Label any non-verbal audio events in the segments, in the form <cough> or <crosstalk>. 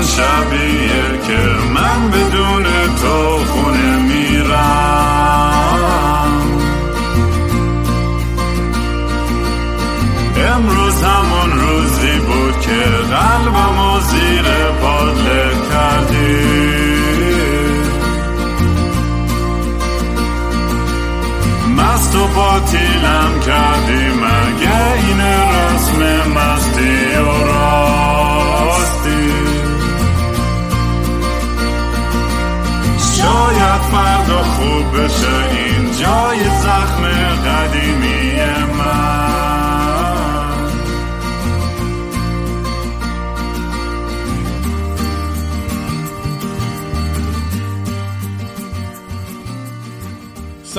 همون شبیه که من بدون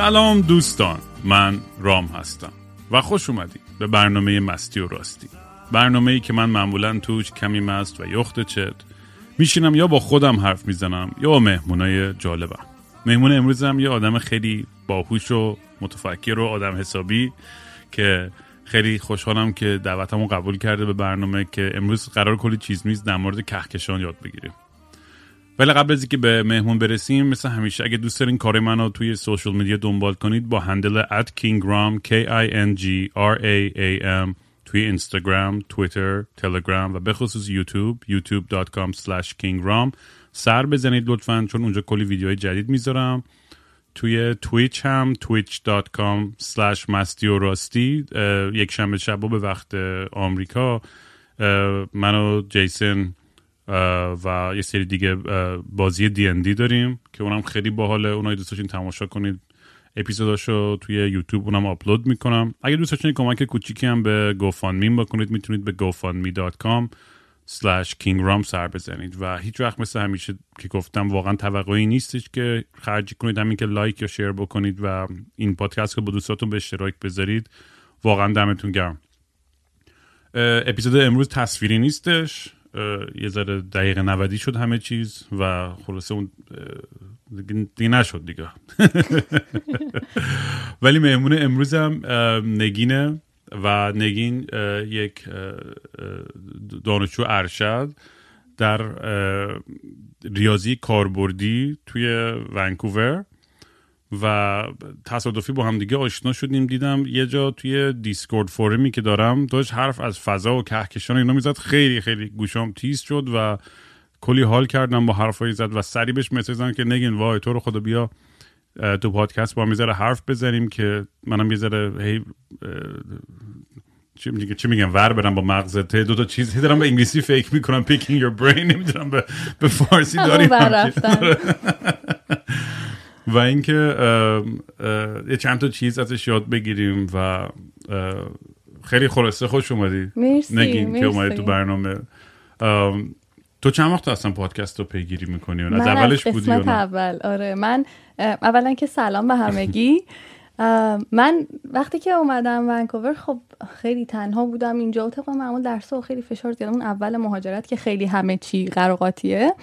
سلام دوستان من رام هستم و خوش اومدید به برنامه مستی و راستی. برنامه ای که من معمولا توش کمی مست و یخت چت میشینم یا با خودم حرف می‌زنم یا با مهمونای جالبم. مهمون امروزم یه آدم خیلی باهوش و متفکر و آدم حسابی که خیلی خوشحالم که دعوتمو قبول کرده به برنامه که امروز قرار کلی چیز میز در مورد کهکشان یاد بگیریم. ولی قبل از اینکه به مهمون برسیم مثل همیشه اگه دوست دارین کار منو توی سوشال میدیا دنبال کنید با هندل at kingram k i n g r a a m توی اینستاگرام، توییتر، تلگرام و به خصوص یوتیوب youtube.com kingram سر بزنید لطفا چون اونجا کلی ویدیوهای جدید می‌ذارم. توی تویچ هم twitch.com slash مستی و راستی یک شنبه شب به وقت آمریکا. من و جیسن و یه سری دیگه بازی دی ان دی داریم که اونم خیلی باحاله. اونایی دوست داشتین تماشا کنید اپیزوداشو توی یوتیوب اونم آپلود می‌کنم. اگه دوست داشتین کمک کوچیکی هم به گوفاندمی بکنید می‌تونید به gofundme.com slash kingram سر بزنید. و هیچ وقت مثل همیشه که گفتم واقعا توقعی نیستش که خرجی کنید همین که لایک یا شیر بکنید و این پادکست رو با دوستاتون به اشتراک بذارید. واقعا دمتون گرم. اپیزود امروز تصویری نیستش. یه ذره دقیقه 90 شد همه چیز و خلاصه اون دیگه نشد دیگه. <laughs> ولی مهمون امروز هم نگینه و نگین یک دانشجو ارشد در ریاضی کاربردی توی ونکوور. و تصادفی با هم دیگه آشنا شدیم دیدم یه جا توی دیسکورد forum ی که دارم داشت حرف از فضا و کهکشان اینا می‌زد. خیلی خیلی گوشام تیز شد و کلی حال کردم با حرفایی زد و سری بهش message که نگین وای تو رو خدا بیا تو پادکست با هم یه حرف بزنیم که منم یه ذره هی چی میگم چی میگم ور برم با مغزت دو تا چیز دارم به انگلیسی فکر می‌کنم picking your brain نمی‌دونم به, به فارسی داریم. <laughs> و اینکه یه چند تا چیز ازش یاد بگیریم و خیلی خلاصه خوش اومدی. مرسی نگین که مرسی. اومدی تو برنامه. تو چند وقت اصلا پادکست رو پیگیری می‌کنی؟ از من اولش از بودی یا قسمت نه؟ اول. آره من اولا که سلام به همگی. من وقتی که اومدم ونکوور خب خیلی تنها بودم اینجا. و طبق معمول درس و خیلی فشار زیاد اون اول مهاجرت که خیلی همه چی قراقاتیه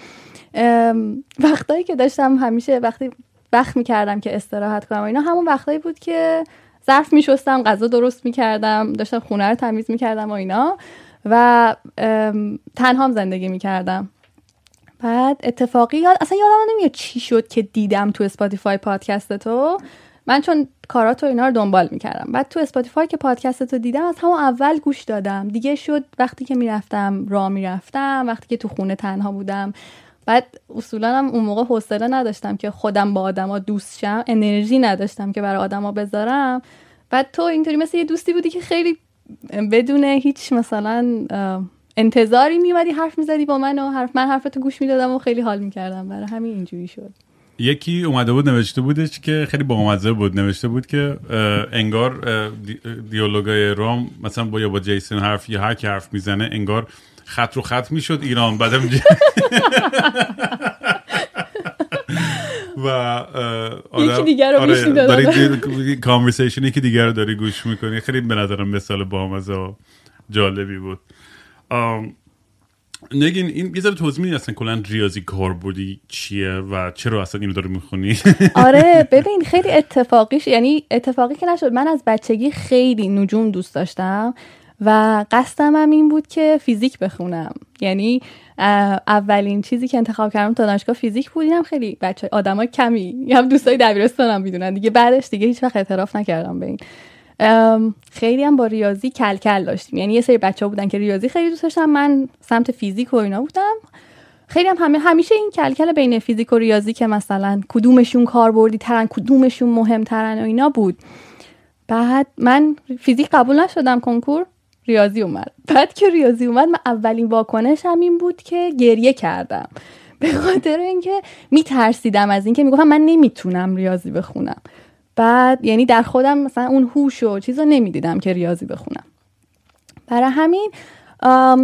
وقتایی که داشتم همیشه وقتی وقت می‌کردم که استراحت کنم و اینا. همون وقتایی بود که ظرف میشستم غذا درست می‌کردم داشتم خونه رو تمیز می‌کردم و اینا و ام، تنهام زندگی می‌کردم. بعد اتفاقی یاد اصلا یادم نمیاد چی شد که دیدم تو Spotify پادکست تو. من چون کاراتو اینا رو دنبال می‌کردم. بعد تو Spotify که پادکست تو دیدم از همون اول گوش دادم. دیگه شد وقتی که می‌رفتم راه می‌رفتم. وقتی که تو خونه تنها بودم. بعد اصولا هم اون موقع حوصله نداشتم که خودم با آدما دوست شم انرژی نداشتم که برای آدما بذارم. بعد تو اینطوری مثل یه دوستی بودی که خیلی بدون هیچ مثلا انتظاری میومدی حرف می‌زدی با من و حرف من حرفتو گوش می‌دادم و خیلی حال می‌کردم. برای همین اینجوری شد. یکی اومده بود نوشته بودش که خیلی بامزه بود. نوشته بود که انگار دیالوگای رام مثلا با یا با جیسن حرف یا هر کی حرف می‌زنه انگار خط رو خط می‌شد ایران بعدم. و آدم- یکی دیگر رو می‌داد. داری کانورسیشن یکی دیگر رو داری گوش می‌کنی خیلی به نظرم مثال بامزه و جالبی بود نگین این یه ذره توضیح میدی اصلا کلا ریاضی کاربردی چیه و چرا اصلا اینو داری می‌خونی <laughs> آره ببین خیلی اتفاقیش یعنی اتفاقی که نشد من از بچگی خیلی نجوم دوست داشتم و قصدم هم این بود که فیزیک بخونم. یعنی اولین چیزی که انتخاب کردم تا دانشگاه فیزیک بود اینم خیلی بچه آدمای کمی هم دوستای دبیرستانم می‌دونن دیگه. بعدش دیگه هیچ وقت اعتراف نکردم به این. خیلی هم با ریاضی کل کل داشتیم. یعنی یه سری بچه ها بودن که ریاضی خیلی دوست داشتم من سمت فیزیک و اینا بودم. خیلی هم همه همیشه این کلکل بین فیزیک و ریاضی که مثلا کدومشون کاربردی ترن کدومشون مهمترن و اینا بود. بعد من فیزیک قبول نشدم کنکور. ریاضی اومد. بعد که ریاضی اومد من اولین واکنش هم این بود که گریه کردم. <laughs> به خاطر اینکه میترسیدم از اینکه می‌گفتم من نمی‌تونم ریاضی بخونم. بعد یعنی در خودم مثلا اون هوش و چیز رو نمی‌دیدم که ریاضی بخونم. برای همین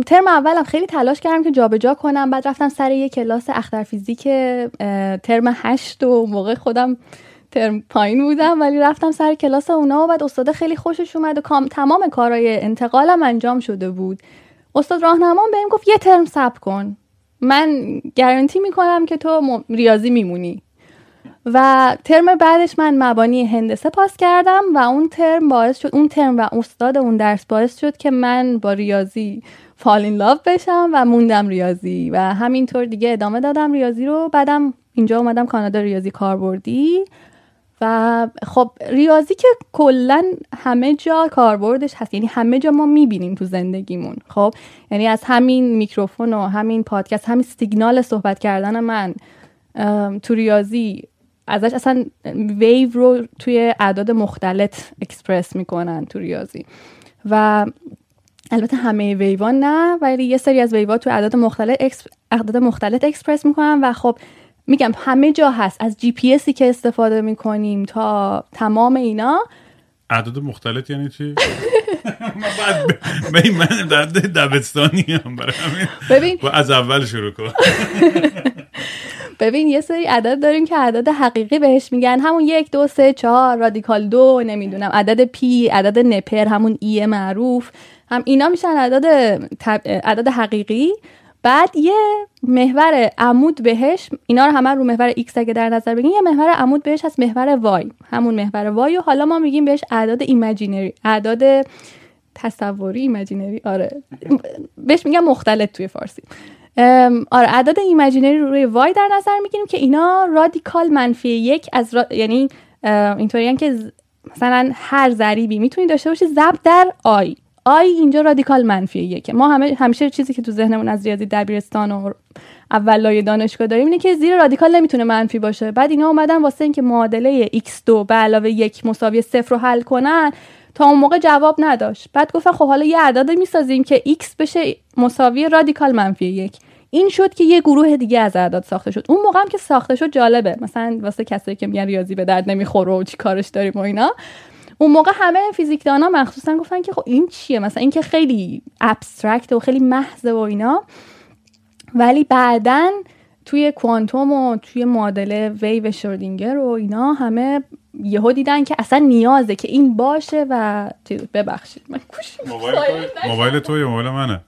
ترم اولم خیلی تلاش کردم که جابجا جا کنم. بعد رفتم سر یه کلاس اختر فیزیک ترم هشت و موقع خودم ترم پایین بودم ولی رفتم سر کلاس اونا و بعد استاد خیلی خوشش اومد و تمام کارهای انتقالم انجام شده بود. استاد راهنمام بهم گفت یه ترم صبر کن. من گارانتی می‌کنم که تو ریاضی میمونی. و ترم بعدش من مبانی هندسه پاس کردم و اون ترم باعث شد اون ترم و استاد اون درس باعث شد که من با ریاضی فالین لاف بشم و موندم ریاضی و همینطور دیگه ادامه دادم ریاضی رو. بعدم اینجا اومدم کانادا ریاضی کاربردی. و خب ریاضی که کلا همه جا کاربردش هست. یعنی همه جا ما می‌بینیم تو زندگیمون. خب یعنی از همین میکروفون و همین پادکست همین سیگنال صحبت کردن من تو ریاضی ازش اصلا ویو رو توی اعداد مختلف اکسپرس می‌کنن تو ریاضی. و البته همه ویوان نه ولی یه سری از ویوا تو اعداد مختلف اعداد مختلف اکسپرس می‌کنن. و خب میگم همه جا هست. از جی پی اسی که استفاده می‌کنیم تا تمام اینا. اعداد مختلط یعنی چی؟ من من در دبستانی هم برای همین. ببین. از اول شروع کن. <laughs> ببین یه سری عدد داریم که عدد حقیقی بهش میگن. همون یک دو سه چهار رادیکال دو نمی‌دونم. عدد پی عدد نپر همون e معروف. هم اینا میشن عدد عدد حقیقی. بعد یه محور عمود بهش اینا رو همه رو محور x اگه در نظر بگیریم یه محور عمود بهش هست محور y. همون محور y و حالا ما میگیم بهش اعداد imaginary اعداد تصوری imaginary آره. بهش میگم مختلط توی فارسی. آره اعداد imaginary روی y در نظر می‌گیریم که اینا رادیکال منفی یک از را... یعنی اینطوری که مثلا هر ضریبی می‌تونی داشته باشی ضرب در i i اینجا رادیکال منفی یکه ما همه همیشه چیزی که تو ذهنمون از ریاضی دبیرستان و اول دانشگاه داریم اینه که زیر رادیکال نمی‌تونه منفی باشه. بعد اینا اومدن واسه اینکه معادله x2 به علاوه یک مساوی صفر رو حل کنن تا اون موقع جواب نداشت. بعد گفتن خب حالا یه عدد می‌سازیم که x بشه مساوی رادیکال منفی یک. این شد که یه گروه دیگه از اعداد ساخته شد. اون موقع هم که ساخته شد جالبه. مثلا واسه کسایی که میگن ریاضی به درد نمی‌خوره و چی کارش داریم و اینا. اون موقع همه فیزیکدانا مخصوصا گفتن که خب این چیه؟ مثلا این که خیلی ابسترکت و خیلی محض و اینا. ولی بعدا توی کوانتوم و توی معادله ویو شردینگر و اینا همه یهو دیدن که اصلا نیازه که این باشه و ببخشید. من موبایل تو یا موبایل منه.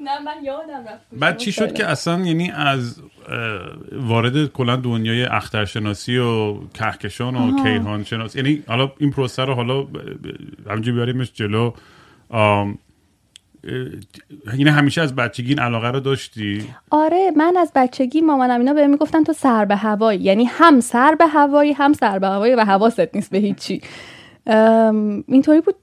نه من یادم رفت بعد چی شد که اصلا یعنی از وارد کلا دنیای اخترشناسی و کهکشان و کیهان شناسی یعنی حالا این پروسه رو حالا همینجوری بیاریمش جلو. یعنی همیشه از بچگی این علاقه رو داشتی؟ آره من از بچگی مامانم اینا بهم می‌گفتن تو سر به هوایی یعنی هم سر به هوایی هم سر به هوایی و حواست نیست به هیچی. اینطوری بود.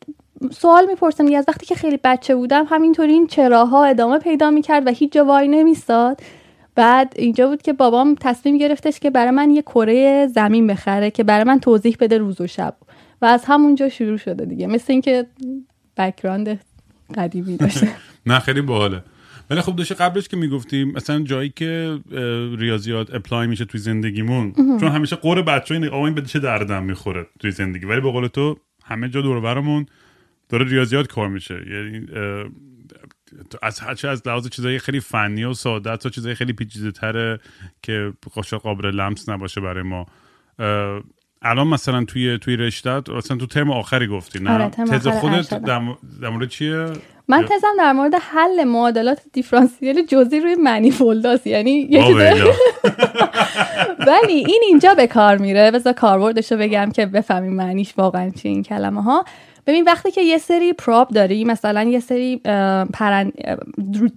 سوال می‌پرسم از وقتی که خیلی بچه بودم همینطوری این چراها ادامه پیدا می‌کرد و هیچ جا وای نمیستاد. بعد اینجا بود که بابام تصمیم گرفتش که برای من یه کره زمین بخره که برای من توضیح بده روز و شب. و از همونجا شروع شده دیگه. مثل اینکه بکراند قدیمی داشته <laughs> نه خیلی باحاله. ولی خب داشته قبلش که می‌گفتیم مثلا جایی که ریاضیات اپلای میشه توی زندگیمون چون همیشه قور بچه این آقا این به چه دردم می‌خوره توی زندگی. ولی به قول تو همه جا دور برمون. داره ریاضیات کار میشه. یعنی از هرچه از لحاظ چیزای خیلی فنی و ساده تا چیزای خیلی پیچیده تره که قاشق قابل لمس نباشه برای ما. الان مثلا توی توی رشتت مثلا تو ترم آخری گفتی نه؟ آره، تز خودت در مورد چیه؟ من تزم در مورد حل معادلات دیفرانسیل جزئی روی منیفولداست یعنی یه <laughs> ولی این اینجا به کار میره. بذار کاربردش رو بگم که بفهمیم معنیش واقعا چی این کلمه ها. ببین وقتی که یه سری پراپ داری مثلا یه سری پرند...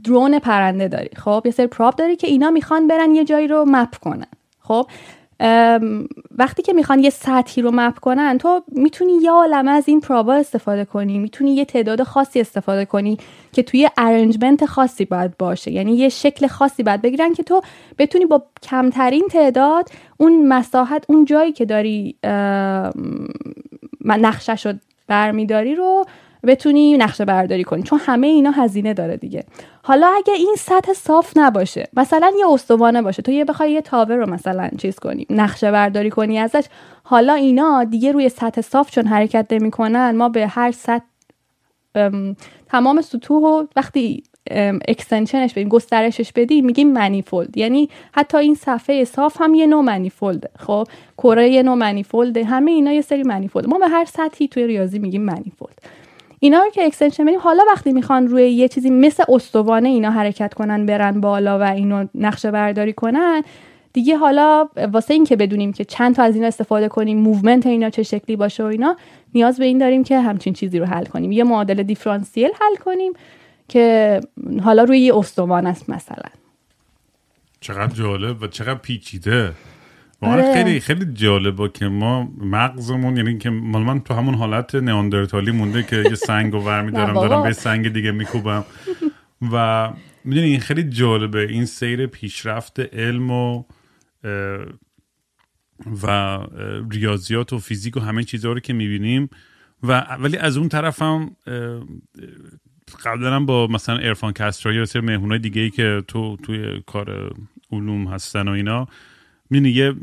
درون پرنده داری خب؟ یه سری پراپ داری که اینا می‌خوان برن یه جایی رو مپ کنن خب؟ وقتی که می‌خوان یه سطحی رو مپ کنن تو می‌تونی یه عالمه از این پرابا استفاده کنی. می‌تونی یه تعداد خاصی استفاده کنی که توی ارنجمنت خاصی باید باشه. یعنی یه شکل خاصی باید بگیرن که تو بتونی با کمترین تعداد اون مساحت اون جایی که داری نقشه شد برمیداری رو بتونی نقشه برداری کنی. چون همه اینا هزینه داره دیگه. حالا اگه این سطح صاف نباشه مثلا یه استوانه باشه تو یه بخوای یه تاور رو مثلا چیز کنی نقشه برداری کنی ازش حالا اینا دیگه روی سطح صاف چون حرکت نمی‌کنن ما به هر سطح تمام سطوح رو وقتی اکستنشنش بدیم گسترشش بدیم میگیم منیفولد یعنی حتی این صفحه صاف هم یه نوع منیفولده خب کره یه نوع منیفولده همه اینا یه سری منیفولد ما به هر سطحی توی ریاضی میگیم منیفولد اینا رو که extension بدیم حالا وقتی می‌خوان روی یه چیزی مثل استوانه اینا حرکت کنن برن بالا و اینو نقشه برداری کنن دیگه حالا واسه این که بدونیم که چند تا از اینا استفاده کنیم movement اینا چه شکلی باشه و اینا نیاز به این داریم که همچین چیزی رو حل کنیم. یه معادله دیفرانسیل حل کنیم که حالا روی یه استوانه‌ست مثلا. چقدر جالب و چقدر پیچیده. آره. خیلی خیلی جالبه که ما مغزمون یعنی که مال من تو همون حالت نیاندرتالی مونده که یه سنگ رو ور میدارم <laughs> دارم به سنگ دیگه میکوبم. و می‌دونی این خیلی جالبه این سیر پیشرفت علم و و ریاضیات و فیزیک و همه چیزها رو که می‌بینیم. و ولی از اون طرف هم قبلا با مثلا ارفان کسترا یا سر مهمونای دیگه ای که تو توی کار علوم هستن و اینا می‌دونی یه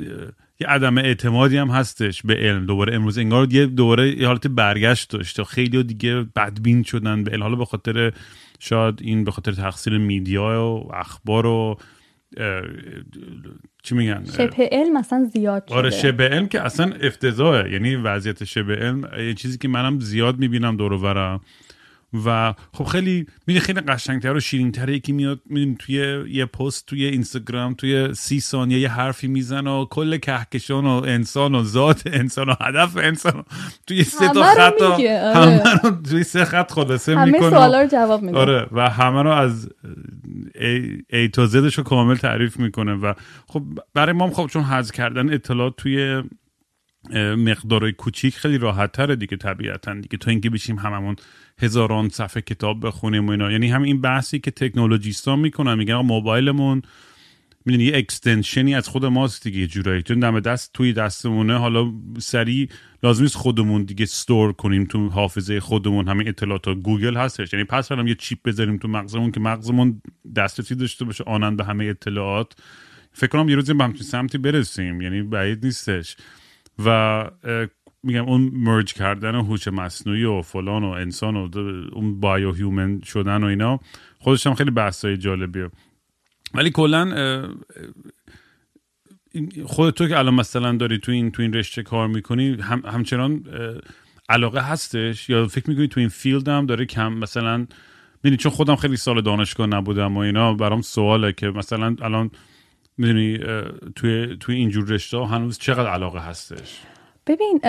یه عدم اعتمادی هم هستش به علم. دوباره امروز انگار یه دوباره یه حالت برگشت داشته خیلی دیگه بدبین شدن به علم. حالا به خاطر شاید این به خاطر تقصیر میدیا و اخبار و چی میگن؟ شبه علم اصلا زیاد شده. آره شبه علم که اصلا افتضاحه. یعنی وضعیت شبه علم یه چیزی که منم زیاد می‌بینم دور و و خب خیلی میگه خیلی قشنگتر و شیرینتره یکی میاد می‌دونی توی یه پست توی اینستاگرام توی سی ثانیه یه حرفی می‌زنه و کل کهکشان و انسان و ذات انسان و هدف انسان توی سه تا خط آره. همه رو توی سه خط خلاصه می‌کنه همه سوالا رو جواب میده آره و همه رو از ای, ای تا زدش رو کامل تعریف می‌کنه و خب برای ما خب چون حذف کردن اطلاعات توی مقدارهای کوچیک خیلی راحت تره دیگه طبیعتا. دیگه تو اینکه بشیم هممون هزاران صفحه کتاب بخونیم و اینا. یعنی هم این بحثی که تکنولوژیستا می‌کنن میگن موبایلمون می‌دونی یه اکستنشنی از خود ماست دیگه جورایی. چون دم دست توی دستمونه حالا سریع لازم نیست خودمون دیگه store کنیم تو حافظه خودمون. همین اطلاعات گوگل هستش. یعنی پس هم یه chip بذاریم تو مغزمون که مغزمون دسترسی داشته باشه آنند به همه اطلاعات. فکر کنم یه روزی به همچین سمتی برسیم. یعنی بعید نیستش. و میگم اون merge کردن هوش مصنوعی و فلان و انسان و اون bio human شدن و اینا خودش هم خیلی بحثای جالبیه. ولی کلا خودت تو که الان مثلا داری تو این تو این رشته کار می‌کنی هم همچنان علاقه هستش؟ یا فکر می‌کنی تو این field هم داره کم مثلا می‌دونی چون خودم خیلی سال دانشگاه نبودم و اینا برام سواله که مثلا الان می‌دونی توی توی اینجور رشته هنوز چقدر علاقه هستش؟ ببین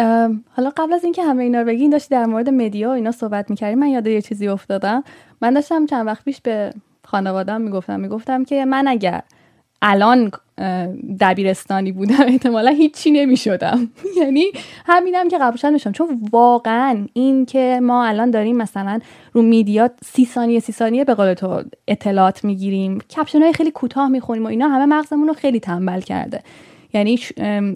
حالا قبل از اینکه همه اینا رو بگین داشتی در مورد media و اینا صحبت می‌کردی. من یاد یه چیزی افتادم. من داشتم چند وقت پیش به خانوادم می‌گفتم می‌گفتم که من اگر الان دبیرستانی بودم <laughs> احتمالا هیچی نمی‌شدم. <laughs> یعنی همینم که قبولشن میشم چون واقعا این که ما الان داریم مثلا رو media سی ثانیه سی ثانیه به قول تو اطلاعات می‌گیریم. caption های خیلی کوتاه می‌خونیم و اینا همه مغزمون رو خیلی تنبل کرده. یعنی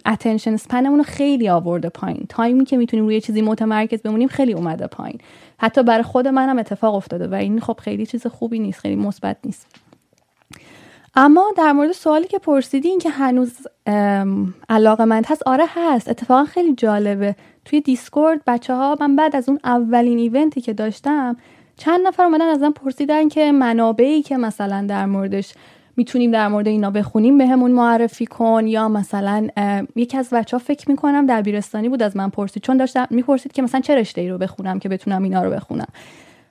attention span مون رو خیلی آورده پایین. time ی که می‌تونیم روی چیزی متمرکز بمونیم خیلی اومده پایین. حتی برای خود منم اتفاق افتاده و این خب خیلی چیز خوبی نیست خیلی مثبت نیست. اما در مورد سوالی که پرسیدی این که هنوز علاقه مند هست آره هست. اتفاقا خیلی جالبه. توی دیسکورد بچه ها من بعد از اون اولین ایونتی که داشتم چند نفر اومدن ازم پرسیدن که منابعی که مثلا در موردش می‌تونیم در مورد اینا بخونیم بهمون به معرفی کن. یا مثلا یکی از بچه ها فکر می‌کنم بیرستانی بود از من پرسید. چون داشتم می‌پرسید که مثلا چه رشته ای رو بخونم که بتونم اینا رو بخونم.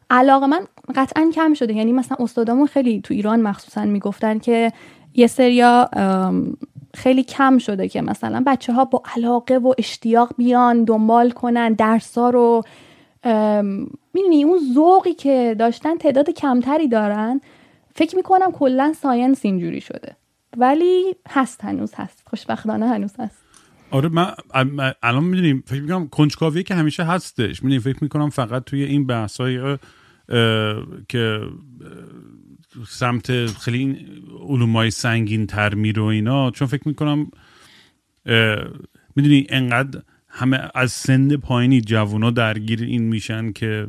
علاقه من قطعا کم شده. یعنی مثلا استادامون خیلی تو ایران مخصوصا می‌گفتن که یه سریا خیلی کم شده که مثلا بچه ها با علاقه و اشتیاق بیان دنبال کنن درسا رو می‌دونی اون ذوقی که داشتن تعداد کمتری دارن. فکر می‌کنم کلا ساینس اینجوری شده. ولی هست هنوز هست. خوشبختانه هنوز هست. آره من الان می‌دونیم فکر می‌کنم کنجکاوی که همیشه هستش. می‌دونیم فکر می‌کنم فقط توی این بحثای که سمت خیلی علومای سنگین تر میره و اینا. چون فکر می‌کنم می‌دونی انقدر همه از سن پایینی جوونا درگیر این میشن که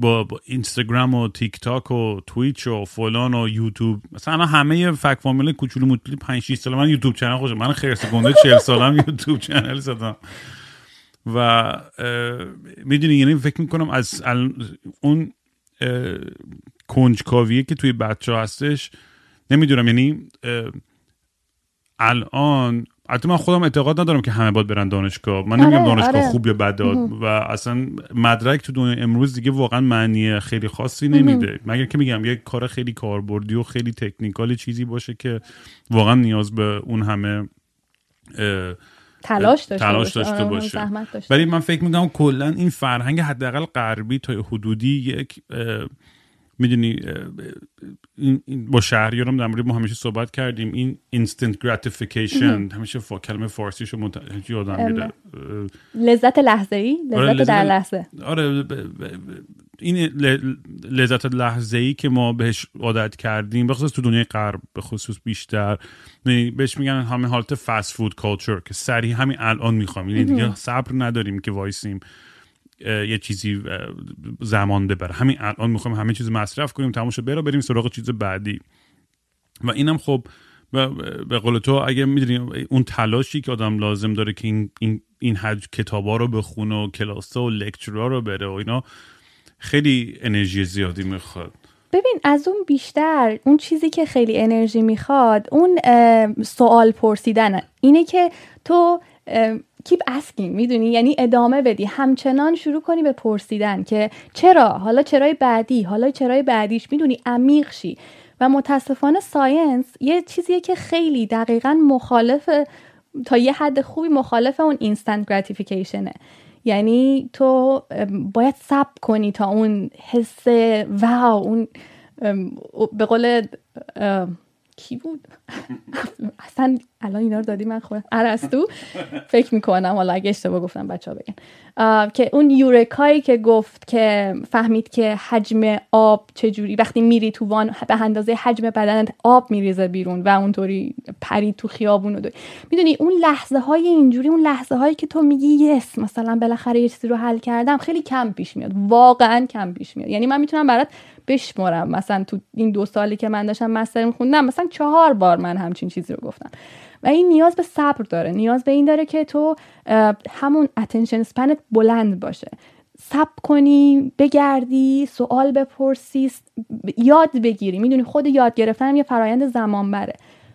با, Instagram و تیک تاک و Twitch و فلان و یوتیوب. مثلا همه فک فامیل کوچولو موچولو 5 6 سال من YouTube channel خوشم. من خرس گنده 40 سالم YouTube channel زدم و می‌دونی یعنی فکر می‌کنم از اون کنجکاویه که توی بچه هستش نمی‌دونم یعنی الان حتی من خودم اعتقاد ندارم که همه باید برن دانشگاه. من نمیگم آره، دانشگاه آره. خوب یا بد و اصلا مدرک تو دنیا امروز دیگه واقعا معنی خیلی خاصی نمیده. مگر که میگم یک کار خیلی کاربردی و خیلی تکنیکال چیزی باشه که واقعا نیاز به اون همه تلاش داشته تلاش داشته باشه, آره، ولی من فکر می‌کنم کلا این فرهنگ حداقل غربی تا حدودی یک می‌دونی این با شهریارم در مورد ما همیشه صحبت کردیم. این instant gratification همیشه فا کلمه فارسی شو یادم میره. لذت لحظه ای آره، لذت در لحظه. آره این لذت لحظه ای که ما بهش عادت کردیم بخصوص تو دنیای غرب به خصوص بیشتر. بهش میگن همه حالت فست فود کالچر که سریع همین الان می‌خوام. یعنی دیگه صبر نداریم که وایسیم. یه چیزی زمان ببره. همین الان می‌خوایم همه چیز مصرف کنیم تموم شد برو بریم سراغ چیز بعدی. و اینم خب به قول تو اگه می‌دونی اون تلاشی که آدم لازم داره که این این, این حج کتابا رو بخونه و کلاسا و لکچرا رو بره و اینا خیلی انرژی زیادی می‌خواد. ببین از اون بیشتر اون چیزی که خیلی انرژی می‌خواد اون سوال پرسیدن اینه که تو keep asking می‌دونی؟ یعنی ادامه بدی. همچنان شروع کنی به پرسیدن که چرا؟ حالا چرای بعدی؟ حالا چرای بعدیش؟ می‌دونی؟ عمیق شی. و متاسفانه science یه چیزیه که خیلی دقیقا مخالف تا یه حد خوبی مخالف اون instant gratification ه یعنی تو باید سب کنی تا اون حس واو اون به قول کی بود؟ اصلا الان اینا رو دادی من خودم. ارسطو فکر می‌کنم حالا اگه اشتباه گفتم بچه ها بگن که اون یورکایی که گفت که فهمید که حجم آب چجوری وقتی میری تو وان به اندازه حجم بدنت آب میریزه بیرون و اونطوری پری تو خیابون رو می‌دونی اون لحظه های اینجوری اون لحظه هایی که تو میگی یس مثلا بالاخره یه چیزی رو حل کردم خیلی کم پیش میاد. واقعا کم پیش میاد. یعنی من می‌تونم برات بشمرم. مثلا تو این دو سالی که من داشتم master میخوندم مثلا چهار بار من همچین چیزی رو گفتم. و این نیاز به صبر داره. نیاز به این داره که تو همون attention span ت بلند باشه. صبر کنی بگردی سوال بپرسی یاد بگیری. می‌دونی خود یاد گرفتن یه فرایند زمان بره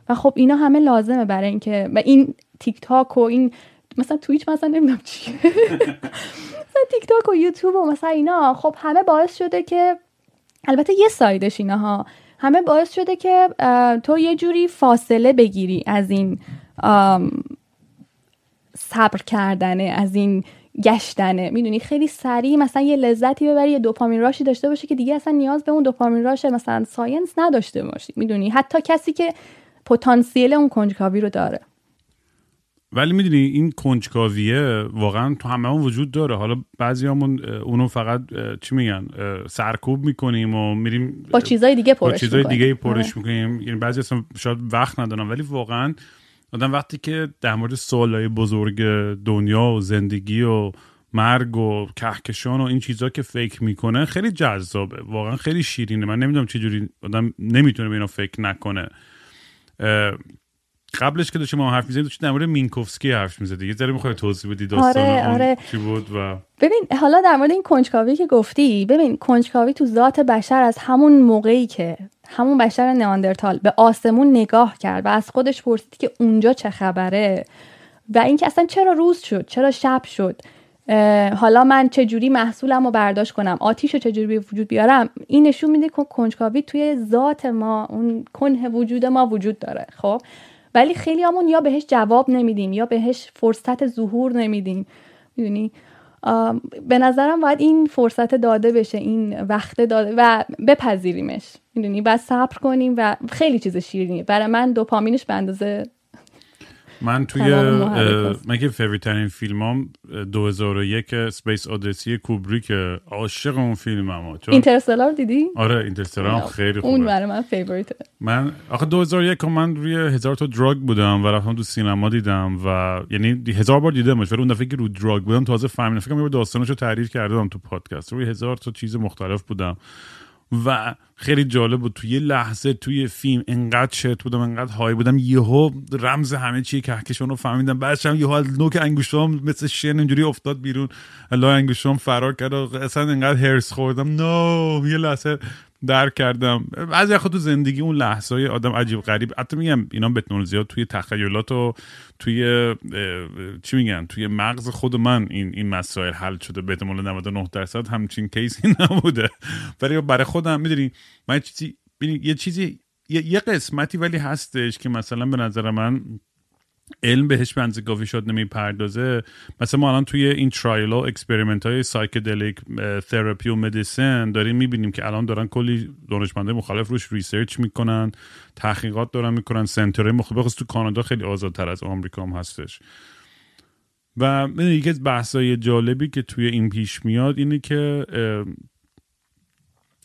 و خب اینا همه لازمه برای اینکه و این تیک تاک و این مثلا تویچ مثلا نمی‌دونم چیه. <laughs> مثلا تیک تاک و یوتیوب و مثلا اینا خب همه باعث شده که البته یه side ش ها همه باعث شده که تو یه جوری فاصله بگیری از این صبر کردنه از این گشتنه. می‌دونی خیلی سریع مثلا یه لذتی ببری یه دوپامین rush ی داشته باشه که دیگه اصلا نیاز به اون دوپامین rush مثلا science نداشته باشی. می‌دونی حتی کسی که پتانسیل اون کنجکاوی رو داره. ولی می‌دونی این کنجکاویه واقعا تو همه هم وجود داره. حالا بعضی همون اونو فقط چی میگن سرکوب می‌کنیم و میریم با چیزای دیگه پرش با چیزای دیگه پرش آره. می‌کنیم. یعنی بعضی اصلا شاید وقت ندارن ولی واقعا آدم وقتی که در مورد سوالای بزرگ دنیا و زندگی و مرگ و کهکشان و این چیزا که فکر می‌کنه خیلی جذابه. واقعا خیلی شیرینه. من نمی‌دونم چجوری آدم نمی‌تونه به اینا فکر نکنه. قبلش که داشتیم ما حرف می‌زدیم در مورد مینکوفسکی حرف می‌زدی یه ذره می‌خوای توضیح بدی داستان آره، آره. چی بود و ببین حالا در مورد این کنجکاوی که گفتی ببین کنجکاوی تو ذات بشر از همون موقعی که همون بشر نئاندرتال به آسمون نگاه کرد و از خودش پرسید که اونجا چه خبره و اینکه اصلا چرا روز شد چرا شب شد حالا من چجوری محصولم رو برداشت کنم آتیش رو چجوری به وجود بیارم این نشون میده که کنجکاوی توی ذات ما اون کنه وجود ما وجود داره خب ولی خیلی همون یا بهش جواب نمیدیم یا بهش فرصت ظهور نمیدیم. می‌دونی؟ به نظرم باید این فرصت داده بشه این وقت داده و بپذیریمش. می‌دونی؟ بعد صبر کنیم و خیلی چیز شیرینی برای من دوپامینش به اندازه من توی من که favorite ترین فیلمام 2001 Space Odyssey کوبریک عاشق اون فیلمم چون Interstellar دیدی؟ آره Interstellar خیلی خوبه. اون برای من favorite ه من آخه 2001 من روی هزار تا drug بودم و رفتم تو سینما دیدم و یعنی هزار بار دیدمش ولی اون دفعه که رو drug بودم تازه فهمیدم. فکر کنم داستانشو تعریف کردم تو پادکست. روی هزار تا چیز مختلف بودم. و خیلی جالب بود. توی لحظه توی فیلم انقدر چت بودم انقدر های بودم یهو رمز همه چی کهکشان رو فهمیدم. بعدش هم یهو نوک انگوشتام مثل شن اینجوری افتاد بیرون. الله انگوشتام فرار کرد اصلا انقدر هرس خوردم. نو یه لحظه درک کردم. بعضی خود تو زندگی اون لحظه های آدم عجیب غریب حتی میگم اینا به زیاد توی تخیلات و توی چی میگن؟ توی مغز خود من این این مسائل حل شده به احتمال 99 درصد همچین کیسی <laughs> نبوده. ولی برای خودم می‌دونی من چیزی یه چیزی یه قسمتی ولی هستش که مثلا به نظر من علم بهش به اندازه کافی شاید نمی‌پردازه. مثلا ما الان توی این trial و experiment های psychedelic therapy و medicine داریم می‌بینیم که الان دارن کلی دانشمنده مخالف روش research می‌کنن تحقیقات دارن می‌کنن center های مختلف تو کانادا خیلی آزادتر از آمریکا هم هستش. و یکی از بحثای جالبی که توی این پیش میاد اینه که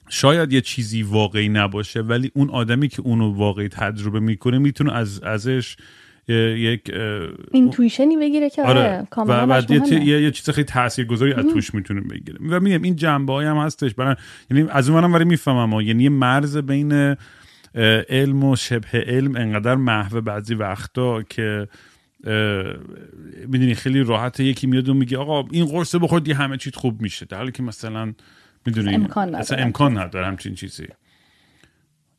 شاید یه چیزی واقعی نباشه ولی اون آدمی که اونو واقعی تجربه می‌کنه می‌تونه از ازش یک اینتویشنی بگیره که آره, آره. و بعد یه, یه, یه چیز خیلی تاثیرگذاری از توش می‌تونه بگیره و میگم این جنبه هم هستش. برای یعنی از اون ولی می‌فهمم یعنی یه مرز بین علم و شبه علم انقدر محو بعضی وقتا که می‌دونی خیلی راحت یکی میاد و میگه آقا این قرص بخور یه همه چیز خوب میشه. در حالی که مثلا می‌دونی امکان نداره. امکان نداره همچین چیزی.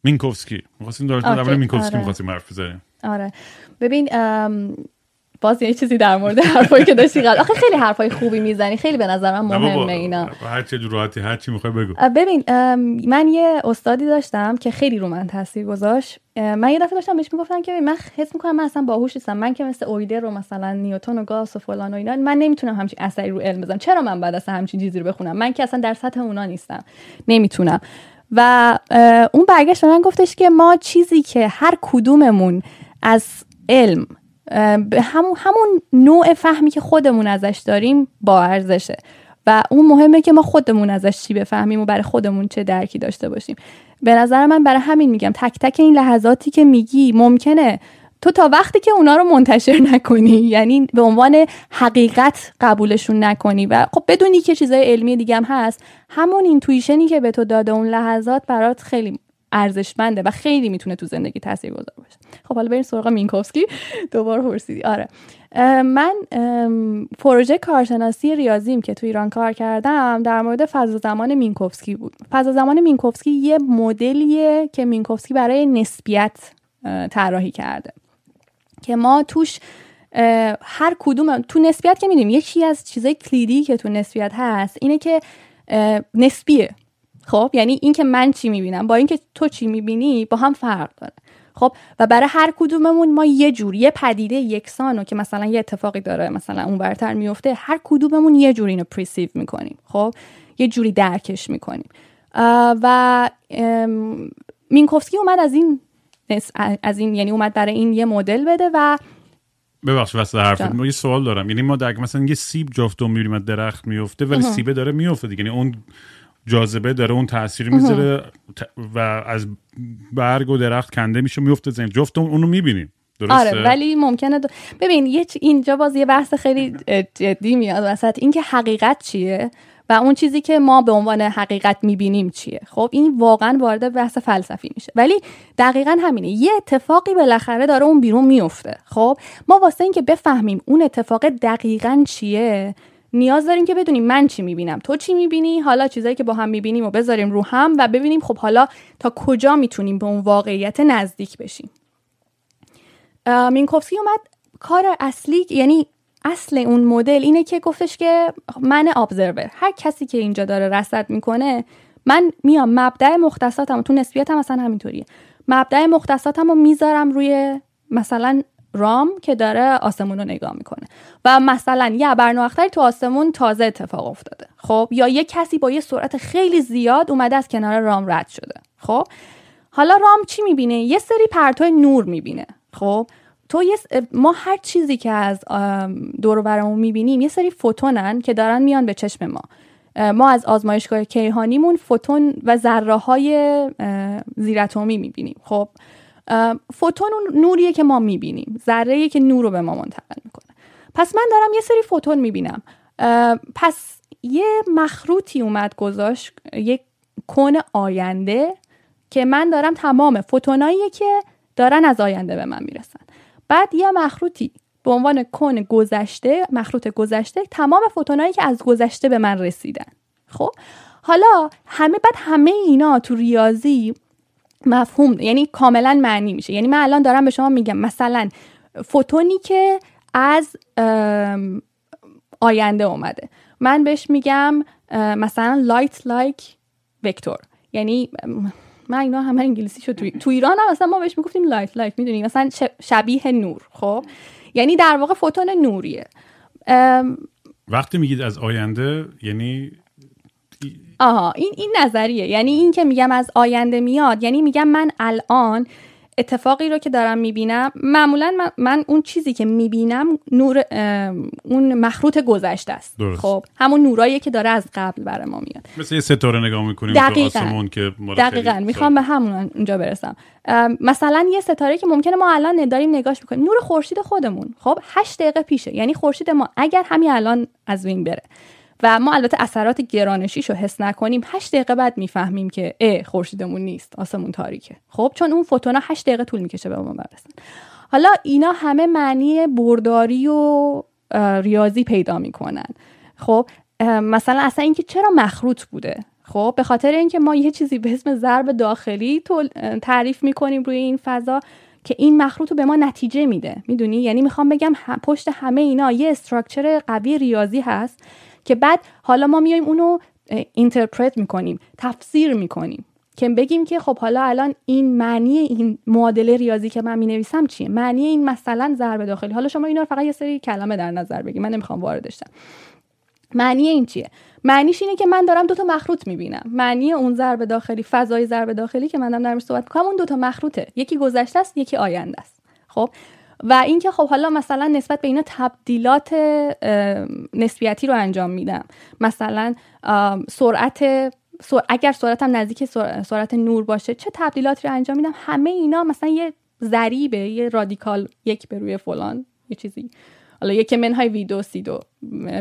مینکوفسکی. می‌خواستیم در مینکوفسکی آره. می‌خواستیم حرف بزنیم. آره. ببین باز یه چیزی در مورد حرفایی که داشتی قبل. آخه خیلی حرفای خوبی می‌زنی. خیلی به نظرم مهمه اینا. هر چه راحتی هر چی می‌خوای بگو. ببین من یه استادی داشتم که خیلی رو من تاثیر گذاشت. من یه دفعه داشتم بهش می‌گفتم که من حس می‌کنم من اصلا باهوش نیستم. من که مثل اویدر رو مثلا نیوتن و گاس و فلان و اینا من نمی‌تونم همچین اثری رو علم بزنم. چرا من بعد اصلا همچین چیزی رو بخونم؟ من که اصلا در سطح اونا نیستم. نمی‌تونم. و اون برگشت من گفتش که ما چیزی که هر کدوممون از علم همون همون نوع فهمی که خودمون ازش داریم با ارزشه. و اون مهمه که ما خودمون ازش چی بفهمیم و برای خودمون چه درکی داشته باشیم. به نظر من برای همین میگم تک تک این لحظاتی که میگی ممکنه تو تا وقتی که اونا رو منتشر نکنی یعنی به عنوان حقیقت قبولشون نکنی و خب بدونی که چیزای علمی دیگه هم هست همون intuition ی که به تو داده اون لحظات برات خیلی ارزشمنده و خیلی می‌تونه تو زندگی تاثیرگذار باشه. خب حالا بریم سراغ مینکوفسکی. دوباره پرسیدی. آره. من پروژه کارشناسی ریاضیم که تو ایران کار کردم در مورد فضا زمان مینکوفسکی بود. فضا زمان مینکوفسکی یه مدلیه که مینکوفسکی برای نسبیت طراحی کرده. که ما توش هر کدوم تو نسبیت که می‌دونیم یکی از چیزای کلیدی که تو نسبیت هست اینه که نسبیه. خب؟ یعنی اینکه من چی می‌بینم؟ با اینکه تو چی می‌بینی با هم فرق داره. خب؟ و برای هر کدوممون ما یه جور یه پدیده یکسانو که مثلا یه اتفاقی داره مثلا اون ورتر میفته هر کدوممون یه جوری اینو perceive می‌کنیم. خب؟ یه جوری درکش می‌کنیم. و مینکوفسکی اومد از این از این یعنی اومد برای این یه مدل بده و ببخش واسه حرف ما یه سوال دارم. یعنی ما در مثلا یه سیب جفت می‌بینیم درخت میفته ولی سیبه داره میفته دیگه. یعنی اون جاذبه داره اون تاثیر می‌ذاره و از برگ و درخت کنده میشه میفته زمین جفت اونو می‌بینیم. درسته؟ آره ولی ممکنه دو... ببین یه اینجا باز یه بحث خیلی جدی میاد وسط. اینکه حقیقت چیه؟ و اون چیزی که ما به عنوان حقیقت می‌بینیم چیه؟ خب این واقعا وارد بحث فلسفی میشه. ولی دقیقا همینه. یه اتفاقی بالاخره داره اون بیرون میفته خب ما واسه اینکه بفهمیم اون اتفاق دقیقا چیه نیاز داریم که بدونیم من چی می‌بینم. تو چی می‌بینی؟ حالا چیزایی که با هم می‌بینیم و بذاریم رو هم و ببینیم خب حالا تا کجا می‌تونیم به اون واقعیت نزدیک بشیم. مینکوفسکی اومد. کار اصلی یعنی اصل اون مدل اینه که گفتش که من ابزرور هر کسی که اینجا داره رصد می‌کنه من میام مبدع مختصاتم تو نسبیت هم مثلا همینطوریه. مبدع مختصاتم رو می‌ذارم روی مثلا رام که داره آسمون رو نگاه می‌کنه. و مثلا یه ابرنواختری تو آسمون تازه اتفاق افتاده. خب یا یه کسی با یه سرعت خیلی زیاد اومده از کنار رام رد شده. خب حالا رام چی می‌بینه؟ یه سری پرتو نور می‌بینه. خب تو ما هر چیزی که از دور برمون می‌بینیم یه سری فوتونن که دارن میان به چشم ما. ما از آزمایشگاه کیهانیمون فوتون و ذره های زیراتمی می‌بینیم. خب فوتون نوریه که ما می‌بینیم. ذره که نور رو به ما منتقل می‌کنه. پس من دارم یه سری فوتون می‌بینم. پس یه مخروطی اومد گذاشت یک کن آینده که من دارم تمام فوتونایی که دارن از آینده به من می‌رسن. بعد یه مخروطی به عنوان کن گذشته مخروط گذشته تمام فوتونایی که از گذشته به من رسیدن. خب؟ حالا همه بعد همه اینا تو ریاضی مفهوم یعنی کاملا معنی میشه. یعنی من الان دارم به شما میگم مثلا فوتونی که از آینده اومده. من بهش میگم مثلا light-like vector یعنی من اینا همه انگلیسی شد توی تو ایران هم مثلا ما بهش می‌گفتیم light-like می‌دونی؟ مثلا شبیه نور خب؟ یعنی در واقع فوتون نوریه. وقتی میگید از آینده یعنی آها این این نظریه. یعنی این که میگم از آینده میاد یعنی میگم من الان اتفاقی رو که دارم می‌بینم معمولا من, من اون چیزی که می‌بینم نور اون مخروط گذشته است. درست. خب همون نورایی که داره از قبل برای ما میاد. مثل یه ستاره نگاه می‌کنیم دقیقاً. آسمون که دقیقا. می‌خوام به همون اونجا برسم. مثلا یه ستاره که ممکنه ما الان داریم نگاش می‌کنیم. نور خورشید خودمون. خب هشت دقیقه پیشه. یعنی خورشید ما اگر همین الان از بین بره. و ما البته اثرات گرانشیش رو حس نکنیم. 8 دقیقه بعد می‌فهمیم که ا خورشیدمون نیست آسمون تاریکه. خب چون اون فوتونا 8 دقیقه طول می‌کشه به ما برسن. حالا اینا همه معنی برداری و ریاضی پیدا می‌کنن. خب مثلا اصلا اینکه چرا مخروط بوده؟ خب به خاطر اینکه ما یه چیزی به اسم ضرب داخلی تعریف می‌کنیم روی این فضا که این مخروط رو به ما نتیجه میده. می‌دونی؟ یعنی می‌خوام بگم پشت همه اینا یه استراکچر قوی ریاضی هست که بعد حالا ما میایم اونو اینترپرت می‌کنیم تفسیر می‌کنیم. که بگیم که خب حالا الان این معنی این معادله ریاضی که من می‌نویسم چیه؟ معنی این مثلا ضرب داخلی. حالا شما اینا فقط یه سری کلمه در نظر بگیم من نمی‌خوام واردش معنی این چیه؟ معنیش اینه که من دارم دوتا مخروط می‌بینم. معنی اون ضرب داخلی فضای ضرب داخلی که من دارم در صحبت می‌کنم اون دوتا مخروطه. یکی گذشته است یکی آینده است. خب؟ و اینکه خب حالا مثلا نسبت به اینا تبدیلات نسبیتی رو انجام میدم. مثلا سرعت اگر سرعتم نزدیک سرعت نور باشه چه تبدیلاتی رو انجام میدم؟ همه اینا مثلا یه ضریبه یه رادیکال یک به روی فلان یه چیزی. حالا یک منهای ویدو سی دو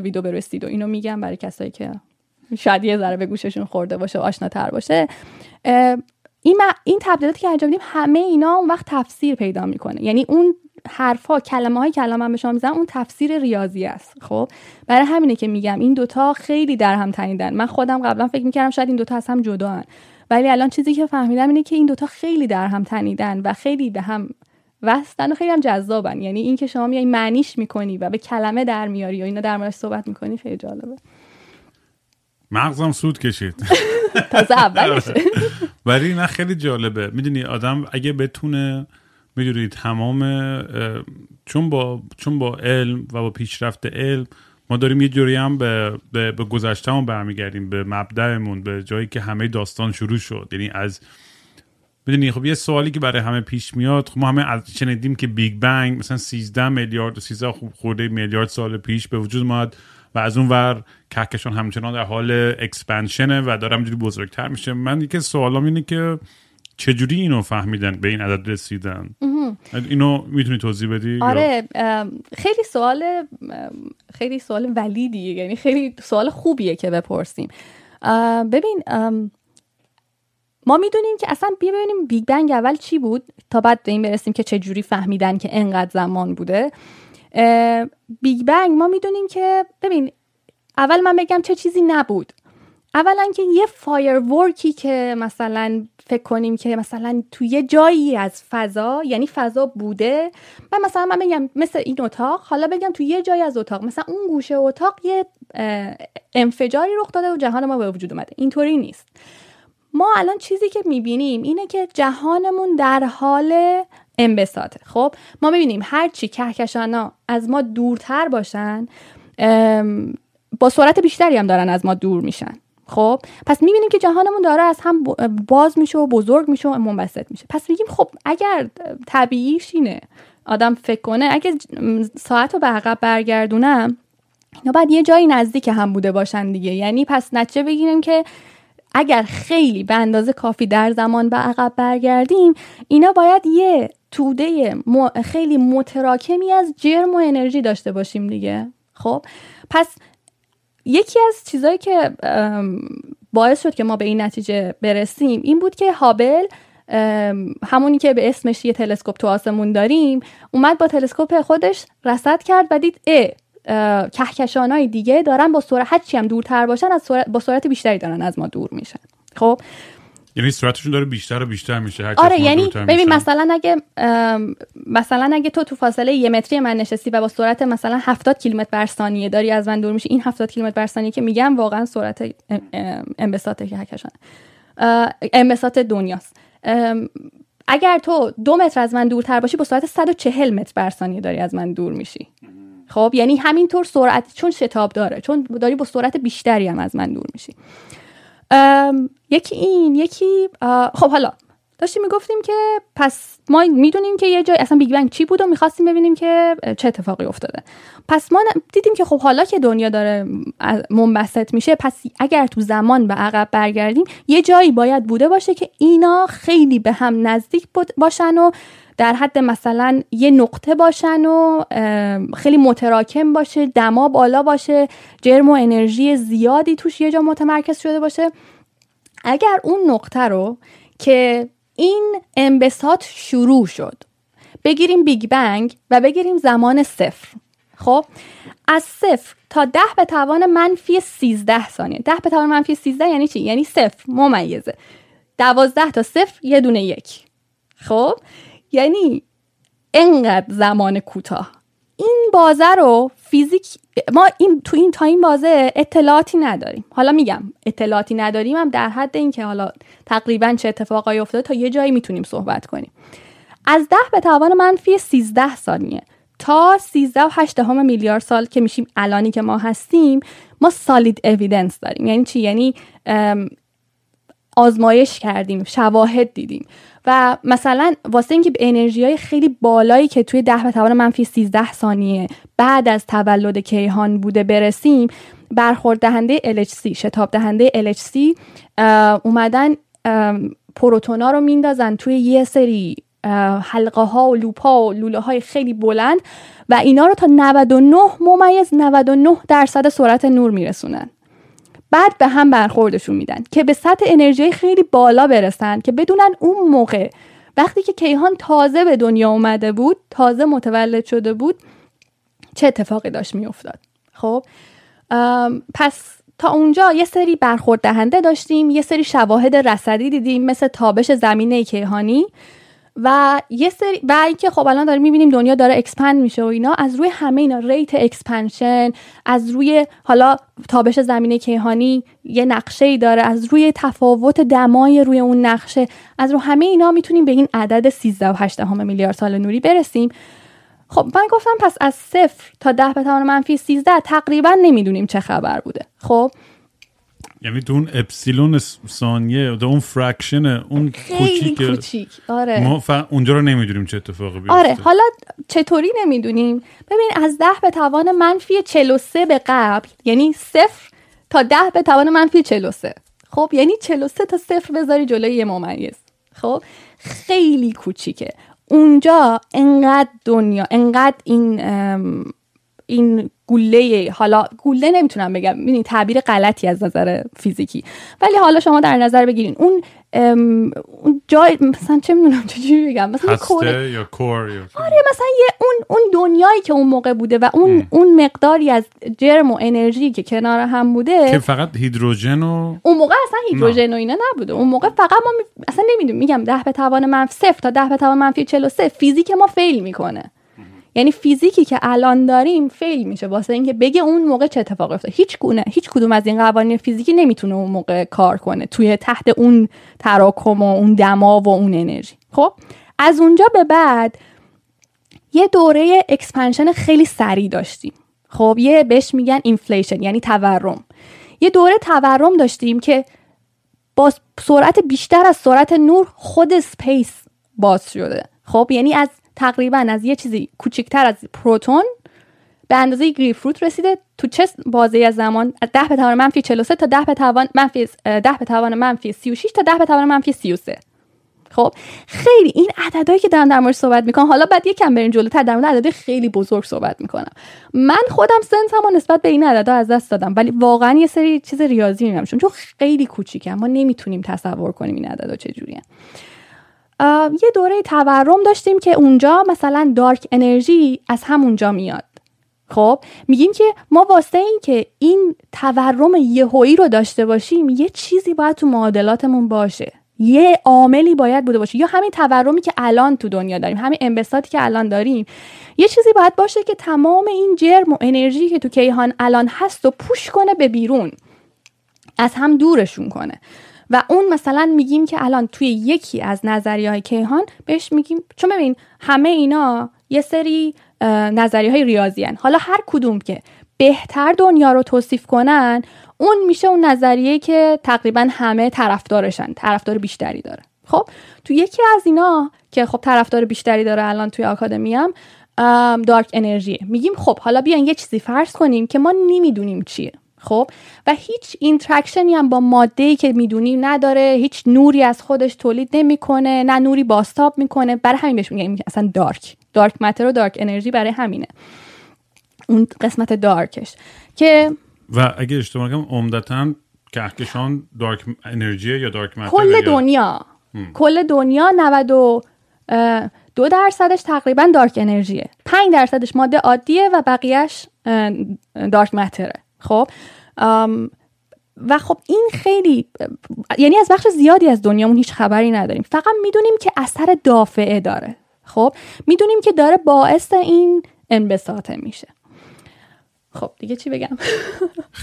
ویدو به روی سی دو اینو میگم برای کسایی که شاید یه ذره به گوششون خورده باشه و آشناتر باشه. این, این تبدیلاتی که انجام میدیم همه اینا اون وقت تفسیر پیدا می‌کنه. یعنی اون حرفا کلمه های کلام من به شما می‌زنم اون تفسیر ریاضی است. خب؟ برای همینه که میگم این دوتا خیلی در هم تنیدن. من خودم قبلا فکر می‌کردم شاید این دوتا از هم جدا هن. ولی الان چیزی که فهمیدم اینه که این دوتا خیلی در هم تنیدن و خیلی به هم وستن و خیلی هم جذابن. یعنی این که شما میای معنیش می‌کنی و به کلمه در میاری و اینا در موردش صحبت می‌کنی خیلی جالبه. مغزم سود کشید. <laughs> تازه اولشه. <laughs> ولی نه خیلی جالبه. می‌دونی آدم اگه بتونه می‌دونید تمام چون با چون با علم و با پیشرفت علم ما داریم یه جوری هم به, به, به گذشتهمون برمیگردیم به مبدعمون به جایی که همه داستان شروع شد. یعنی از می‌دونی خب یه سوالی که برای همه پیش میاد خب ما همه از شنیدیم که بیگ بنگ مثلا 13 میلیارد و 13 خورده میلیارد سال پیش به وجود اومد و از اون ور کهکشان همچنان در حال expansion ه و داره همجوری بزرگتر میشه. من یکی سوالام اینه که چجوری اینو فهمیدن؟ به این عدد رسیدن؟ اینو می‌تونی توضیح بدی؟ آره خیلی سوال خیلی سوال valid یه یعنی خیلی سوال خوبیه که بپرسیم. ببین ما می‌دونیم که اصلا ببینیم بیگ بنگ اول چی بود تا بعد به این برسیم که چجوری فهمیدن که انقدر زمان بوده. بیگ بنگ ما می‌دونیم که ببین اول من بگم چه چیزی نبود. اولا که یه firework ی که مثلا فکر کنیم که مثلا تو یه جایی از فضا یعنی فضا بوده و مثلا من بگم مثل این اتاق حالا بگم تو یه جایی از اتاق مثلا اون گوشه اتاق یه انفجاری رخ داده و جهان ما به وجود اومده. اینطوری نیست. ما الان چیزی که می‌بینیم اینه که جهانمون در حال انبساطه. خب ما می‌بینیم هرچی کهکشان از ما دورتر باشن با سرعت بیشتری هم دارن از ما دور میشن. خب پس می‌بینیم که جهانمون داره از هم باز میشه و بزرگ میشه و منبسط میشه. پس میگیم خب اگر طبیعیش اینه آدم فکر کنه اگه ساعت رو به عقب برگردونم اینا باید یه جایی نزدیک هم بوده باشن دیگه. یعنی پس نتیجه بگیریم که اگر خیلی به اندازه کافی در زمان به عقب برگردیم اینا باید یه توده خیلی متراکمی از جرم و انرژی داشته باشیم دیگه. خب پس یکی از چیزهایی که باعث شد که ما به این نتیجه برسیم این بود که هابل همونی که به اسمش یه تلسکوپ تو آسمون داریم اومد با تلسکوپ خودش رصد کرد و دید ا کهکشان های دیگه دارن با سرعت هرچی هم دورتر باشن از با سرعت بیشتری دارن از ما دور میشن. خب؟ یعنی سرعتشون داره بیشتر و بیشتر میشه. آره یعنی ببین مثلا اگه مثلا اگه تو تو فاصله یه متری من نشستی و با سرعت مثلا 70 کیلومتر بر ثانیه داری از من دور میشی این 70 کیلومتر بر ثانیه که میگم واقعا سرعت انبساط کهکشان انبساط دنیاست. اگر تو دو متر از من دورتر باشی با سرعت 140 متر بر ثانیه داری از من دور میشی. خب یعنی همینطور سرعت چون شتاب داره چون داری با سرعت بیشتری هم از من دور میشی. یکی این یکی خب حالا داشتیم می‌گفتیم که پس ما می‌دونیم که یه جای اصلا بیگ بنگ چی بود و می‌خواستیم ببینیم که چه اتفاقی افتاده. پس ما دیدیم که خب حالا که دنیا داره منبسط میشه پس اگر تو زمان به عقب برگردیم یه جایی باید بوده باشه که اینا خیلی به هم نزدیک باشن و در حد مثلا یه نقطه باشن و خیلی متراکم باشه دما بالا باشه جرم و انرژی زیادی توش یه جا متمرکز شده باشه. اگر اون نقطه رو که این انبساط شروع شد بگیریم بیگ بنگ و بگیریم زمان صفر. خب؟ از صفر تا ده به توان منفی سیزده ثانیه. ده به توان منفی سیزده یعنی چی؟ یعنی صفر. ممیزه. دوازده تا صفر یه دونه یک. خب؟ یعنی انقدر زمان کوتاه. این بازه رو فیزیک ما این تو این تا این بازه اطلاعاتی نداریم. حالا میگم اطلاعاتی نداریم هم در حد اینکه حالا تقریبا چه اتفاقایی افتاده تا یه جایی می‌تونیم صحبت کنیم. از ده به توان منفی 13 ثانیه. تا 13 و 8 همه میلیارد سال که میشیم الانی که ما هستیم ما سالید اویدنس داریم. یعنی چی؟ یعنی آزمایش کردیم شواهد دیدیم. و مثلا واسه اینکه انرژی های خیلی بالایی که توی ده به توان منفی 13 ثانیه بعد از تولد کیهان بوده برسیم برخورد دهنده LHC شتاب دهنده LHC اومدن پروتونا رو میندازن توی یه سری حلقه ها و لوپ ها و لوله های خیلی بلند و اینا رو تا 99 ممیز 99 درصد سرعت نور میرسونن. بعد به هم برخوردشون میدن که به سطح انرژی خیلی بالا برسن که بدونن اون موقع وقتی که کیهان تازه به دنیا اومده بود تازه متولد شده بود چه اتفاقی داشت میافتاد؟ خب پس تا اونجا یه سری برخورد دهنده داشتیم یه سری شواهد رصدی دیدیم مثل تابش زمینه کیهانی. و یه سری و اینکه خب الان داریم می‌بینیم دنیا داره expand میشه و اینا از روی همه اینا rate expansion از روی حالا تابش زمینه کیهانی یه نقشه ای داره از روی تفاوت دمای روی اون نقشه از روی همه اینا می‌تونیم به این عدد 13 و 8 میلیارد سال نوری برسیم. خب من گفتم پس از صفر تا ده به توان منفی 13 تقریبا نمی‌دونیم چه خبر بوده. خب یعنی تو اون اپسیلون ثانیه اون fraction اون خیلی کوچیک آره. ما اونجا رو نمی‌دونیم چه اتفاقی بیفته. آره حالا چطوری نمی‌دونیم؟ ببین از ده به توان منفی 43 به قبل یعنی صفر تا ده به توان منفی 43 خب یعنی 43 تا صفر بذاری جلوی یه ممیز. خب خیلی کوچیکه. اونجا انقدر دنیا انقدر این این گله حالا گله نمی‌تونم بگم. این تعبیر غلطی از نظر فیزیکی. ولی حالا شما در نظر بگیرین. اون اون جای مثلا چه می‌دونم چجوری بگم؟ مثلا یا کور یا آره مثلا یه اون اون دنیایی که اون موقع بوده و اون اون مقداری از جرم و انرژی که کنار هم بوده که فقط هیدروژن و اون موقع اصلا هیدروژن و اینا نبوده. اون موقع فقط ما می... اصلا نمی‌دونم میگم ده به توان منفی صفر تا ده به توان منفی 43 فیزیک ما فیل می‌کنه. یعنی فیزیکی که الان داریم فیل میشه. واسه اینکه بگه اون موقع چه اتفاقی افتاد هیچ گونه هیچ کدوم از این قوانین فیزیکی نمی‌تونه اون موقع کار کنه توی تحت اون تراکم و اون دما و اون انرژی. خب؟ از اونجا به بعد یه دوره expansion خیلی سریع داشتیم. خب؟ یه بهش میگن inflation یعنی تورم. یه دوره تورم داشتیم که با سرعت بیشتر از سرعت نور خود space باز شده. خب؟ یعنی از تقریبا از یه چیزی کوچکتر از پروتون به اندازه گریپ فروت رسیده. تو چه بازه از زمان؟ از 10 به توان منفی 43 تا 10 به توان منفی 10 به توان منفی 36 تا 10 به توان منفی 33 خب خیلی این عددهایی که دارم در مورد صحبت می‌کنم حالا بعد یکم بریم جلوتر در مورد عددهای خیلی بزرگ صحبت می‌کنم. من خودم سنسمو نسبت به این عددها از دست دادم ولی واقعا یه سری چیز ریاضی می‌بینم چون خیلی کوچیکه ما نمی‌تونیم تصور کنیم این عددها چجوریه. یه دوره تورم داشتیم که اونجا مثلا دارک انرژی از همونجا میاد. خب میگیم که ما واسه این که این تورم یهویی رو داشته باشیم یه چیزی باید تو معادلاتمون باشه. یه عاملی باید بوده باشه. یا همین تورمی که الان تو دنیا داریم همین انبساطی که الان داریم. یه چیزی باید باشه که تمام این جرم و انرژی که تو کیهان الان هست و پوش کنه به بیرون. از هم دورشون کنه. و اون مثلا میگیم که الان توی یکی از نظریه های کیهان بهش میگیم چون ببین همه اینا یه سری نظریه های ریاضی هن. حالا هر کدوم که بهتر دنیا رو توصیف کنن اون میشه اون نظریه که تقریبا همه طرفدارشن طرفدار بیشتری داره. خب تو یکی از اینا که خب طرفدار بیشتری داره الان توی آکادمی هم dark energy. میگیم خب حالا بیاین یه چیزی فرض کنیم که ما نمی‌دونیم چیه. خب؟ و هیچ interaction ی هم با ماده که می‌دونی نداره هیچ نوری از خودش تولید نمی‌کنه نه نوری بازتاب می‌کنه. برای همین بهش میگن اصلا dark dark matter و dark energy برای همینه. اون قسمت دارکش که و اگه اشتباه کنم عمدتا کهکشان دارک انرژی یا دارک متر کل دنیا. کل دنیا 92 دو درصدش تقریبا دارک انرژیه 5 درصدش ماده عادیه و بقیهش دارک متره خب؟ و خب این خیلی یعنی از بخش زیادی از دنیامون هیچ خبری نداریم. فقط می‌دونیم که اثر دافعه داره. خب؟ می‌دونیم که داره باعث این انبساطه میشه. خب دیگه چی بگم؟ <laughs>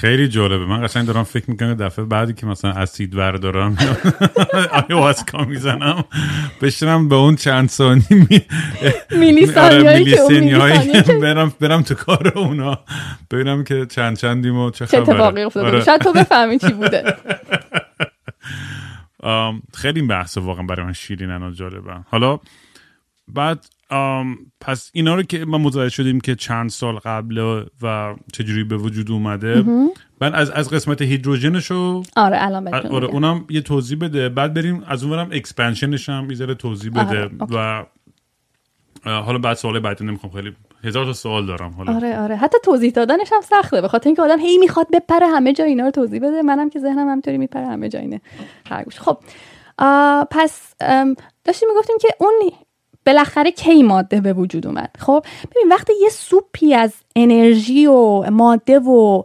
خیلی جالبه. من قشنگ دارم فکر می‌کنم دفعه بعدی که مثلا اسید بردارم آیواسکا می‌زنم بشنم به اون چند ثانی میلی ثانیه‌ای آره، برم برم تو کار اونا ببینم که چند چندیم و چه خبره اتفاقی افتاده آره. شاید تو بفهمی چی بوده. <laughs> خیلی بحث واقعا برای من شیرینن و جالبه حالا بعد پس اینا رو که ما متوجه شدیم که چند سال قبل و چجوری به وجود اومده. بعد از از قسمت هیدروژنش رو آره الان آره اونم یه توضیح بده. بعد بریم از اونورم اکسپنشنش هم یه توضیح بده و حالا بعد سوال بعدی نمی‌خوام خیلی هزار تا سوال دارم حالا. آره آره. حتی توضیح دادنش هم سخته. به خاطر اینکه آدم هی می‌خواد بپره همه جا اینا رو توضیح بده. منم که ذهنم همینطوری میپره همه جا اینه. خب پس داشتیم می‌گفتیم که اون بالاخره کی ماده به وجود اومد؟ خب ببین وقتی یه سوپی از انرژی و ماده و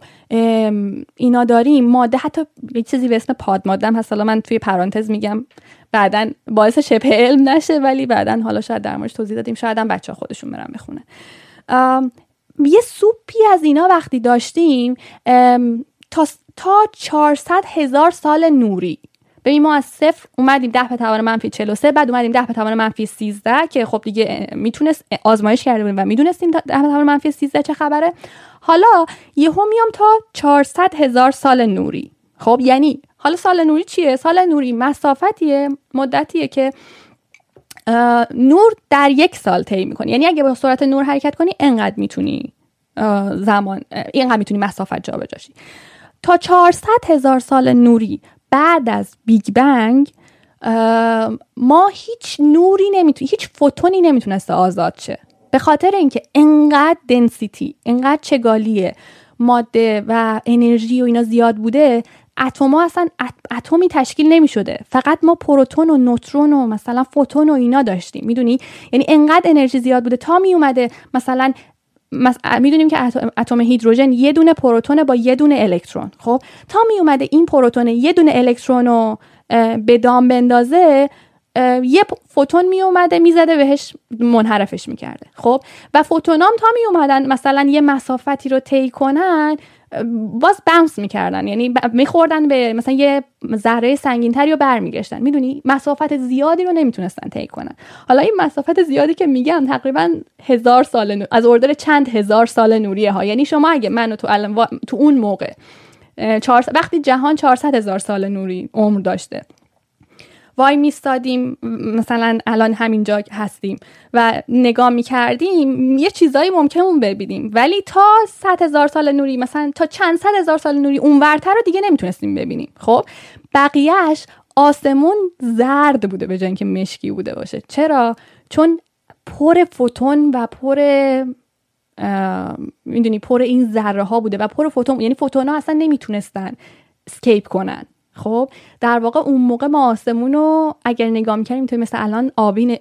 اینا داریم ماده حتی یه چیزی به اسم پاد ماده هم هست. حالا من توی پرانتز میگم بعدا باعث شبه علم نشه ولی بعدا حالا شاید در موردش توضیح دادیم. شاید هم بچه خودشون برن بخونه یه سوپی از اینا وقتی داشتیم تا تا 400 هزار سال نوری. ببین ما از صفر اومدیم 10 به توان منفی 43 بعد اومدیم 10 به توان منفی 13 که خب دیگه می‌تونست آزمایش کرده بودیم و می‌دونستیم 10 به توان منفی 13 چه خبره. حالا یهو میام تا 400 هزار سال نوری. خب یعنی حالا سال نوری چیه؟ سال نوری مسافتیه مدتیه که نور در یک سال طی می‌کنی. یعنی اگه با سرعت نور حرکت کنی انقدر می‌تونی زمان اینقدر می‌تونی مسافت جابجا شی تا 400 هزار سال نوری بعد از Big Bang ما هیچ نوری نمی‌تونی هیچ فوتونی نمی‌تونسته آزاد شه. به خاطر اینکه انقدر density انقدر چگالی ماده و انرژی و اینا زیاد بوده اتما اصلا اتمی تشکیل نمی شده فقط ما پروتون و نوترون و مثلا فوتون و اینا داشتیم. می‌دونی؟ یعنی انقدر انرژی زیاد بوده. تا می اومده مثلا می‌دونیم که اتم هیدروژن یه دونه پروتون با یه دونه الکترون. خب تا می اومده این پروتون یه دونه الکترون رو به دام بندازه یه فوتون می اومده می‌زده بهش منحرفش می‌کرده. خب و فوتونام تا می اومدن مثلا یه مسافتی رو طی کنن باز بمس می‌کردن. یعنی میخوردن به مثلا یه ذره سنگینتری رو برمیگشتن. می‌دونی؟ مسافت زیادی رو نمی‌تونستن طی کنن. حالا این مسافت زیادی که میگم تقریبا هزار سال نور... از اردر چند هزار سال نوریه ها. یعنی شما اگه منو تو, تو اون موقع وقتی جهان 400 هزار سال نوری عمر داشته وای میستادیم مثلا الان همینجا هستیم و نگاه می‌کردیم یه چیزایی ممکن اون ببینیم. ولی تا صد هزار سال نوری مثلا تا چند صد هزار سال نوری اونورتر رو دیگه نمی‌تونستیم ببینیم. خب؟ بقیهش آسمون زرد بوده به جای مشکی بوده باشه. چرا؟ چون پر فوتون و پر می‌دونی پر این ذره ها بوده و پر فوتون یعنی فوتون ها اصلا نمی‌تونستن سکیپ کنن. خب در واقع اون موقع ما آسمون رو اگر نگاه می‌کردیم تو مثل الان آبی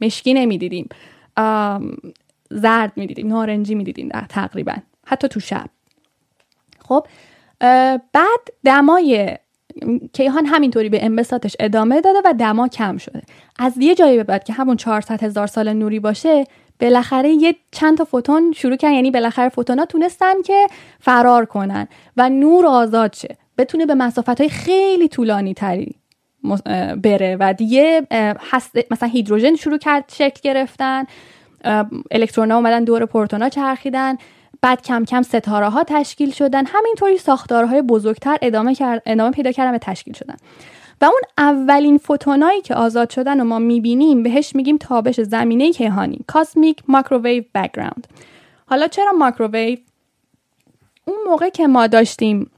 مشکی نمی‌دیدیم. زرد می‌دیدیم نارنجی می‌دیدیم تقریبا حتی تو شب. خب بعد دمای کیهان همینطوری به انبساطش ادامه داده و دما کم شده. از یه جایی به بعد که همون 400 هزار سال نوری باشه بالاخره یه چند تا فوتون شروع کردن. یعنی بالاخره فوتونا تونستن که فرار کنن و نور آزاد شه. بتونه به مسافت های خیلی طولانی تری بره و دیگه هست مثلا هیدروژن شروع کرد شکل گرفتن الکترون ها اومدن دور پروتونا چرخیدن بعد کم کم ستاره ها تشکیل شدن. همینطوری ساختارهای بزرگتر ادامه, کرد، ادامه پیدا کردن و تشکیل شدن. و اون اولین فوتونایی که آزاد شدن و ما می‌بینیم بهش میگیم تابش زمینه کیهانی cosmic microwave background حالا چرا microwave اون موقع که ما داشتیم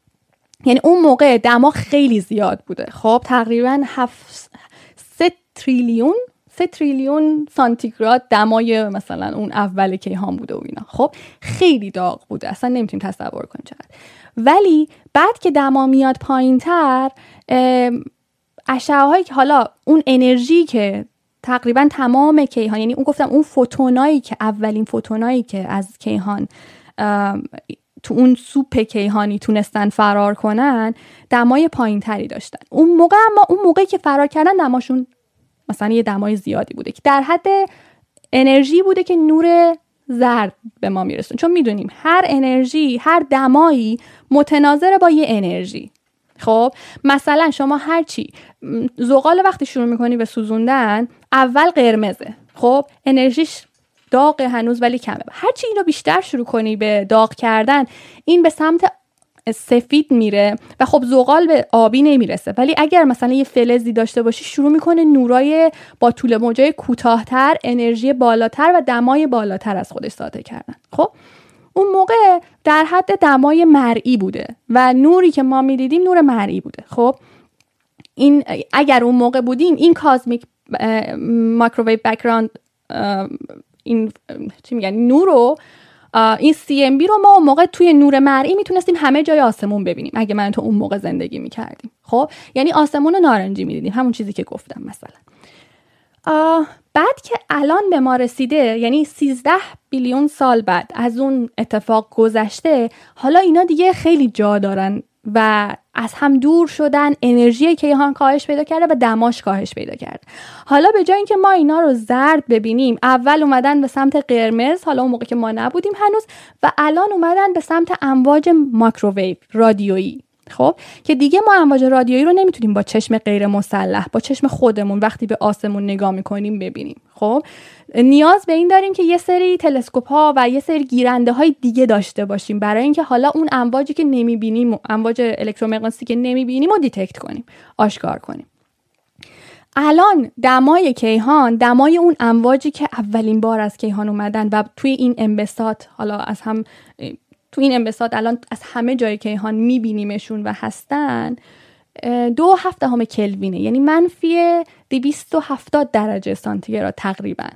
یعنی اون موقع دما خیلی زیاد بوده. خب تقریبا هفت سه تریلیون سه تریلیون سانتیگراد دمای مثلا اون اول کیهان بوده و اینا. خب خیلی داغ بوده. اصلا نمی‌تونیم تصور کنیم چقدر. ولی بعد که دما میاد پایین تر اشعه هایی که حالا اون انرژی که تقریبا تمام کیهان یعنی اون گفتم اون فوتونایی که اولین فوتونایی که از کیهان تو اون سوپ کیهانی تونستن فرار کنن دمای پایین تری داشتن. اون موقع اما اون موقعی که فرار کردن دماشون مثلا یه دمای زیادی بوده که در حد انرژی بوده که نور زرد به ما میرسون. چون می‌دونیم هر انرژی هر دمایی متناظر با یه انرژی. خب مثلا شما هرچی زغال وقتی شروع می‌کنی به سوزوندن اول قرمزه. خب انرژیش داغ هنوز ولی کمه. هرچی اینو بیشتر شروع کنی به داغ کردن این به سمت سفید میره و خب زغال به آبی نمی‌رسه. ولی اگر مثلا یه فلزی داشته باشی شروع می‌کنه نورای با طول موجای کوتاهتر انرژی بالاتر و دمای بالاتر از خودش ساطع کردن. خب؟ اون موقع در حد دمای مرئی بوده و نوری که ما می‌دیدیم نور مرئی بوده. خب؟ این اگر اون موقع بودیم این cosmic microwave background این چی میگن نور رو این سی رو ما اون موقع توی نور مرئی می‌تونستیم همه جای آسمون ببینیم. اگه من تو اون موقع زندگی می‌کردیم. خب؟ یعنی آسمون نارنجی می‌دیدیم. همون چیزی که گفتم مثلا. بعد که الان به ما رسیده یعنی 13 بیلیون سال بعد از اون اتفاق گذشته حالا اینا دیگه خیلی جا دارن و از هم دور شدن انرژی کیهان کاهش پیدا کرده و دماش کاهش پیدا کرده. حالا به جای اینکه ما اینا رو زرد ببینیم اول اومدن به سمت قرمز حالا اون موقع که ما نبودیم هنوز و الان اومدن به سمت امواج microwave رادیویی. خب که دیگه ما امواج رادیویی رو نمی‌تونیم با چشم غیر مسلح با چشم خودمون وقتی به آسمون نگاه می‌کنیم ببینیم. خب نیاز به این داریم که یه سری تلسکوپ ها و یه سری گیرنده های دیگه داشته باشیم برای اینکه حالا اون امواجی که نمی‌بینیم امواج الکترومغناطیسی که نمی‌بینیم رو detect کنیم آشکار کنیم. الان دمای کیهان دمای اون امواجی که اولین بار از کیهان اومدن و توی این انبساط حالا از هم تو این انبساط الان از همه جای کیهان میبینیمشون و هستن دو هفته همه کلوینه. یعنی منفی 270 درجه سانتیگراد تقریبا.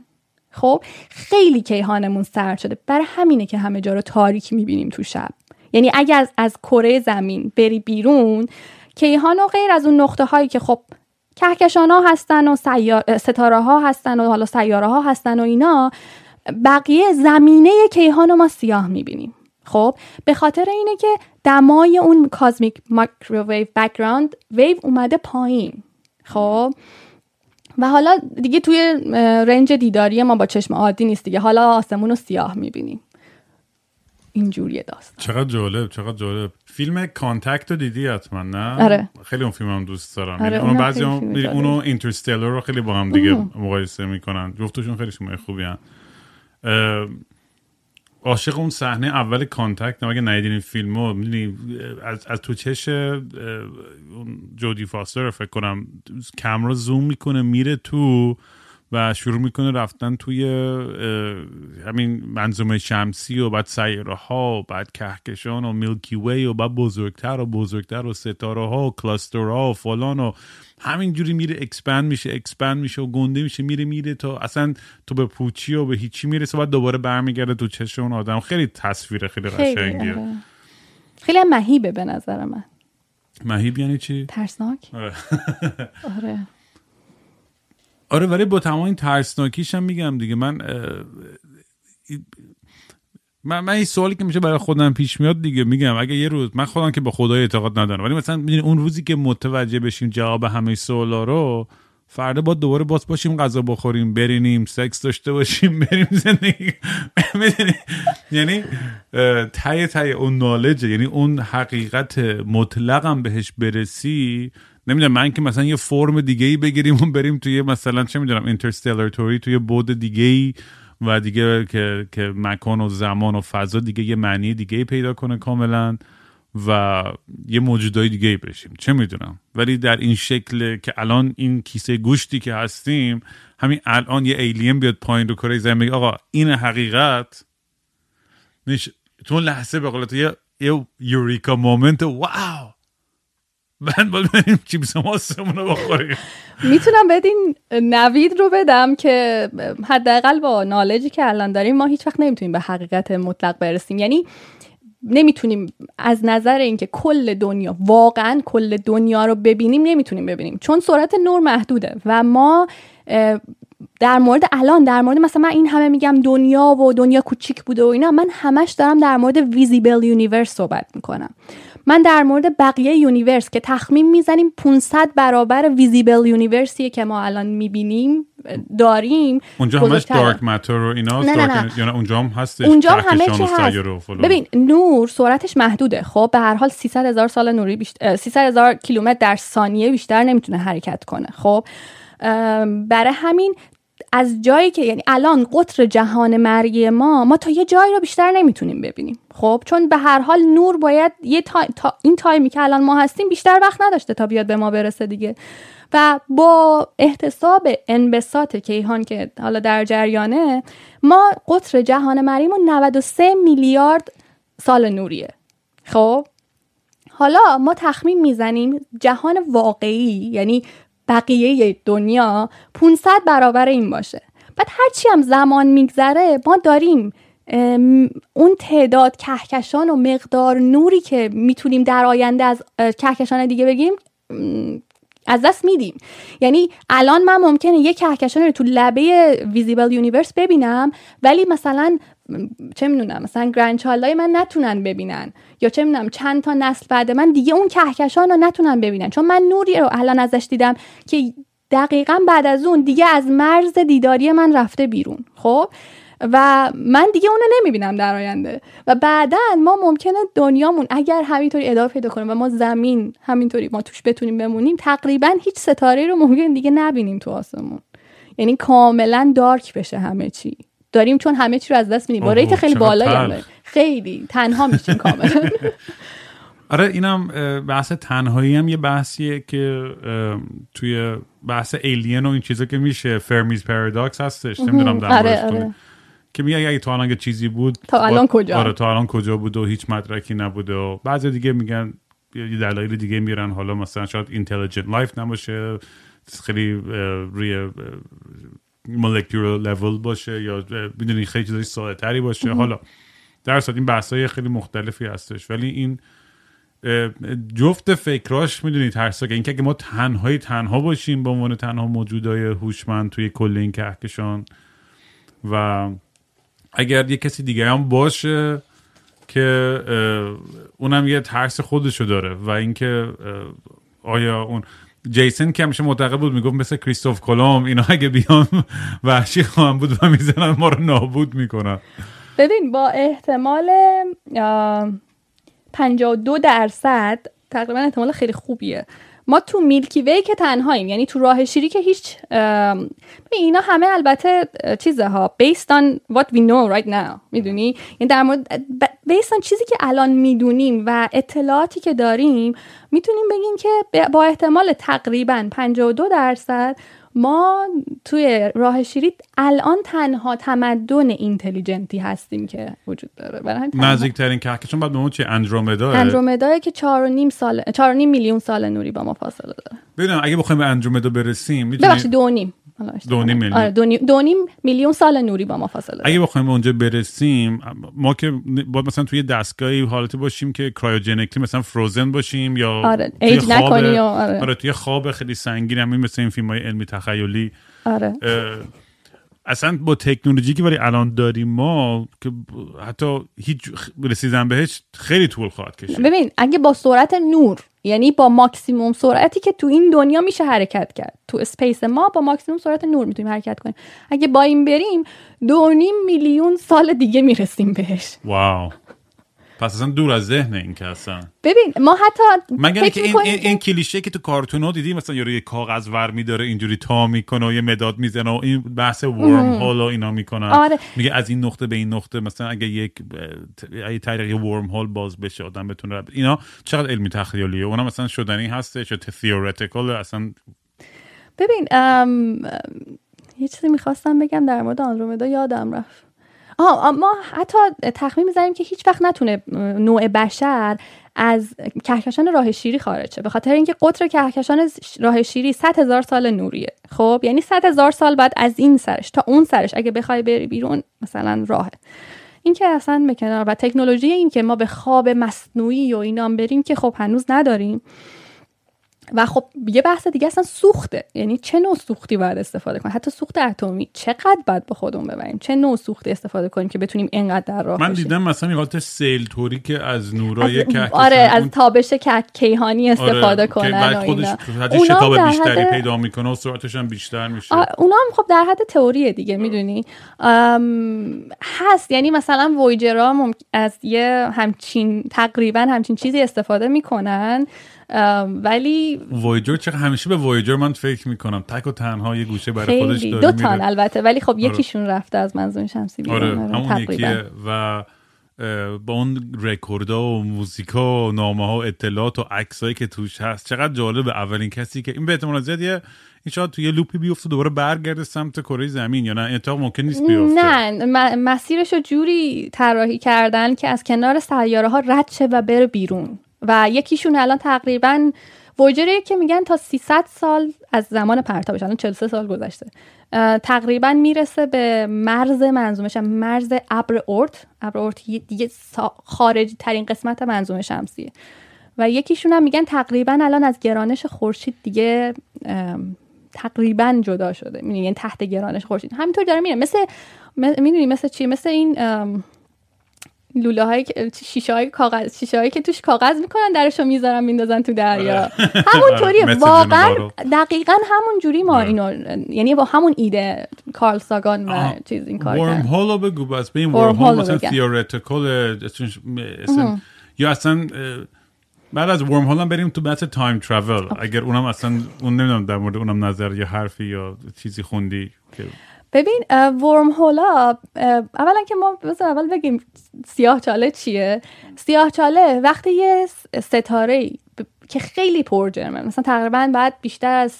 خب خیلی کیهانمون سرد شده. برای همینه که همه جا رو تاریک می‌بینیم تو شب. یعنی اگر از, از کره زمین بری بیرون کیهان و غیر از اون نقطه هایی که خب کهکشان ها هستن و ستاره ها هستن و حالا سیاره ها هستن و اینا بقیه زمینه کیهان رو ما سیاه می‌بینیم. خب به خاطر اینه که دمای اون cosmic microwave background wave اومده پایین. خب؟ و حالا دیگه توی range دیداری ما با چشم عادی نیست دیگه. حالا آسمون رو سیاه می‌بینیم. اینجوریه داست چقدر جالب چقدر جالب. فیلم Contact رو دیدی حتما نه؟ آره. خیلی اون فیلم هم دوست دارم. آره، یعنی اونم بعضی هم. اونو Interstellar رو خیلی با هم دیگه مقایسه می‌کنن. جفتشون خیلی فیلما خوبی هن. عاشق اون صحنه اول Contact اگه ندیدین این فیلم رو می‌دونی، از, از تو چش جودی فاستر فکر کنم کمرا زوم می‌کنه میره تو و شروع می‌کنه رفتن توی همین منظومه شمسی و بعد سیاره ها و بعد کهکشان و Milky Way و بعد بزرگتر و بزرگتر و ستاره ها و cluster ها و فلان و همینجوری میره expand میشه expand میشه و گنده میشه میره میره تا اصلا تو به پوچی و به هیچی می‌رسه بعد دوباره برمیگرده تو چش اون آدم خیلی تصویر خیلی خیلی قشنگیه آره. خیلی هم مهیبه به نظر من مهیب یعنی چی؟ ترسناک آره. آره ولی با تمام این ترسناکیش هم میگم دیگه. من من من این سوالی که میشه برای خودم پیش میاد دیگه میگم. اگه یه روز من خودم که به خدای اعتقاد ندارم. ولی مثلا می‌دونی اون روزی که متوجه بشیم جواب همه سوالا رو فردا با دوباره باز باشیم غذا بخوریم برینیم سکس داشته باشیم بریم زندگی؟ <laughs> یعنی ته ته اون نالجه یعنی اون حقیقت مطلقم بهش برسی نمی‌دونم من که مثلا یه فرم دیگه ای بگیریم و بریم توی مثلا چه می‌دونم اینترستلر توری توی بود دیگه ای و دیگه که که مکان و زمان و فضا دیگه یه معنی دیگه ای پیدا کنه کاملا و یه موجودای دیگه ای بشیم. چه می‌دونم. ولی در این شکل که الان این کیسه گوشتی که هستیم همین الان یه ایلین بیاد پایین رو کره زمین آقا این حقیقت نیش تو لحظه به قول تو یه یوریکا مومنت واو! بعد باید بریم چیپس ماستمون رو بخوریم. می‌تونم بدین نوید رو بدم که حداقل با knowledge ی که الان داریم ما هیچ وقت نمی‌تونیم به حقیقت مطلق برسیم. یعنی نمی‌تونیم از نظر اینکه کل دنیا واقعا کل دنیا رو ببینیم نمی‌تونیم ببینیم. چون سرعت نور محدوده و ما در مورد الان در مورد مثلا من این همه میگم دنیا و دنیا کوچیک بوده و اینا من همش دارم در مورد visible universe صحبت می‌کنم. من در مورد بقیه universe که تخمین می‌زنیم 500 برابر visible universe یه که ما الان می‌بینیم داریم اونجا همش. dark matter و اینا نه، نه، نه. یا نه اونجا هم هستش اونجا هم همه چی هست. ببین نور سرعتش محدوده خب به هر حال 300 هزار سال نوری بیشتر 300 هزار کیلومتر در ثانیه بیشتر نمی‌تونه حرکت کنه خب برای همین از جایی که یعنی الان قطر جهان مرئی ما ما تا یه جایی رو بیشتر نمی‌تونیم ببینیم. خب چون به هر حال نور باید یه تا, تا این time ی که الان ما هستیم بیشتر وقت نداشته تا بیاد به ما برسه دیگه. و با احتساب انبساط کیهان که حالا در جریانه ما قطر جهان مریمون 93 میلیارد سال نوریه. خب؟ حالا ما تخمین می‌زنیم جهان واقعی یعنی بقیه دنیا 500 برابر این باشه. بعد هرچی هم زمان میگذره ما داریم اون تعداد کهکشان و مقدار نوری که می‌تونیم در آینده از کهکشان دیگه بگیریم م، از دست میدیم. یعنی الان من ممکنه یه کهکشان رو تو لبه visible universe ببینم ولی مثلا چه می‌دونم مثلا grandchild های من نتونن ببینن یا چه می‌دونم چند تا نسل بعد من دیگه اون کهکشان رو نتونن ببینن. چون من نوری رو الان ازش دیدم که دقیقا بعد از اون دیگه از مرز دیداری من رفته بیرون خب؟ و من دیگه اونو نمی‌بینم در آینده. و بعدا ما ممکنه دنیامون اگر همینطوری ادامه پیدا کنیم و ما زمین همینطوری ما توش بتونیم بمونیم تقریبا هیچ ستاره رو ممکن دیگه نبینیم تو آسمون. یعنی کاملا دارک بشه همه چی. داریم چون همه چی رو از دست میدیم با ریت خیلی بالایی هم تلخ. داریم. خیلی تنها میشیم کاملا <laughs> آره اینم بحث تنهایی هم یه بحثیه که توی بحث ایلین و این چیزا که میشه فرمیز پارادوکس هستش نمی‌دونم در آره، آره. که میگه اگه تا الان یه چیزی بود تا با- الان کجا؟ آره تا الان کجا بود و هیچ مدرکی نبوده و بعضی دیگه میگن یه دلایل دیگه میرن حالا مثلا شاید intelligent life نباشه خیلی روی اه، molecular level باشه یا می‌دونی خیلی چیزای ساده تری باشه. حالا در صورت این بحث های خیلی مختلفی هستش. ولی این جفت فکراش می‌دونید ترسناکه اینکه اگه ما تنهایی تنها باشیم به عنوان تنها موجودای هوشمند توی کل این کهکشان و اگر یه کسی دیگه هم باشه که اونم یه ترس خودشو داره و اینکه آیا اون جیسن که همیشه معتقد بود می‌گفت مثل کریستوف کلم اینا اگه بیان وحشی خواهم بود و می‌زنن ما رو نابود می‌کنن. ببین با احتمال 52 درصد تقریبا احتمال خیلی خوبیه. ما تو میلکی وی که تنهاییم یعنی تو راه شیری که هیچ اینا همه البته چیزه ها based on what we know right now می‌دونی؟ یعنی در مورد based on چیزی که الان می‌دونیم و اطلاعاتی که داریم می‌تونیم بگیم که با احتمال تقریبا 52 درصد ما توی راه شیری الان تنها تمدن اینتلیجنتی هستیم که وجود داره. نزدیکترین کهکشان بعد به اون چه اندرومدا اندرومدا که 4.5 سال 4.5 میلیون سال نوری با ما فاصله داره. ببینم اگه بخوایم به اندرومدا برسیم می‌تونیم ببخشید دو نیم. دو نیم میلیون. آره دو نیم میلیون سال نوری با ما فاصله اگه بخوایم اونجا برسیم ما که با مثلا توی دستگاهی حالتی باشیم که کرایوجنیکلی مثلا فروزن باشیم یا آره ایج نکنی آره. آره توی خواب خیلی سنگین همین مثل این فیلم های علمی تخیلی آره. اصلا با تکنولوژی که ولی الان داریم ما که حتی هیچ رسیدن بهش خیلی طول خواهد کشید. ببین اگه با سرعت نور یعنی با ماکسیموم سرعتی که تو این دنیا میشه حرکت کرد تو space ما با ماکسیموم سرعت نور می‌تونیم حرکت کنیم. اگه با این بریم دو نیم میلیون سال دیگه می‌رسیم بهش. واو. پس اصلا دور از ذهن این که اصلا. ببین ما حتی مگر که این, این, این کلیشه که تو کارتون دیدی مثلا یه کاغذ ور میداره اینجوری تا می‌کنه و یه مداد می‌زنه و این بحث wormhole و اینا می‌کنن آره. میگه از این نقطه به این نقطه مثلا اگه یک ای طریق ورم هول باز بشه آدم بتونه اینا چقدر علمی تخیلیه؟ اونا مثلا شدنی هستش یا تئوریتیکال اصلا ببین ام... یه چیزی می‌خواستم بگم در مورد آندرومدا یادم رفت. آه ما حتی تخمین می‌زنیم که هیچ وقت نتونه نوع بشر از کهکشان راه شیری خارج شه. به خاطر اینکه قطر کهکشان راه شیری 100 هزار سال نوریه. خب یعنی 100 هزار سال بعد از این سرش تا اون سرش اگه بخوای بری بیرون مثلا راهه. این که اصلا به و تکنولوژی این که ما به خواب مصنوعی و اینام بریم که خب هنوز نداریم. و خب یه بحث دیگه اصلا سوخته. یعنی چه نوع سوختی باید استفاده کنیم؟ حتی سوخت اتمی چقدر باید به خودمون ببریم؟ چه نوع سوختی استفاده کنیم که بتونیم اینقدر در راه من دیدم مثلا یه حالت سیل توری که از نورای از... آره از تابش کیهانی آره، استفاده آره، کنن و خودش شتاب بیشتری حد... پیدا می‌کنه و سرعتش هم بیشتر میشه. اونا هم خب در حد تئوریه دیگه می‌دونی؟ هست. یعنی مثلا وویجرا ممکن از یه همچین تقریبا همچین چیزی استفاده می‌کنن. ولی وایجر چقدر همیشه به وایجر من فکر می‌کنم؟ تک و تنها یه گوشه برای خودش داره دو تان البته. ولی خب آره. یکیشون رفته از منظور شمسی بیرون. آره. آره، همون یکیه. و با اون رکوردها و موزیکا و نامه ها و اطلاعات و عکسایی که توش هست چقدر جالبه. اولین کسی که این به احتمال زیاد یه این شاید توی لوپی بیفته دوباره برگرده سمت کره زمین یا نه؟ اتفاق ممکن نیست بیفته. نه مسیرش رو جوری طراحی کردن که از کنار سیاره ها رد شه و بره بیرون. و یکیشون الان تقریبا وویجری که میگن تا 300 سال از زمان پرتابش الان 43 سال گذشته. تقریبا می‌رسه به مرز منظومه مرز ابر اورت. ابر اورت دیگه خارجی ترین قسمت منظومه شمسیه. و یکیشون هم میگن تقریبا الان از گرانش خورشید دیگه تقریبا جدا شده. یعنی تحت گرانش خورشید. همینطور داره میره. مثل می‌دونی مثل چی؟ مثل این لوله های شیشه های کاغذ شیشه هایی که توش کاغذ می‌کنن درشو می‌ذارن میندازن تو دریا. آره. <laughs> همون طوریه <laughs> واقعا دقیقا همون جوری ما آره. اینو یعنی با همون ایده کارل ساگان و چیز این کار ورم هول بگو بس. به این ورم هول مثلا تیوریتیکال یا اصلا بعد از ورم هول بریم تو بحث تایم ترافل اگر اونم اصلا اون نمی‌دونم در مورد اونم نظر یا حرفی یا چیزی خوندی ببین ورم هولا اولا که ما بذار اول بگیم سیاه چاله چیه؟ سیاه چاله وقتی یه ستاره که خیلی پر جرمه مثلا تقریبا باید بیشتر از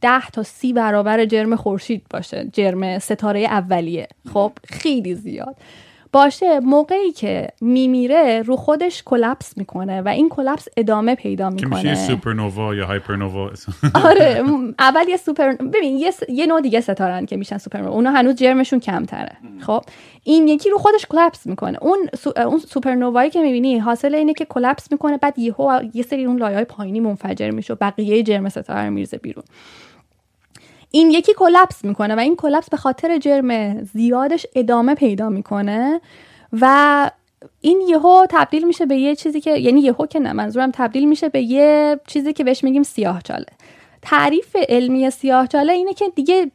ده تا سی برابر جرم خورشید باشه جرم ستاره اولیه. خب خیلی زیاد. باشه موقعی که میمیره رو خودش collapse می‌کنه و این collapse ادامه پیدا که میشه می‌کنه. supernova یا hypernova. <laughs> آره م- اول یه سوپر ببین یه, س- یه نوع دیگه ستارن که میشن سوپر اونا هنوز جرمشون کمتره. خب؟ این یکی رو خودش collapse می‌کنه. اون سو... اون supernova یی که می‌بینی حاصل اینه که collapse می‌کنه بعد یهو یه سری اون لایه‌های پایینی منفجر میشه و بقیه جرم ستاره میریزه بیرون. این یکی collapse می‌کنه و این collapse به خاطر جرم زیادش ادامه پیدا می‌کنه و این یهو تبدیل میشه به یه چیزی که یعنی یهو که نه منظورم تبدیل میشه به یه چیزی که بهش میگیم سیاه چاله. تعریف علمی سیاه چاله اینه که دیگه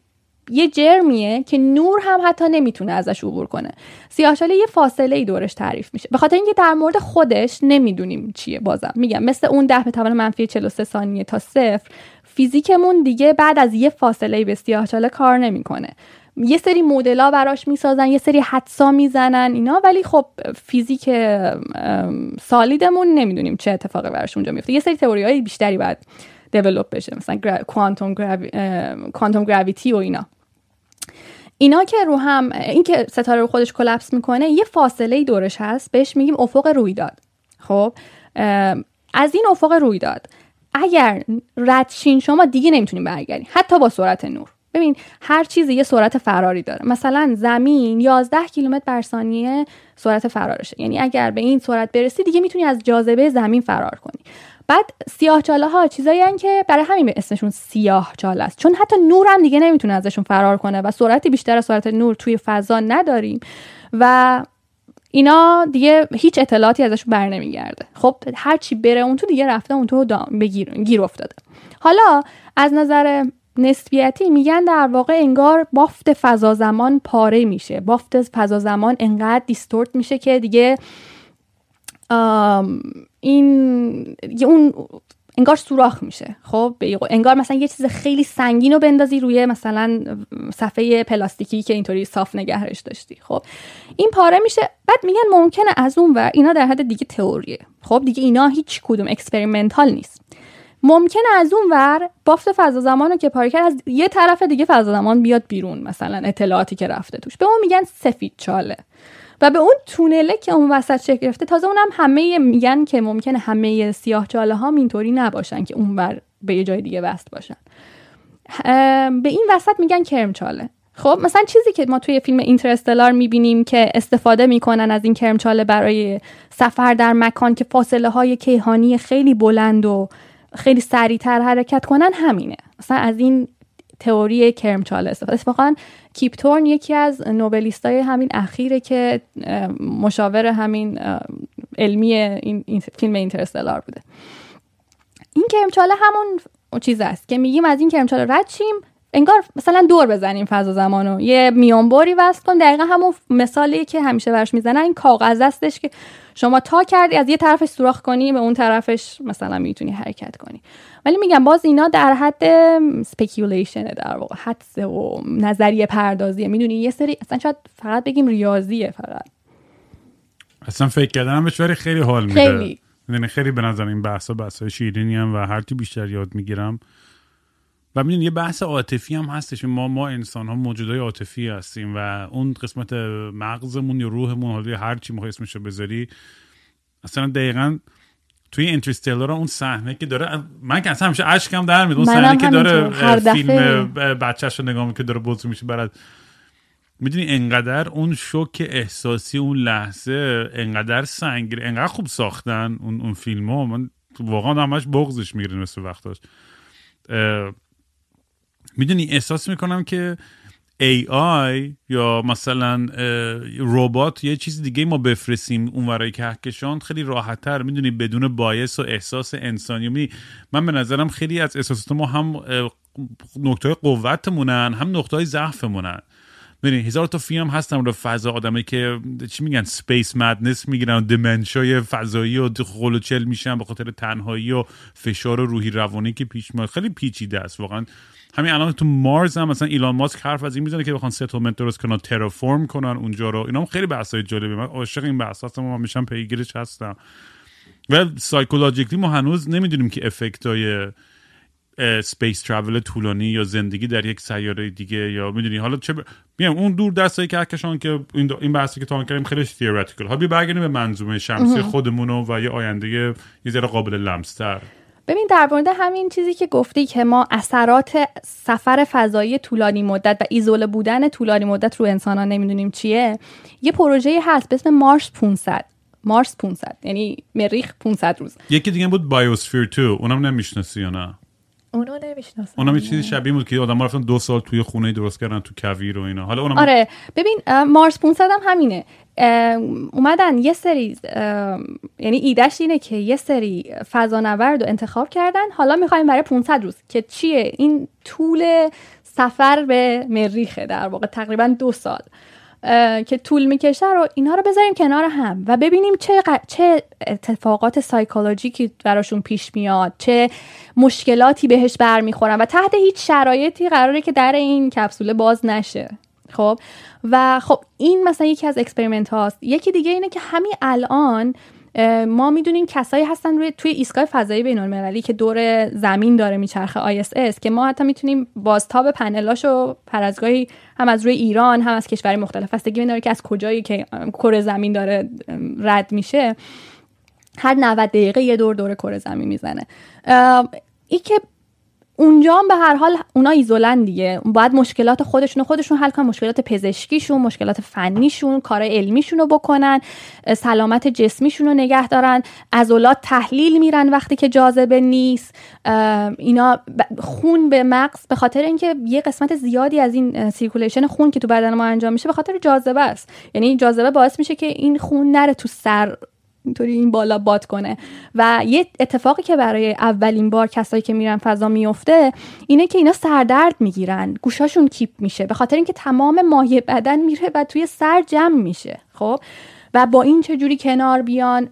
یه جرمیه که نور هم حتی نمی‌تونه ازش عبور کنه. سیاهچاله یه فاصله ای دورش تعریف میشه. به خاطر اینکه در مورد خودش نمی‌دونیم چیه بازم. میگم مثل اون ده به توان منفی 43 ثانیه تا صفر فیزیکمون دیگه بعد از یه فاصله به سیاهچاله کار نمی‌کنه. یه سری مدلا براش می‌سازن یه سری حدسا می‌زنن اینا ولی خب فیزیک سالیدمون نمی‌دونیم چه اتفاقی براش اونجا میفته یه سری تئوری های بیشتری باید دیولپ بشه مثلا کوانتوم کوانتوم گراویتی و اینا. اینا که رو هم این که ستاره رو خودش کلپس می‌کنه یه فاصله دورش هست بهش میگیم افق رویداد. خب از این افق رویداد اگر رد شین شما دیگه نمی‌تونین برگردین حتی با سرعت نور. ببین هر چیزی یه سرعت فراری داره. مثلا زمین 11 کیلومتر بر ثانیه سرعت فرارشه. یعنی اگر به این سرعت برسی دیگه می‌تونی از جاذبه زمین فرار کنی. بعد سیاه چاله ها چیزایی هن که برای همین اسمشون سیاه چاله است. چون حتی نور هم دیگه نمی‌تونه ازشون فرار کنه و سرعتی بیشتر از سرعت نور توی فضا نداریم. و اینا دیگه هیچ اطلاعاتی ازشون بر نمیگرده. خب هر چی بره اون تو دیگه رفته اون تو دام- بگیر گیر افتاده. حالا از نظر نسبیتی میگن در واقع انگار بافت فضا زمان پاره میشه. بافت فضا زمان انقدر distort میشه که دیگه این اون انگار سوراخ میشه. خب انگار مثلا یه چیز خیلی سنگین رو بندازی روی مثلا صفحه پلاستیکی که اینطوری صاف نگهش داشتی. خب این پاره میشه. بعد میگن ممکنه از اون ور اینا در حد دیگه تئوریه. خب دیگه اینا هیچ کدوم experimental نیست. ممکنه از اون ور بافت فضا زمان رو که پاره کرد از یه طرف دیگه فضا زمان بیاد بیرون مثلا اطلاعاتی که رفته توش. به اون میگن سفید چاله. و به اون تونله که اون وسط شکل گرفته تازه اونم همه میگن که ممکنه همه سیاه چاله ها اینطوری نباشن که اون بر به یه جای دیگه وصل باشن. به این وسط میگن کرمچاله. خب مثلا چیزی که ما توی فیلم اینترستلار می‌بینیم که استفاده می‌کنن از این کرمچاله برای سفر در مکان که فاصله های کیهانی خیلی بلند و خیلی سریعتر حرکت کنن همینه. مثلا از این تئوری کرمچاله استفاده اتفاقا کیپتورن یکی از نوبلیستای همین اخیره که مشاور همین علمی این, فیلم اینترستلار بوده. این کرمچاله همون چیز است که میگیم از این کرمچاله رد شیم. انگار مثلا دور بزنیم فضا زمانو. یه میانبری وصل کن. دقیقا همون مثالی که همیشه برش می‌زنن. این کاغذ هستش که شما تا کردی از یه طرفش سوراخ کنی به اون طرفش مثلا می‌تونی حرکت کنی. ولی میگم باز اینا در حد سپیکیولیشنه در واقع. حدس و نظریه پردازیه. می‌دونی؟ یه سری اصلا شاید فقط بگیم ریاضیه فقط. اصلا فکر کردنم بهش ولی خیلی حال میده. خیلی. یعنی خیلی به نظر این بحثا بحث شیرینی هم و هر چی بیشتر یاد می‌گیرم. و می‌دونی یه بحث عاطفی هم هستش. ما ما انسان ها موجودای عاطفی هستیم و اون قسمت مغزمون یا روحمون حالا هر چی می‌خوای اسمشو بذاری اصلا دقیقا توی اینترستلر اون صحنه که داره من که اصلا همیشه اشکم در میاد اون صحنه که داره. فیلم بچهش رو نگاه می‌کنه که داره بزرگ میشه برات. می‌دونی انقدر اون شوک احساسی اون لحظه انقدر سنگین انقدر خوب ساختن اون اون فیلم ها من واقعا همش بغزش می‌گیره مثل وقتاش. می‌دونی احساس می‌کنم که AI یا مثلا ربات یه چیز دیگه ما بفرستیم اون ورای کهکشان خیلی راحتتر. می‌دونی بدون bias و احساس انسانی می‌دونی من به نظرم خیلی از احساسات ما هم نکته قوتمونن هم نقطه ضعفمونن. ببین هزار تا فیلم هستن رو فضا. آدمایی که چی میگن space madness می‌گیرن dementia ی فضایی و خل و چل میشن به خاطر تنهایی و فشار روحی روانی که پیش میاد. خیلی پیچیده است واقعا. همین الان تو Mars هم مثلا ایلان ماسک حرف از این می‌زنه که بخوان settlement درست کنن terraform کنن اونجا رو. اینا هم خیلی بحثای جالبه من عاشق این بحث هستم و من میشم پیگیرش هستم. و psychologically ما هنوز نمی‌دونیم که effect های space travel طولانی یا زندگی در یک سیاره دیگه یا می‌دونی. حالا چه ب- میگم اون دور دستای کهکشان که این, این بحثی که تا کردیم خیلی theoretical ها بیا برگردیم به منظومه شمسی خودمون و یه آینده یه ذره قابل لمستر. ببین در مورد همین چیزی که گفتی که ما اثرات سفر فضایی طولانی مدت و ایزوله بودن طولانی مدت رو انسان ها نمی‌دونیم چیه یه پروژه هست به اسم مارس 500 مارس 500 یعنی مریخ 500 روز. یکی دیگه بود بایوسفیر 2 اونم نمی‌شناسی یا نه؟ اونو نمی‌شناسم اونم یه چیزی شبیه بود که آدم رفتن دو سال توی خونه درست کردن تو کویر و اینا. حالا اونم آره. ببین مارس 500 هم همینه. اومدن یه سری یعنی ایدهش اینه که یه سری فضانورد رو انتخاب کردن. حالا می‌خوایم برای 500 روز. که چیه؟ این طول سفر به مریخه در واقع تقریبا دو سال. که طول می‌کشه رو اینا رو بذاریم کنار هم و ببینیم چه, چه اتفاقات سایکولوژیکی براشون پیش میاد چه مشکلاتی بهش برمیخورن و تحت هیچ شرایطی قراره که در این کپسوله باز نشه. خب؟ و خب این مثلا یکی از experiment هاست یکی دیگه اینه که همین الان ما می‌دونیم کسایی هستن روی توی ایستگاه فضایی بین المللی که دور زمین داره میچرخه ISS که ما حتی می‌تونیم بازتاب پنلاشو هر از گاهی هم از روی ایران هم از کشور مختلف بستگی داره که از کجایی که کره زمین داره رد میشه. هر 90 دقیقه یه دور دور کره زمین می‌زنه. این که اونجا هم به هر حال اونا ایزوله‌ن دیگه. باید مشکلات خودشون خودشون حل کنن مشکلات پزشکیشون مشکلات فنیشون کار علمیشون رو بکنن سلامت جسمیشون رو نگه دارن. عضلات تحلیل میرن وقتی که جاذبه نیست. اینا خون به مغز به خاطر اینکه یه قسمت زیادی از این circulation خون که تو بدن ما انجام میشه به خاطر جاذبه است. یعنی جاذبه باعث میشه که این خون نره تو سر اینطوری این بالا باد کنه. و یه اتفاقی که برای اولین بار کسایی که میرن فضا میفته اینه که اینا سردرد می‌گیرن. گوشاشون کیپ میشه. به خاطر اینکه تمام مایع بدن میره و توی سر جمع میشه. خب؟ و با این چجوری کنار بیان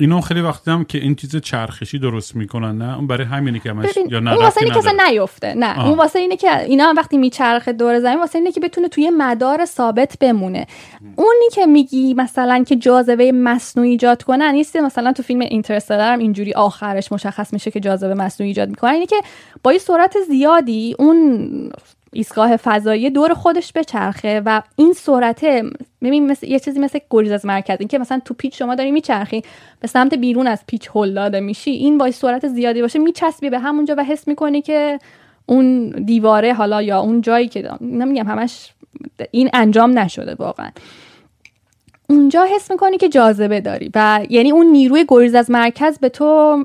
اینو خیلی وقتی هم که این چیز چرخشی درست می‌کنن نه؟ اون برای همینه که همش یا نه اون واسه اینه که نیفته نه. اون واسه اینه که اینا وقتی میچرخه دور زمین واسه اینه که بتونه توی مدار ثابت بمونه. اونی که میگی مثلا که جاذبه مصنوعی ایجاد کنن نیست مثلا تو فیلم اینترستلر هم اینجوری آخرش مشخص میشه که جاذبه مصنوعی ایجاد می‌کنن. اینه که با یه سرعت زیادی اون ایستگاه فضایی دور خودش بچرخه و این سرعت ببین مثل یه چیزی مثل گریز از مرکز اینکه مثلا تو پیچ شما داری میچرخی به سمت بیرون از پیچ هل داده میشی این با سرعت زیادی باشه میچسبی به همونجا و حس می‌کنی که اون دیواره حالا یا اون جایی که نمیگم همش این انجام نشده واقعا. اونجا حس می‌کنی که جاذبه داری و یعنی اون نیروی گریز از مرکز به تو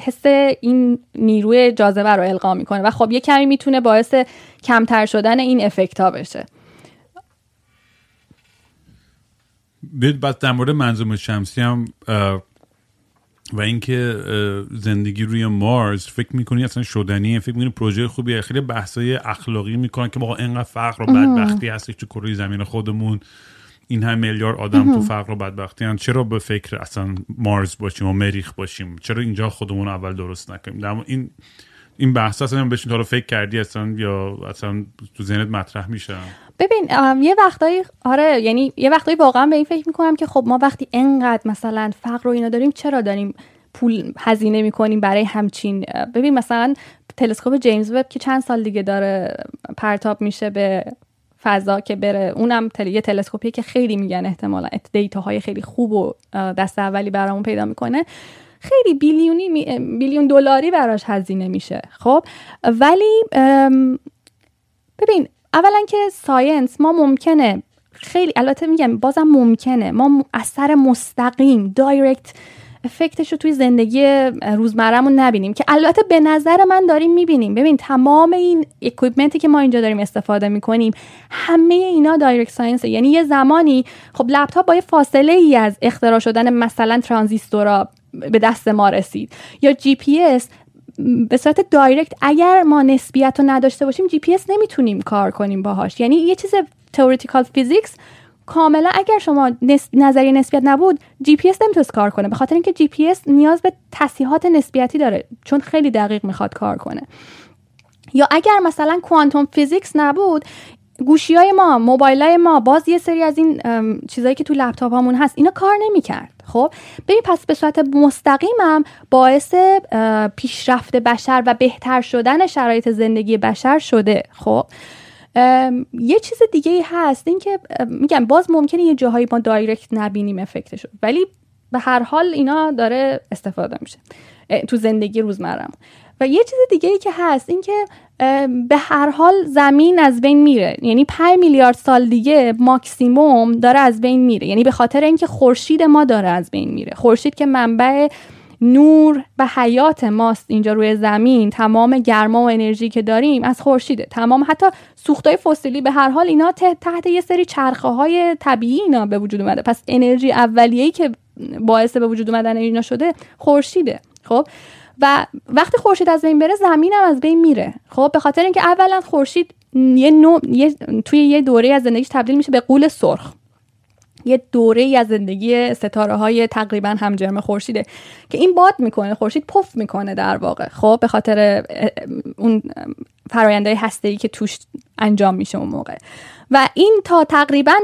حس این نیروی جاذبه رو القا می‌کنه و خب یه کمی می‌تونه باعث کمتر شدن این افکت ها بشه. بید بعد در مورد منظوم شمسی هم و اینکه زندگی روی مارس فکر می‌کنی اصلا شدنیه فکر می‌کنی پروژه خوبیه خیلی بحثای اخلاقی می‌کنن که با اینقدر فقر و بدبختی هستش تو کره زمین خودمون. این هم میلیارد آدم تو فقر و بدبختی هن. چرا به فکر اصلا مارس باشیم و مریخ باشیم؟ چرا اینجا خودمون اول درست نکنیم؟ در این این بحث اصلا بهش تا فکر کردی اصلا یا اصلا تو ذهنت مطرح میشه؟ ببین یه وقتایی آره یعنی یه وقتایی واقعا به این فکر می‌کنم که خب ما وقتی انقدر مثلا فقر رو اینا داریم چرا داریم پول هزینه می‌کنیم برای همچین ببین مثلا تلسکوپ جیمز وب که چند سال دیگه داره پرتاب میشه به فضا که بره. اونم تل... یه تلسکوپی که خیلی میگن احتمالا. دیتاهای خیلی خوب و دست اولی برامون پیدا می‌کنه. خیلی بیلیونی بیلیون دلاری براش هزینه میشه. خب؟ ولی ببین اولا که science ما ممکنه خیلی البته میگم بازم ممکنه. ما اثر مستقیم direct effect ش رو توی زندگی روزمرهمون نبینیم که البته به نظر من داریم می‌بینیم. ببین تمام این equipment ی که ما اینجا داریم استفاده می‌کنیم همه اینا direct science یعنی یه زمانی خب لپتاپ با یه فاصله ای از اختراع شدن مثلا ترانزیستورا به دست ما رسید. یا جی پی اس به صورت direct اگر ما نسبیت رو نداشته باشیم جی پی اس نمی‌تونیم کار کنیم باهاش. یعنی یه چیز theoretical physics کاملا اگر شما نس... نظریه نسبیت نبود جی پی اس نمی‌تونست کار کنه. به خاطر اینکه جی پی اس نیاز به تصحیحات نسبیتی داره چون خیلی دقیق می‌خواد کار کنه. یا اگر مثلا quantum physics نبود گوشی های ما موبایل های ما باز یه سری از این چیزهایی که تو لپتاپ هامون هست اینا کار نمی‌کرد. خب؟ ببین پس به صورت مستقیمم باعث پیشرفت بشر و بهتر شدن شرایط زندگی بشر شده. خب؟ یه چیز دیگه ای هست این که میگم باز ممکنه یه جاهایی ما direct نبینیم effect شو ولی به هر حال اینا داره استفاده میشه تو زندگی روزمرم و یه چیز دیگه ای که هست این که به هر حال زمین از بین میره یعنی 5 میلیارد سال دیگه ماکسیموم داره از بین میره یعنی به خاطر اینکه خورشید ما داره از بین میره. خورشید که منبع نور و حیات ماست اینجا روی زمین. تمام گرما و انرژی که داریم از خورشیده. تمام حتی سوختای فسیلی به هر حال اینا تحت یه سری چرخه های طبیعی اینا به وجود اومده. پس انرژی اولیه‌ای که باعث به وجود اومدن اینا شده خورشیده. خب؟ و وقتی خورشید از بین بره زمین هم از بین میره. خب؟ به خاطر اینکه اولا خورشید یه نوع توی یه دوره از زندگیش تبدیل میشه به قول سرخ. یه دوره ای از زندگی ستاره های تقریبا همجرم خورشیده که این باد می‌کنه خورشید پف می‌کنه در واقع. خب به خاطر اون فراینده هسته ای که توش انجام میشه اون موقع. و این تا تقریبا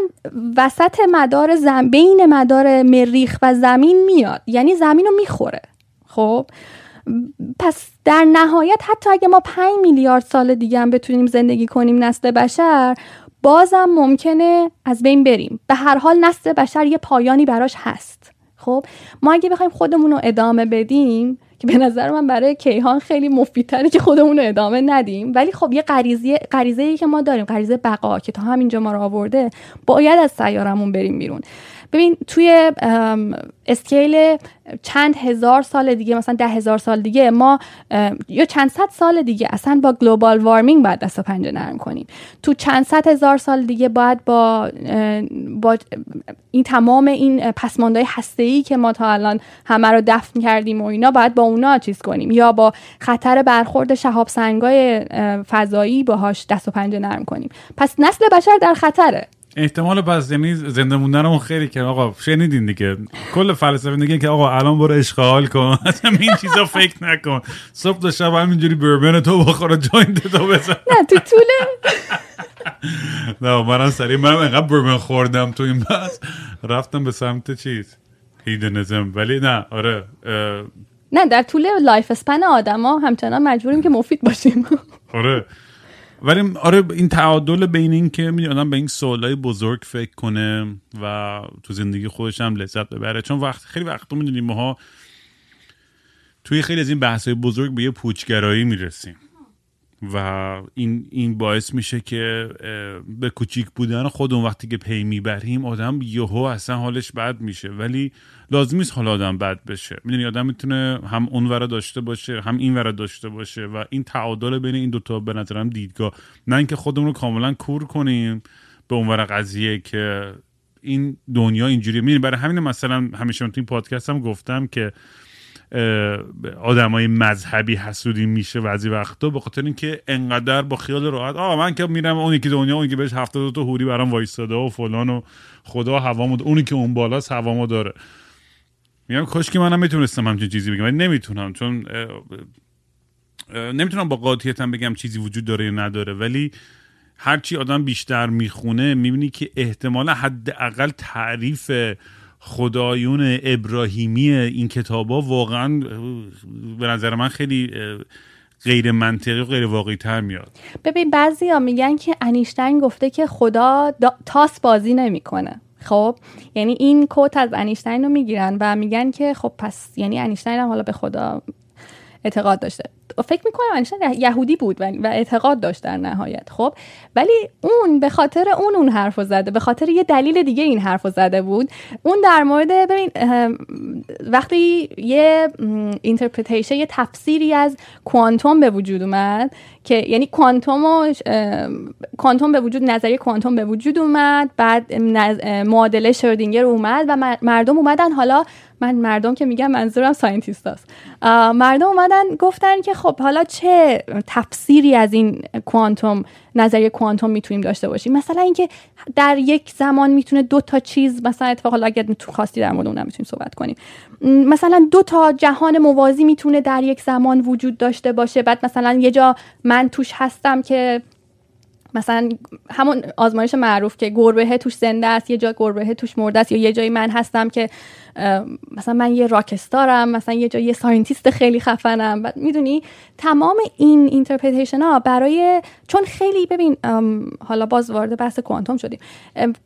وسط مدار زم... بین مدار مریخ و زمین میاد. یعنی زمین رو می‌خوره. خب پس در نهایت حتی اگه ما 5 میلیارد سال دیگه هم بتونیم زندگی کنیم نسل بشر بازم ممکنه از بین بریم. به هر حال نسل بشر یه پایانی براش هست. خب ما اگه بخوایم خودمون رو ادامه بدیم که به نظر من برای کیهان خیلی مفیدتره که خودمون رو ادامه ندیم. ولی خب یه غریزه غریزه که ما داریم غریزه بقا که تا همینجا ما رو آورده باید از سیارمون بریم بیرون. ببین توی scale چند هزار سال دیگه مثلا ده هزار سال دیگه ما یا چند صد سال دیگه اصلا با global warming باید دست و پنجه نرم کنیم. تو چند صد هزار سال دیگه باید با, با این تمام این پسماندهای هسته ای که ما تا الان همه رو دفن کردیم و اینا باید با اونا چیز کنیم. یا با خطر برخورد شهاب سنگای فضایی باهاش دست و پنجه نرم کنیم. پس نسل بشر در خطره. احتمال پس یعنی زنده موندن خیلی که آقا شنیدین دیگه. کل فلسفه دیگه که آقا الان برو اشغال کن. <laughs> این چیزا فکر نکن. صبح تا شب همینجوری بربن تو بخور جوینت تو بزن. نه تو طوله. <laughs> نه منم سریع منم انقدر بربن خوردم تو این بس. رفتم به سمت چیز؟ هیدنزم. ولی نه آره نه در طول life span آدما همچنان مجبوریم که مفید باشیم. آره. ولی آره این تعادل بین این که می آدم به این سوالای بزرگ فکر کنه و تو زندگی خودش هم لذت ببره. چون وقت خیلی وقت می‌دونیم ماها توی خیلی از این بحث های بزرگ به یه پوچگرایی می‌رسیم. و این این باعث میشه که به کوچیک بودن خودمون وقتی که پی می‌بریم آدم یهو اصلا حالش بد میشه. ولی لازم نیست حال آدم بد بشه. می‌دونی آدم می‌تونه هم اون داشته باشه هم این ورا داشته باشه و این تعادل بین این دوتا به نظرم دیدگاه. نه اینکه خودمون رو کاملا کور کنیم به اونور قضیه که این دنیا اینجوری می‌بینی برای همین مثلا همیشه تو این پادکست هم گفتم که آدمای مذهبی حسودی میشه بعضی وقتا به خاطر اینکه انقدر با خیال راحت آقا من که میرم اون یکی دنیا اون که بهش هفتاد تا هوری برام وایستاده و فلان و خدا هوامو اونی که اون بالاست هوامو داره. میگم کاش که منم می‌تونستم همچین چیزی بگم ولی نمی‌تونم چون نمی‌تونم با قاطعیتم بگم چیزی وجود داره یا نداره ولی هرچی آدم بیشتر می‌خونه می‌بینی که احتمال حداقل تعریف خدایون ابراهیمی این کتابا واقعا به نظر من خیلی غیر منطقی و غیر واقعی تر میاد. ببین بعضی ها میگن که انیشتین گفته که خدا تاس بازی نمی‌کنه. خب؟ یعنی این کوت از انیشتین رو می‌گیرن و میگن که خب پس یعنی انیشتین هم حالا به خدا اعتقاد داشته. فکر می‌کنم انیشتین یهودی بود و اعتقاد داشت در نهایت خب؟ ولی اون به خاطر اون اون حرف زده به خاطر یه دلیل دیگه این حرف زده بود. اون در مورد ببین وقتی یه interpretation یه تفسیری از کوانتوم به وجود اومد که یعنی کوانتوم کوانتوم به وجود نظریه کوانتوم به وجود اومد بعد معادله شرودینگر اومد و مردم اومدن. حالا من مردم که میگم منظورم scientist هاست. مردم اومدن گفتن که خب حالا چه تفسیری از این کوانتوم نظریه کوانتوم می‌تونیم داشته باشیم؟ مثلا اینکه در یک زمان می‌تونه دو تا چیز مثلا اتفاق حالا اگر تو خواستی در مورد اونم می‌تونیم صحبت کنیم. مثلا دو تا جهان موازی می‌تونه در یک زمان وجود داشته باشه. بعد مثلا یه جا من توش هستم که مثلا همون آزمایش معروف که گربه توش زنده است یه جا گربه توش مرده است یا یه جایی من هستم که مثلا من یه rockstar م مثلا یه جایی یه scientist خیلی خفنم. می‌دونی تمام این interpretation ها برای چون خیلی ببین حالا باز وارد بحث کوانتوم شدیم.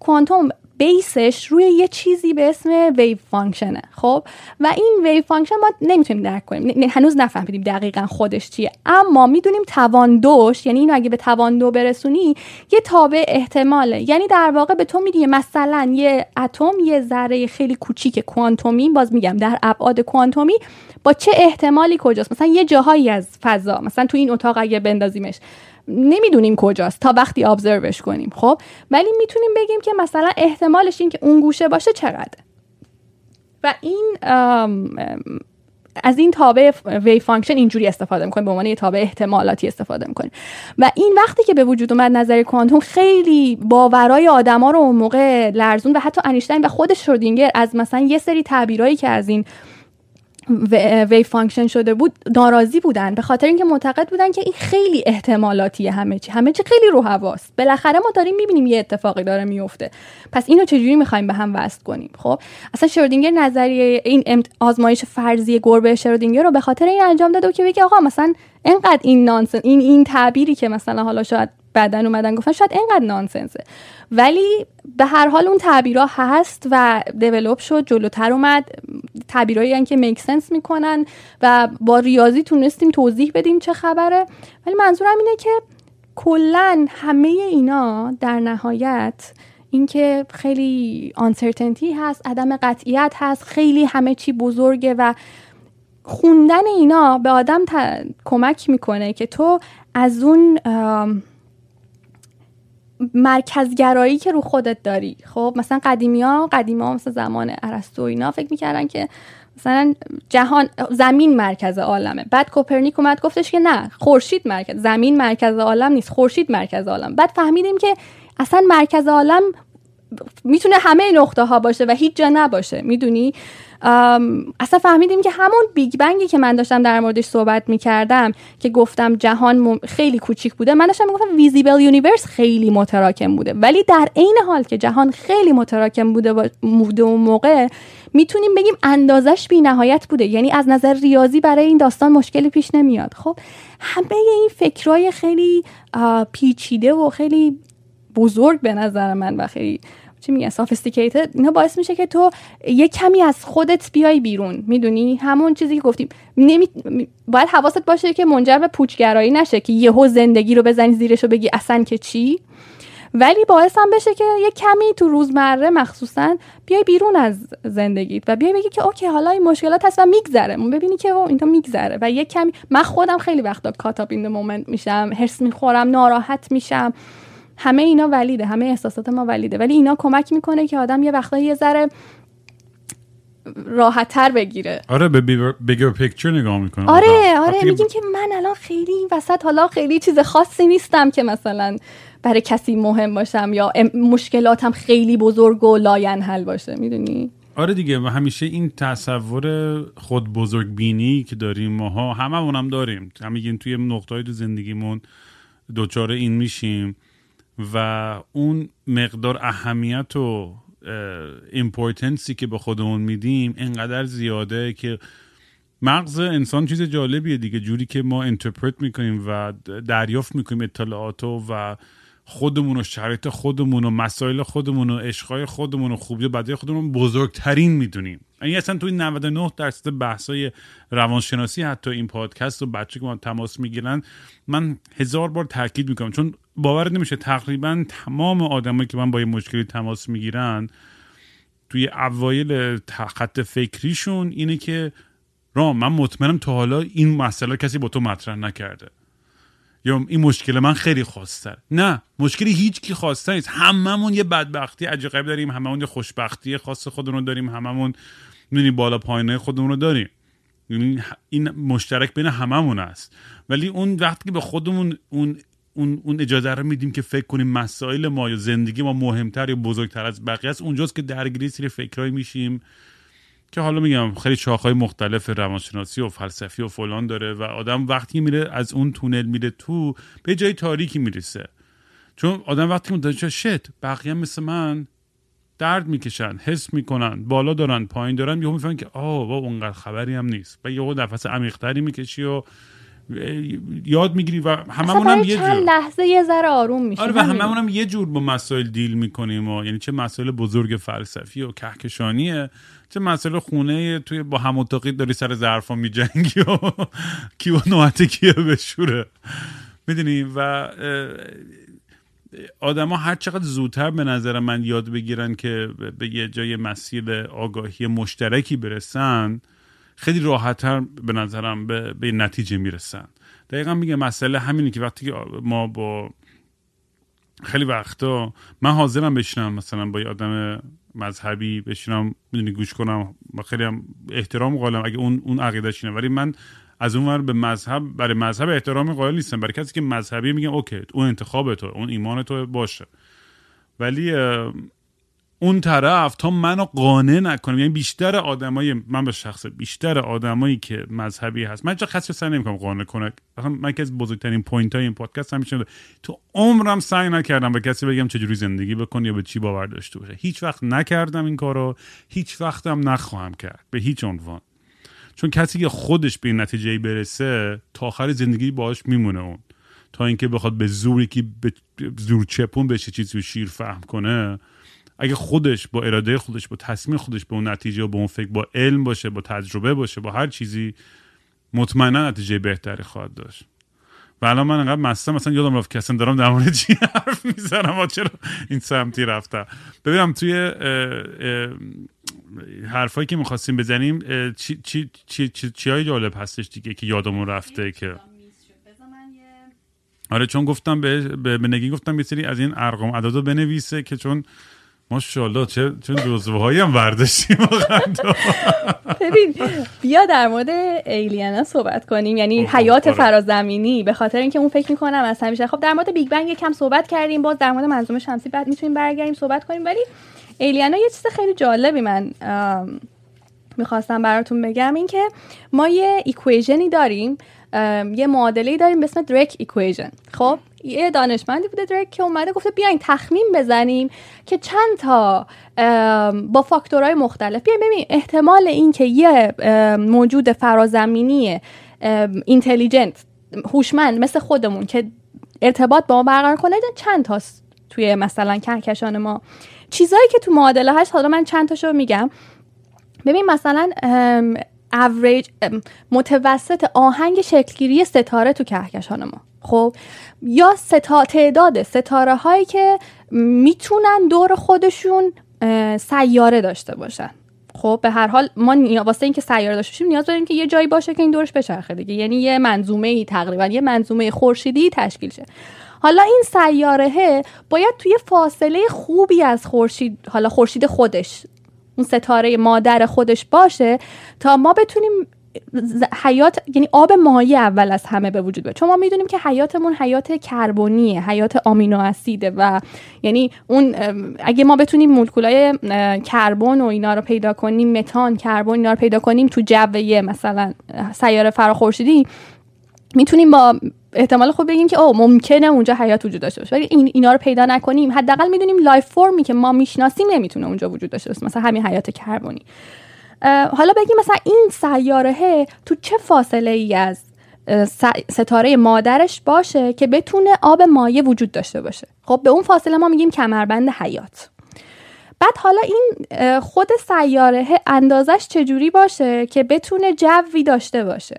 کوانتوم base ش روی یه چیزی به اسم wave function ه خب؟ و این wave function ما نمی‌تونیم درک کنیم. هنوز نفهمیدیم دقیقا خودش چیه. اما می‌دونیم توان دوش یعنی اینو اگه به توان دو برسونی یه تابع احتماله. یعنی در واقع به تو میگه مثلا یه اتم یه ذره خیلی کوچیک کوانتومی باز میگم در ابعاد کوانتومی با چه احتمالی کجاست؟ مثلا یه جاهایی از فضا. مثلا تو این اتاق اگه بندازیمش. نمی‌دونیم کجاست تا وقتی observe ش کنیم خب؟ ولی می‌تونیم بگیم که مثلا احتمالش این که اون گوشه باشه چقدر و این از این تابع wave function اینجوری استفاده می‌کنیم به عنوان یه تابع احتمالاتی استفاده می‌کنیم. و این وقتی که به وجود اومد نظریه کوانتوم خیلی باورای آدما رو اون موقع لرزوند و حتی انیشتین و خود شرودینگر از مثلا یه سری تعبیرایی که از این wave function شده بود ناراضی بودن. به خاطر اینکه معتقد بودن که این خیلی احتمالاتیه همه چی. همه چی خیلی رو هواست. بالاخره ما داریم می‌بینیم یه اتفاقی داره میفته پس اینو چجوری می‌خوایم به هم وصل کنیم؟ خب اصلا شرودینگر نظریه این آزمایش فرضی گربه شرودینگر رو به خاطر این انجام داده که بگه آقا مثلا اینقدر این nonsense این این تعبیری که مثلا حالا شاید بعداً اومدن گفتن شاید اینقدر nonsense ه. ولی به هر حال اون تعبیرها هست و develop شد جلوتر اومد. تعبیرهایی که میک سنس می‌کنن و با ریاضی تونستیم توضیح بدیم چه خبره. ولی منظورم اینه که کلا همه اینا در نهایت اینکه خیلی آنسرتنتی هست عدم قطعیت هست خیلی همه چی بزرگه و خوندن اینا به آدم کمک می‌کنه که تو از اون مرکزگرایی که رو خودت داری. خب مثلا قدیمی ها قدیمی ها مثل زمان ارسطو اینا فکر می‌کردن که مثلا جهان زمین مرکز عالمه. بعد کوپرنیک اومد گفتش که نه خورشید مرکز زمین مرکز عالم نیست خورشید مرکز عالم. بعد فهمیدیم که اصلا مرکز عالم می‌تونه همه نقطه ها باشه و هیچ جا نباشه می‌دونی؟ اصلا فهمیدیم که همون Big Bang ی که من داشتم در موردش صحبت می‌کردم که گفتم جهان خیلی کوچیک بوده من داشتم می‌گفتم visible universe خیلی متراکم بوده. ولی در عین حال که جهان خیلی متراکم بوده و اون موقع می‌تونیم بگیم اندازش بی نهایت بوده. یعنی از نظر ریاضی برای این داستان مشکلی پیش نمیاد. خب همه این فکرای خیلی پیچیده و خیلی بزرگ به نظر من و خیلی چی میگن سافستیکیتد اینا باعث میشه که تو یه کمی از خودت بیای بیرون می‌دونی؟ همون چیزی که گفتیم. نمی... باید حواست باشه که منجر به پوچگرایی نشه که یهو زندگی رو بزنی زیرش رو بگی اصلا که چی. ولی باعث هم بشه که یه کمی تو روزمره مخصوصا بیای بیرون از زندگیت و بیای بگی که okay حالا این مشکلات هست و میگذره. ببینی که اینطور میگذره و یه کمی من خودم خیلی وقتا caught up این moment میشم حرص می‌خورم ناراحت میشم. همه اینا valid ه همه احساسات ما valid ه. ولی اینا کمک می‌کنه که آدم یه وقتایی یه ذره راحتتر بگیره. آره به bigger picture نگاه می‌کنه. آره آره میگیم که من الان خیلی این وسط حالا خیلی چیز خاصی نیستم که مثلا برای کسی مهم باشم یا مشکلاتم خیلی بزرگ و لاینحل باشه می‌دونی؟ آره دیگه و همیشه این تصور خود بزرگ بینی که داریم ماها هممون هم داریم. همین توی نقطه تو زندگیمون دچار این میشیم. و اون مقدار اهمیت و importance ی که به خودمون میدیم انقدر زیاده که مغز انسان چیز جالبیه دیگه. جوری که ما interpret می‌کنیم و دریافت می‌کنیم اطلاعاتو و خودمون و شرایط خودمون و مسائل خودمون و عشقای خودمون و خوبی و بدی خودمون بزرگترین می‌دونیم. یعنی اصلا توی 99 درصد بحثای روانشناسی حتی این پادکست و بچه که ما تماس می‌گیرن من هزار بار تاکید می‌کنم. چون باور نمیشه. تقریبا تمام آدمایی که من با یه مشکلی تماس می‌گیرن توی اوایل خط فکریشون اینه که رام من مطمئنم تا حالا این مسئله کسی با تو مطرح نکرده. یا این مشکل من خیلی خواستر نه مشکلی هیچ کی خواسته نیست. هممون یه بدبختی عجیب داریم. هممون یه خوشبختی خاص خودمون رو داریم. هممون می‌دونی بالا پایینه خودمون رو داریم. یعنی این مشترک بین هممون است. ولی اون وقتی که به خودمون اون اون, اون اجازه رو میدیم که فکر کنیم مسائل ما یا زندگی ما مهمتر یا بزرگتر از بقیه است. اونجاست که درگیری سری فکرهایی میشیم که حالا میگم خیلی شاخهای مختلف روانشناسی و فلسفی و فلان داره و آدم وقتی میره از اون تونل میره تو به جای تاریکی می‌رسه. چون آدم وقتی متوجه شت بقیه مثل من درد می‌کشن حس می‌کنن بالا دارن پایین دارن. یهو می‌فهمن که آه با اونقدر خبری هم نیست. و یهو نفس عمیقتری می‌کشی و یاد می‌گیری و هممون هم یه چند جور. لحظه یه ذره آروم میشه آره و هممون هم یه جور با مسائل دیل می‌کنیم و یعنی چه مسائل بزرگ فلسفی و کهکشانیه چه مسائل خونه توی با هم اتاقی داری سر ظرفا میجنگی و <laughs> کیو نوعت کیه بشوره. می‌دونی؟ و آدما هر چقدر زودتر به نظر من یاد بگیرن که به یه جای مسیر آگاهی مشترکی برسن خیلی راحتتر به نظرم به, به نتیجه می‌رسن. دقیقا میگه مسئله همینه که وقتی که ما با خیلی وقتا من حاضرم بشینم مثلا با یه آدم مذهبی بشینم می‌دونی گوش کنم و خیلی هم احترام قائلم. اگه اون اون اینه. ولی من از اون به مذهب برای مذهب احترام قائل نیستم. برای کسی که مذهبی میگم okay اون انتخاب تو اون ایمان تو باشه. ولی اون طرف تا منو قانع نکنم. یعنی بیشتر آدمای من به شخص بیشتر آدمایی که مذهبی هست. من چه خاصی سعی نمی‌کنم قانع کنه من که از بزرگترین point های این پادکست همیشه تو عمرم سعی نکردم به کسی بگم چجوری زندگی بکن یا به چی باور داشته باشه. هیچ وقت نکردم این کارو. هیچ وقتم نخواهم کرد. به هیچ عنوان. چون کسی که خودش به این نتیجه برسه تا آخر زندگی باهاش میمونه اون. تا اینکه بخواد به زوری که به زور چپون بشه چیزی شیر فهم کنه اگه خودش با اراده خودش با تصمیم خودش به اون نتیجه و به اون فکر با علم باشه با تجربه باشه با هر چیزی مطمئنا نتیجه بهتری خواهد داشت. و الان من انقدر مستم مثلا یادم رفت کسان دارم در مورد چی حرف می‌زنم و چرا این سمتی رفتم ببینم توی حرفایی که می‌خواستیم بزنیم چی, چی, چی, چی, چی های جالب هستش دیگه که یادمون رفته که. آره چون گفتم به, به, نگی گفتم یه سری از این ارقام عددو بنویسه که چون ماشاءالله چه چون جزوه هایی هم برداشتیم ببین بیا در مورد alien ها صحبت کنیم. یعنی حیات آره. فرازمینی به خاطر اینکه اون فکر می‌کنم از همیشه. خب در مورد Big Bang یکم صحبت کردیم. باز در مورد منظومه شمسی بعد می‌تونیم برگردیم صحبت کنیم. ولی alien ها یه چیز خیلی جالبی من می‌خواستم براتون بگم. این که ما یه equation ی داریم. یه معادله داریم به اسم Drake equation خب یه دانشمندی بوده درک که اومده گفته بیاین تخمین بزنیم که چند تا با فاکتورهای مختلف. بیاین ببین احتمال اینکه یه موجود فرازمینی اینتلیجنت هوشمند مثل خودمون که ارتباط با ما برقرار کنه چند تاست توی مثلا کهکشان ما. چیزایی که تو معادله هست حالا من چند تاشو میگم. ببین مثلا اوریج متوسط آهنگ شکلگیری ستاره تو کهکشان ما. خب یا ستا... تعداد ستاره هایی که می‌تونن دور خودشون سیاره داشته باشن. خب به هر حال ما نیا... واسه اینکه سیاره داشته باشیم نیاز داریم که یه جایی باشه که این دورش بچرخه دیگه. یعنی یه منظومه ای تقریبا یه منظومه خورشیدی تشکیل شه. حالا این سیاره باید توی فاصله خوبی از خورشید حالا خورشید خودش اون ستاره مادر خودش باشه تا ما بتونیم حیات یعنی آب مایع اول از همه به وجود بیاد. چون ما می‌دونیم که حیاتمون حیات کربنیه حیات آمینو اسیده و یعنی اون اگه ما بتونیم مولکولای کربن و اینا رو پیدا کنیم متان کربن اینا رو پیدا کنیم تو جو مثلا سیاره فراخورشیدی می‌تونیم با احتمال خوب بگیم که او ممکنه اونجا حیات وجود داشته باشه. ولی این اینا رو پیدا نکنیم. حداقل می‌دونیم life form ی که ما می‌شناسیم نمی‌تونه اونجا وجود داشته باشه. مثلا همین حیات کربنی. حالا بگیم مثلا این سیاره تو چه فاصله ای از ستاره مادرش باشه که بتونه آب مایع وجود داشته باشه؟ خب به اون فاصله ما میگیم کمربند حیات بعد حالا این خود سیاره اندازش چجوری باشه که بتونه جوی داشته باشه؟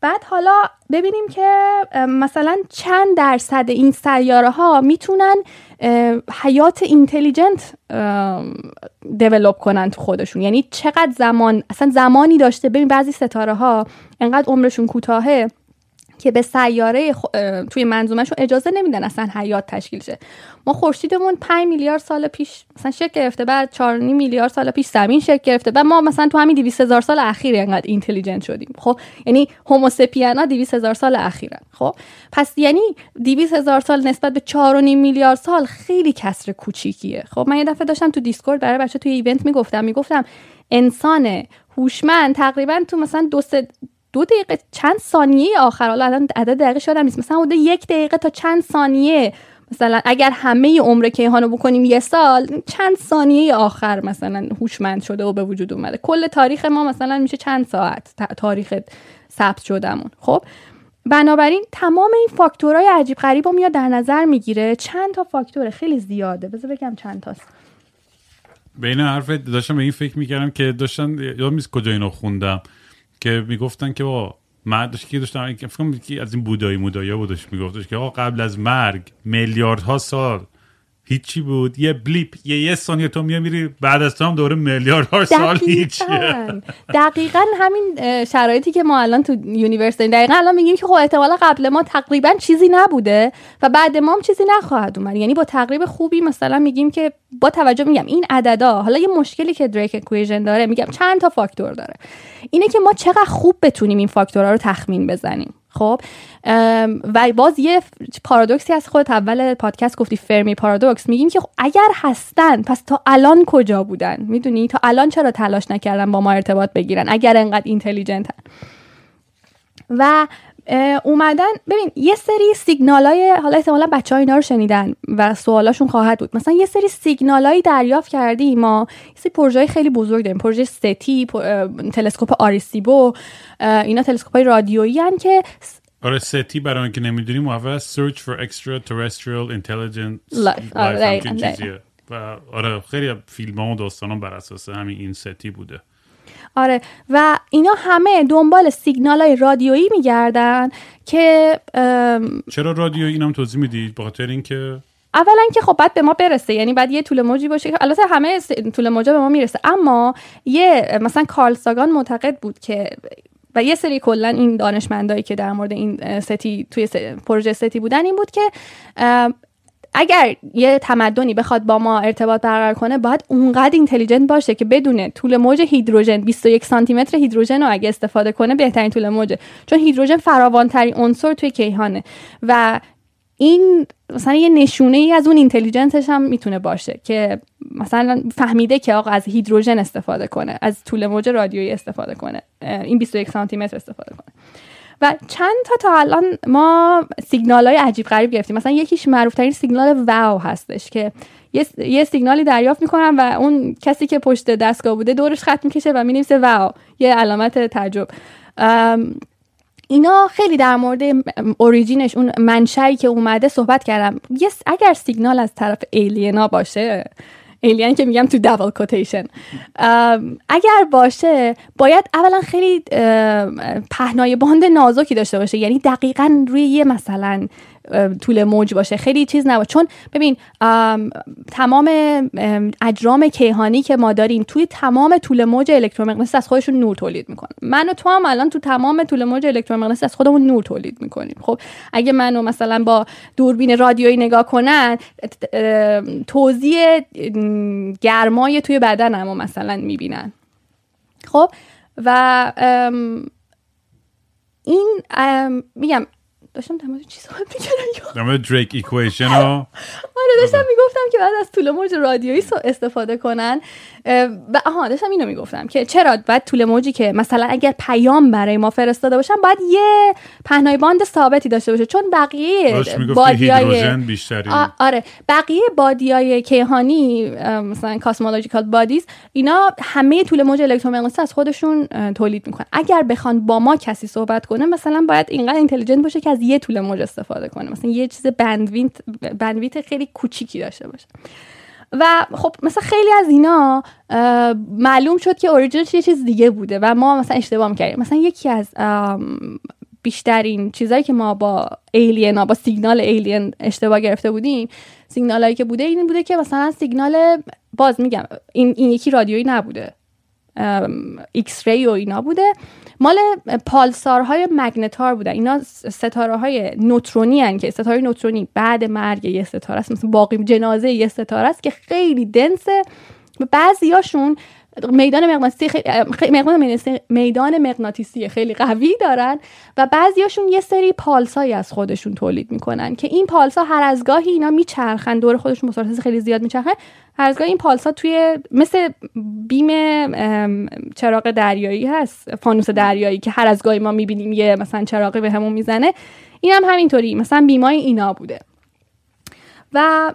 بعد حالا ببینیم که مثلا چند درصد این سیاره ها می‌تونن حیات اینتلیجنت دیولوب کنن تو خودشون. یعنی چقدر زمان اصلا زمانی داشته. ببین بعضی ستاره ها انقدر عمرشون کوتاهه. که به سیاره خ... توی منظومهشون اجازه نمیدن اصلا حیات تشکیل شه. ما خورشیدمون 5 میلیارد سال پیش مثلا شکل گرفته بعد 4 میلیارد سال پیش زمین شکل گرفته بعد ما مثلا تو همین 200 هزار سال اخیر انقدر اینتلیجنت شدیم. خب؟ یعنی هوموسپیانا 200 هزار سال اخیرن. خب؟ پس یعنی 200 هزار سال نسبت به 4 میلیارد سال خیلی کسر کوچیکیه. خب؟ من یه دفعه داشتم تو دیسکورد برای بچه توی ایونت می‌گفتم می‌گفتم انسان هوشمند تقریبا تو مثلا دو دو دقیقه چند ثانیه آخر. حالا الان عدد دقیقه شدم نیست. مثلا حدود یک دقیقه تا چند ثانیه. مثلا اگر همه عمر کیهانو بکنیم یه سال چند ثانیه آخر مثلا هوشمند شده و به وجود اومده. کل تاریخ ما مثلا میشه چند ساعت تاریخ ثبت شدمون خب؟ بنابراین تمام این فاکتورهای عجیب غریب رو میاد در نظر می‌گیره. چند تا فاکتور خیلی زیاده. بذار بگم چند تاست. بین حرف داشتم به این فکر می‌کردم که داشتن یا میز کجا اینو خوندم. که می‌گفتن که با مرد داشت که داشتم فکر از این بودایی مودایی بودش میگفتش که آقا قبل از مرگ میلیاردها سال هیچی بود. یه بلیپ یه یه ثانیه تو میای میری بعد از تو هم دوره میلیاردها سال هیچ دقیقا همین شرایطی که ما الان تو universe داریم. دقیقا الان میگیم که خب احتمالا قبل ما تقریبا چیزی نبوده و بعد ما هم چیزی نخواهد اومد. یعنی با تقریب خوبی مثلا میگیم که با توجه میگم این عددا حالا یه مشکلی که Drake equation داره میگم چند تا فاکتور داره. اینه که ما چقدر خوب بتونیم این فاکتورها رو تخمین بزنیم. خب و باز یه پارادوکسی از خودت اول پادکست گفتی Fermi paradox میگیم که اگر هستن پس تا الان کجا بودن؟ می‌دونی؟ تا الان چرا تلاش نکردن با ما ارتباط بگیرن؟ اگر انقدر intelligent ن و اومدن ببین یه سری سیگنال های حالا احتمالا بچه ها اینا رو شنیدن و سوالاشون خواهد بود. مثلا یه سری سیگنال دریافت کردیم ما. یه سری پروژه خیلی بزرگ داریم. پروژه ستی تلسکوپ آریسیبو اینا تلسکوپ های رادیویی که آره ستی برای اینکه نمی‌دونیم محول Search for Extraterrestrial Intelligent Life آره و آره خیلی فیلم ها و داستان بر اساس همین این ستی بوده. آره. و اینا همه دنبال سیگنال های رادیویی میگردن که چرا رادیویی اینم توضیح می‌دید بخاطر اینکه اولا که خب بعد به ما برسه. یعنی بعد یه طول موجی باشه که البته همه طول موجا به ما می‌رسه. اما یه مثلا کارل ساگان معتقد بود که و یه سری کلا این دانشمندایی که در مورد این ستی توی پروژه ستی بودن این بود که اگر یه تمدنی بخواد با ما ارتباط برقرار کنه باید اونقدر اینتلیجنت باشه که بدونه طول موج هیدروژن 21 سانتی متر هیدروژن رو اگه استفاده کنه بهترین طول موجه. چون هیدروژن فراوانترین عنصر توی کیهانه. و این مثلا یه نشونه ای از اون اینتلیجنسش هم می‌تونه باشه که مثلا فهمیده که آقا از هیدروژن استفاده کنه از طول موج رادیویی استفاده کنه این 21 سانتی متر استفاده کنه. و چند تا تا الان ما سیگنال های عجیب غریب گرفتیم. مثلا یکیش معروف ترین سیگنال واو هستش که یه, یه سیگنالی دریافت می‌کنم و اون کسی که پشت دستگاه بوده دورش خط می‌کشه و می‌نویسه واو. یه علامت تعجب. اینا خیلی در مورد origin ش اون منشایی که اومده صحبت کردم. اگر سیگنال از طرف alien ا باشه alien که میگم تو double quotation اگر باشه باید اولا خیلی پهنای باند نازکی داشته باشه. یعنی دقیقا روی یه مثلا طول موج باشه. خیلی چیز نباشه. چون ببین تمام اجرام کیهانی که ما داریم توی تمام طول موج الکترومغناطیسی از خودشون نور تولید می‌کنن. من و تو هم الان تو تمام طول موج الکترومغناطیسی از خودمون نور تولید می‌کنیم. خب اگه منو مثلا با دوربین رادیویی نگاه کنن توزیع گرمای توی بدنمو مثلا می‌بینن. خب و این میگم داشتم در مورد چیز صحبت می‌کردم در مورد Drake equation آره داشتم می‌گفتم که بعد از طول موج رادیویی استفاده کنن. و آها داشتم اینو می‌گفتم که چرا بعد طول موجی که مثلا اگر پیام برای ما فرستاده باشن باید یه پهنای باند ثابتی داشته باشه. چون بقیه body ای بیشتری. آره. بقیه body ای کیهانی مثلا cosmological bodies اینا همه طول موج الکترومغناطیسی از خودشون تولید می‌کنن. اگر بخوان با ما کسی صحبت کنه مثلا باید اینقدر intelligent باشه که از یه طول موج استفاده کنه. مثلا یه چیز bandwidth bandwidth خیلی کوچیکی داشته باشه. و خب مثلا خیلی از اینا معلوم شد که origin ش یه چیز دیگه بوده و ما مثلا اشتباه می‌کردیم. مثلا یکی از بیشترین چیزهایی که ما با alien با سیگنال alien اشتباه گرفته بودیم سیگنال که بوده این بوده که مثلا سیگنال باز میگم این, این یکی رادیویی نبوده. X-ray و اینا بوده. مال پالسارهای مگنتار بودن اینا ستاره های نوترونی هن که ستاره نوترونی بعد مرگ یه ستاره است. مثل باقی جنازه یه ستاره است که خیلی دنسه بعضیاشون میدان مغناطیسی خیلی میدان مغناطیسی خیلی قوی دارن و بعضیاشون یه سری پالسایی از خودشون تولید می‌کنن که این پالسا هر از گاهی اینا میچرخن دور خودشون مسافت خیلی زیاد میچرخن. هر از گاهی این پالسا توی مثل بیم چراغ دریایی هست فانوس دریایی که هر از گاهی ما می‌بینیم یه مثلا چراغی به همون می‌زنه. این هم همینطوری مثلا beam ای اینا بوده. و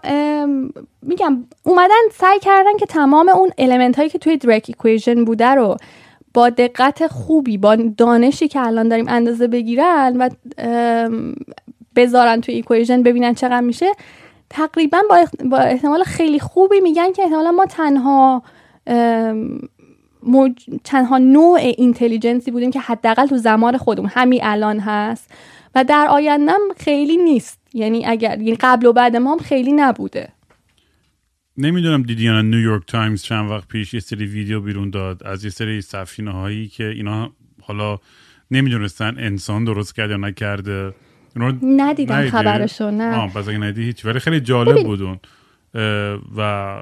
میگم اومدن سعی کردن که تمام اون element هایی که توی Drake equation بوده رو با دقت خوبی با دانشی که الان داریم اندازه بگیرن و بذارن توی equation ببینن چقدر میشه تقریبا با احتمال خیلی خوبی میگن که احتمالا ما تنها تنها نوع intelligence ی بودیم که حداقل تو زمان خودمون همین الان هست. و در آیندهم خیلی نیست. یعنی اگر یعنی قبل و بعد ما هم خیلی نبوده. نمی‌دونم دیدی یا نیویورک تایمز چند وقت پیش یه سری ویدیو بیرون داد از یه سری سفینه هایی که اینا حالا نمی‌دونستن انسان درست کرد یا نکرده. ندیدم خبرشو نه. آه پس اگه ندیدی هیچ ولی خیلی جالب بودون و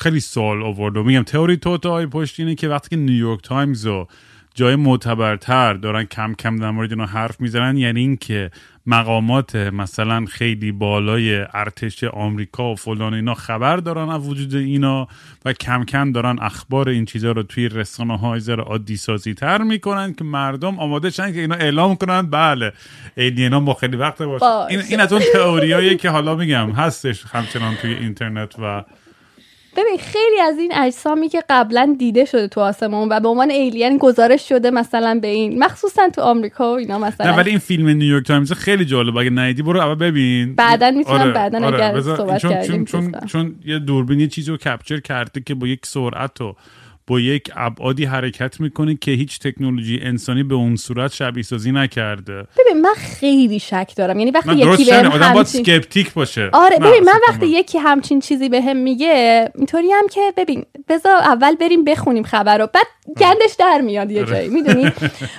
خیلی سوال آورد. و میگم تئوری توطئه‌ی پشت اینه که وقتی که نیویورک تایمز و جای معتبرتر دارن کم کم در مورد اینا حرف می‌زنن یعنی اینکه مقامات مثلا خیلی بالای ارتش آمریکا و فلان اینا خبر دارن از وجود اینا و کم کم دارن اخبار این چیزا رو توی رسانه ها یه ذره عادی سازی تر می‌کنن که مردم آماده شن که اینا اعلام کنن. بله alien ا ما خیلی وقت باشه. این, این از اون تئوریایی که حالا میگم هستش همچنان توی اینترنت و ببین خیلی از این اجسامی که قبلا دیده شده تو آسمون و به عنوان alien گزارش شده مثلا به این مخصوصا تو آمریکا و اینا مثلا. نه ولی این فیلم نیویورک تایمز خیلی جالب اگه ندیدی برو اول ببین. بعدا می‌تونم آره، بعدا آره. اگر صحبت چون, کردیم چون, چون, چون یه دوربین یه چیزی رو capture کرده که با یک سرعت و با یک ابعادی حرکت می‌کنه که هیچ تکنولوژی انسانی به اون صورت شبیه سازی نکرده. ببین من خیلی شک دارم. یعنی وقتی یکی به آدم همچین... skeptic باشه. آره ببین من وقتی یکی همچین چیزی به هم میگه اینطوری هم که ببین بذار اول بریم بخونیم خبر رو بعد گندش در میاد یه آره. جایی می‌دونی؟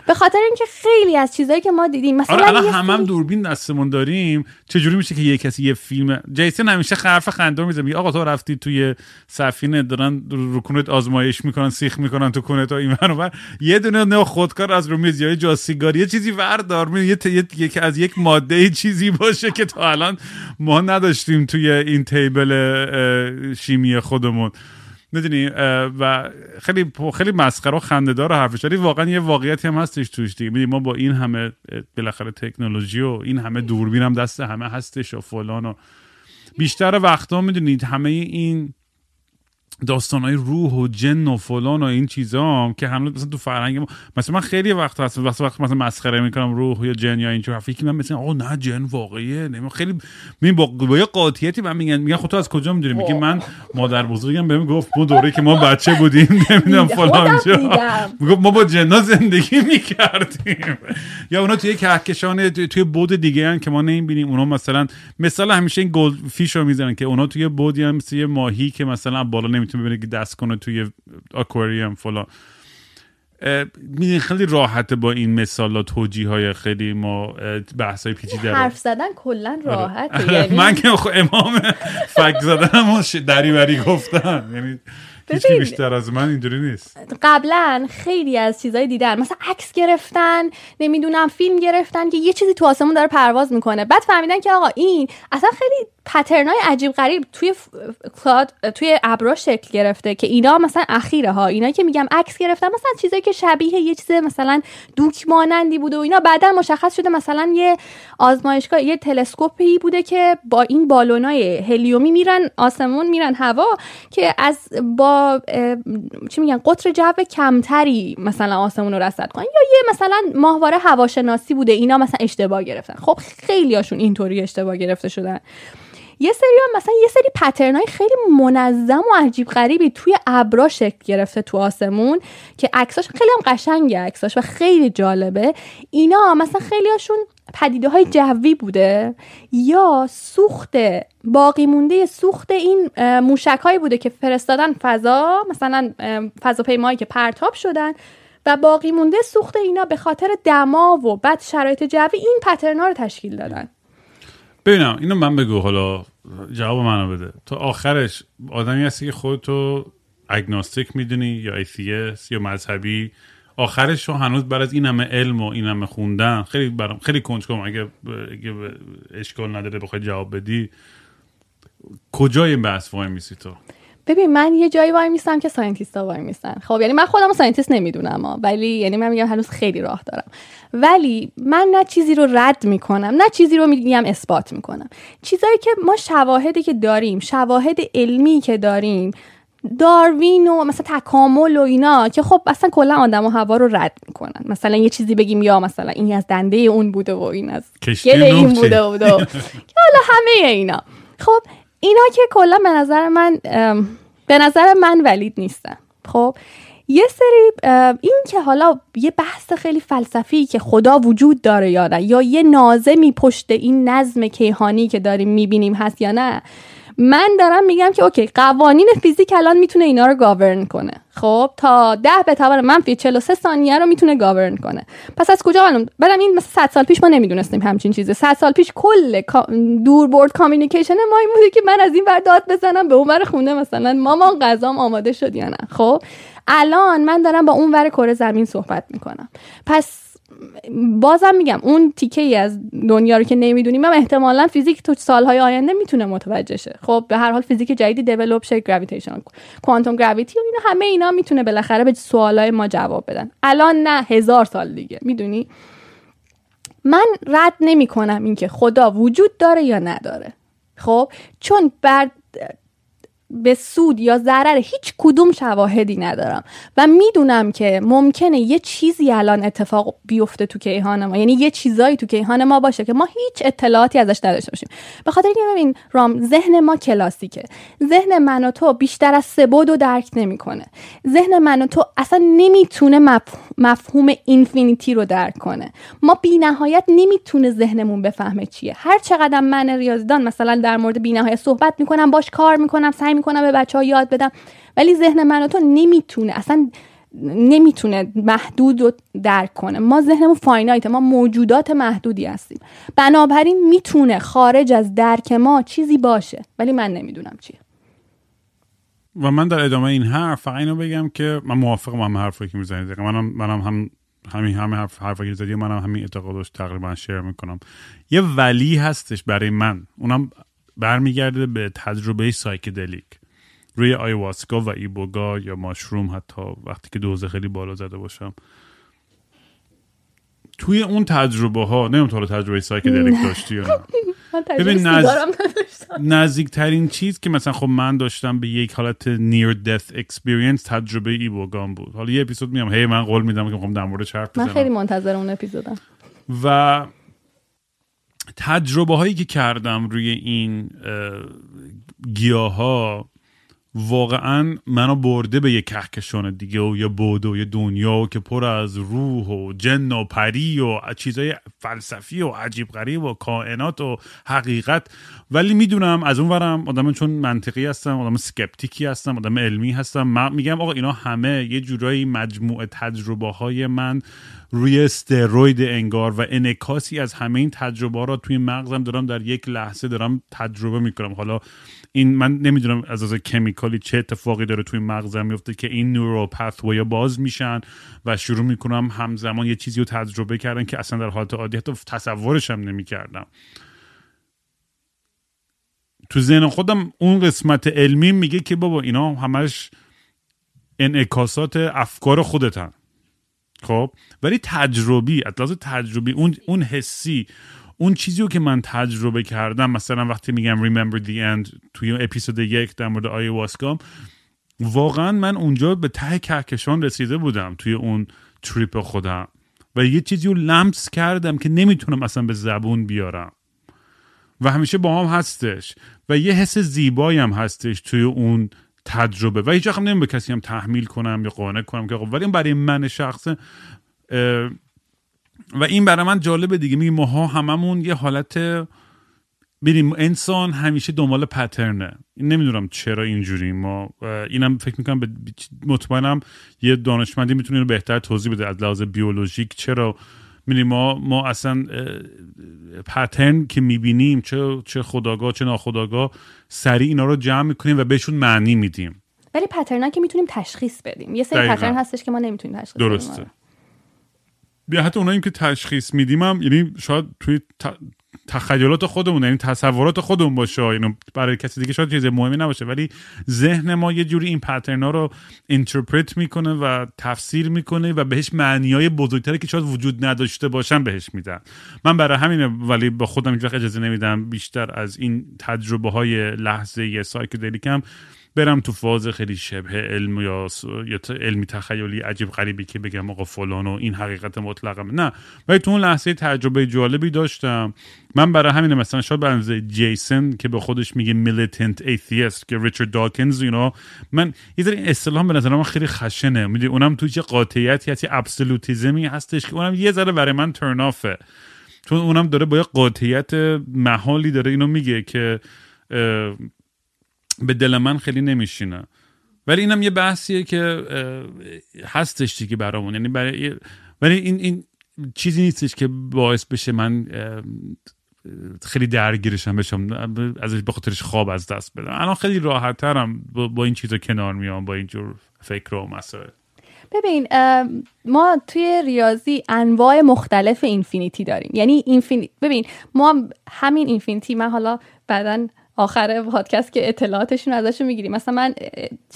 به خاطر اینکه خیلی از چیزایی که ما دیدیم مثلا آره هم, هم دوربین دستمون داریم. چجوری میشه که یه کسی یه فیلم جیسن همیشه حرف خنده می‌زنه آقا تو رفتی توی سفینه دارن رکونت آزمایش می‌کنن. سیخ می‌کنن تو کنه تا این بر یه دونه نه خودکار از رو میز یا جا سیگار یه چیزی وردار. یه یک از یک ماده چیزی باشه که تا الان ما نداشتیم توی این تیبل شیمی خودمون. می‌دونی؟ و خیلی خیلی مسخره و خنده‌دار حرفش ولی واقعا یه واقعیتی هم هستش توش دیگه. می‌دونی؟ ما با این همه بالاخره تکنولوژی و این همه دوربین هم دست همه هستش و فلان و بیشتر وقتا می‌دونید همه این داستان های روح و جن و فلان و این چیزا هم که هنوز مثلا تو فرهنگ ما مثلا من خیلی وقت هست وقت وقت مثلا مسخره می‌کنم روح یا جن یا این چیزا. فکر من مثلا آقا نه جن واقعیه. نه خیلی می با, با یه قاطیتی من میگن میگن خود خب تو از کجا می‌دونی؟ میگه من مادر بزرگم بهم گفت ما دوره که ما بچه بودیم <laughs> نمی‌دونم فلان جا. می‌گفت ما با جنا زندگی می‌کردیم. یا اونا توی کهکشان توی بود دیگه هن که ما نمی‌بینیم. اونا مثلا مثلا همیشه این گلد فیش رو می‌زنن که اونا توی بودی هم مثل ماهی که مثلا بالا نمی می‌تونه ببینه که دست کنه توی اکواریوم فلان. میدین خیلی راحته با این مثالات توجیه های خیلی ما بحث های پیچیده حرف زدن کلا آره. راحته <laughs> یعنی من که امام فک زدن و دریوری گفتن. یعنی هیچی بیشتر از من اینجوری نیست. قبلا خیلی از چیزایی دیدن مثلا عکس گرفتن نمی‌دونم فیلم گرفتن که یه چیزی تو آسمون داره پرواز می‌کنه. بعد فهمیدن که آقا این اصلا خیلی پترنای عجیب غریب توی کلاد توی ابرا شکل گرفته که اینا مثلا اخیره ها. اینا که میگم عکس گرفتن مثلا چیزایی که شبیه یه چیز مثلا دوک مانندی بوده و اینا بعدا مشخص شده مثلا یه آزمایشگاه یه تلسکوپی بوده که با این بالونای هلیومی میرن آسمون میرن هوا که از با چی میگن قطر جو کمتری مثلا آسمون رو رصد کنن. یا یه مثلا ماهواره هواشناسی بوده اینا مثلا اشتباه گرفتن. خب خیلی هاشون اینطوری اشتباه گرفته شدن. یه سری هم مثلا یه سری پترن های خیلی منظم و عجیب غریبی توی ابرا شکل گرفته تو آسمون که عکساش خیلی هم قشنگه عکساش و خیلی جالبه. اینا مثلا خیلی هاشون پدیده های جوی بوده یا سوخت باقی مونده سوخت این موشک هایی بوده که فرستادن فضا مثلا فضاپیمایی که پرتاب شدن و باقی مونده سوخت اینا به خاطر دما و بعد شرایط جوی این پترنا رو تشکیل دادن. ببینم اینو من بگو حالا جواب منو بده. تو آخرش آدمی هستی که خودتو agnostic می‌دونی یا atheist یا مذهبی. آخرش رو هنوز بعد از این همه علم و این همه خوندن خیلی برام خیلی کنجکاوم اگه اگه اشکال نداره بخوای جواب بدی کجای بحث وای میسی تو؟ ببین من یه جایی وای میستم که scientist ا وای میستن. خب یعنی من خودم scientist نمی‌دونم ولی یعنی من میگم هنوز خیلی راه دارم. ولی من نه چیزی رو رد می‌کنم نه چیزی رو میگم اثبات می‌کنم. چیزایی که ما شواهدی که داریم شواهد علمی که داریم داروین و مثلا تکامل و اینا که خب اصلا کلا آدم و هوا رو رد می‌کنن. مثلا یه چیزی بگیم یا مثلا این از دنده اون بوده و این از گل این بوده بوده <laughs> حالا همه اینا. خب اینا که کلا به نظر من به نظر من ولید نیستن خب یه سری این که حالا یه بحث خیلی فلسفی که خدا وجود داره یا نه یا یه ناظمی پشت این نظم کیهانی که داریم می‌بینیم هست یا نه من دارم میگم که okay قوانین فیزیک الان می‌تونه اینا رو govern کنه. خب تا ده به توان منفی 43 ثانیه رو می‌تونه govern کنه. پس از کجا معلوم؟ بعدم این مثلا 100 سال پیش ما نمی‌دونستیم همچین چیزه. 100 سال پیش کل دوربرد communication ما این بوده که من از این ور داد بزنم به اون ور خونه مثلا. مامان غذام آماده شد یا نه. خب الان من دارم با اون ور کره زمین صحبت می‌کنم. پس بازم میگم اون تیکه ای از دنیا رو که نمی‌دونیم هم احتمالا فیزیک تو سالهای آینده می‌تونه متوجه شه. خب به هر حال فیزیک جدیدی دیولپ شه گراویتیشن کوانتوم گراویتی و اینا همه اینا می‌تونه بالاخره به سوالای ما جواب بدن. الان نه هزار سال دیگه. می‌دونی؟ من رد نمی کنم اینکه خدا وجود داره یا نداره. خب چون بر به سود یا ضرر هیچ کدوم شواهدی ندارم. و می‌دونم که ممکنه یه چیزی الان اتفاق بیفته تو کیهان ما. یعنی یه چیزایی تو کیهان ما باشه که ما هیچ اطلاعاتی ازش نداشته باشیم. به خاطر اینکه ببین رام ذهن ما کلاسیکه. ذهن من و تو بیشتر از سه و درک نمی‌کنه. ذهن من و تو اصلا نمی‌تونه مفهوم اینفینیتی رو درک کنه. ما بی نهایت نمی‌تونه ذهنمون بفهمه چیه. هر چقدر من ریاضیدان مثلا در مورد بی نهایت صحبت می‌کنم باش کار می‌کنم سعی می‌کنم به بچه ها یاد بدم. ولی ذهن من و تو نمی‌تونه اصلا نمی‌تونه محدود رو درک کنه. ما ذهنمون فاینایت ما موجودات محدودی هستیم. بنابراین می‌تونه خارج از درک ما چیزی باشه. ولی من نمی‌دونم چیه. و من در ادامه این حرف فقط اینو بگم که من موافقم هم حرفی که می‌زنید. منم منم هم همین همه حرف حرفی که زدی منم همین اعتقادش تقریبا شیر می‌کنم. یه ولی هستش برای من. اونم برمیگرده به تجربه psychedelic. روی آیواسکا و ایبوگا یا mushroom حتی وقتی که دوزه خیلی بالا زده باشم. توی اون تجربه ها نمیم تو تجربه psychedelic داشتی یا نه؟ ببین نزدیکترین چیز که مثلا خب من داشتم به یک حالت near death experience تجربه ایبوگام بود. حالا یه اپیزود میام هی من قول میدم که می‌خوام در مورد حرف من خیلی منتظر اون اپیزودم. و تجربه هایی که کردم روی این گیاه ها واقعا منو برده به یه کهکشان دیگه و یه بود و یه دنیا و که پر از روح و جن و پری و چیزای فلسفی و عجیب غریب و کائنات و حقیقت. ولی می‌دونم از اون ورم آدم چون منطقی هستم آدم سکپتیکی هستم آدم علمی هستم. من میگم آقا اینا همه یه جورایی مجموعه تجربه های من روی استروید انگار و انکاسی از همه این تجربه را توی مغزم دارم در یک لحظه دارم تجربه می‌کنم. حالا این من نمی‌دونم از از کمیکالی چه اتفاقی داره توی مغزم میفته که این نورو پثویا باز میشن و شروع می‌کنم همزمان یه چیزی رو تجربه کردن که اصلا در حالت عادی حتی تصورش هم نمی‌کردم. تو ذهن خودم اون قسمت علمی میگه که بابا اینا همش انعکاسات افکار خودتن. خب؟ ولی تجربی اطلاس تجربی اون اون حسی اون چیزی رو که من تجربه کردم مثلا وقتی میگم remember the end توی اپیزود یک در مورد آیواسکام واقعا من اونجا به ته کهکشان رسیده بودم توی اون تریپ خودم و یه چیزی رو لمس کردم که نمی‌تونم اصلا به زبون بیارم. و همیشه با هم هستش و یه حس زیبایی هم هستش توی اون تجربه. و هیچ هم به کسی هم تحمیل کنم یا قانع کنم که ولی برای من شخصه و این برای من جالبه دیگه. میگه ماها هممون یه حالت ببینیم انسان همیشه دنبال پترنه. نمی‌دونم چرا اینجوری. ما اینم فکر می‌کنم به مطمئنم یه دانشمندی می‌تونه اینو بهتر توضیح بده. از لحاظ بیولوژیک چرا می‌دونیم ما ما اصلا پترن که می‌بینیم چه چه خداگاه چه ناخداگاه سریع اینا رو جمع می‌کنیم و بهشون معنی میدیم. ولی پترنا که می‌تونیم تشخیص بدیم. یه سری. پترن هستش که ما نمی‌تونیم تشخیص درسته. بدیم یا حتی اونایی که تشخیص میدیم هم یعنی شاید توی ت- تخیلات خودمون یعنی تصورات خودمون باشه اینو برای کسی دیگه شاید چیز مهمی نباشه ولی ذهن ما یه جوری این پترنا رو اینترپرت می‌کنه و تفسیر می‌کنه و بهش معنیای بزرگتری که شاید وجود نداشته باشن بهش میدن. من برای همینه ولی با خودم هیچ اجازه نمیدم بیشتر از این تجربه های لحظه سایکدلیکم برم تو فاز خیلی شبه علم یا, یا علمی تخیلی عجیب غریبی که بگم آقا فلان و این حقیقت مطلقم. نه ولی تو اون لحظه تجربه جالبی داشتم. من برای همین مثلا شاید برای جیسن که به خودش میگه militant atheist که ریچارد داکنز you know من یه ذره اصطلاح به نظر من خیلی خشنه. می‌دونی اونم توی چه قاطعیتی هستی ابسولوتیزمی هستش که اونم یه ذره برای من ترن آفه چون اونم داره با یه قاطعیت محالی داره اینو میگه که به من خیلی نمیشینه. ولی اینم یه بحثیه که هستش دیگه برامون. یعنی برای ولی این این چیزی نیستش که باعث بشه من خیلی درگیرشم بشم. ازش به خاطرش خواب از دست بدم. الان خیلی راحت ترم با, این چیزا کنار میام با اینجور فکر و مسائل. ببین ما توی ریاضی انواع مختلف infinity داریم. یعنی infini... ببین ما همین infinity من حالا بعدا آخر پادکست که اطلاعاتشون ازشون می‌گیریم. مثلا من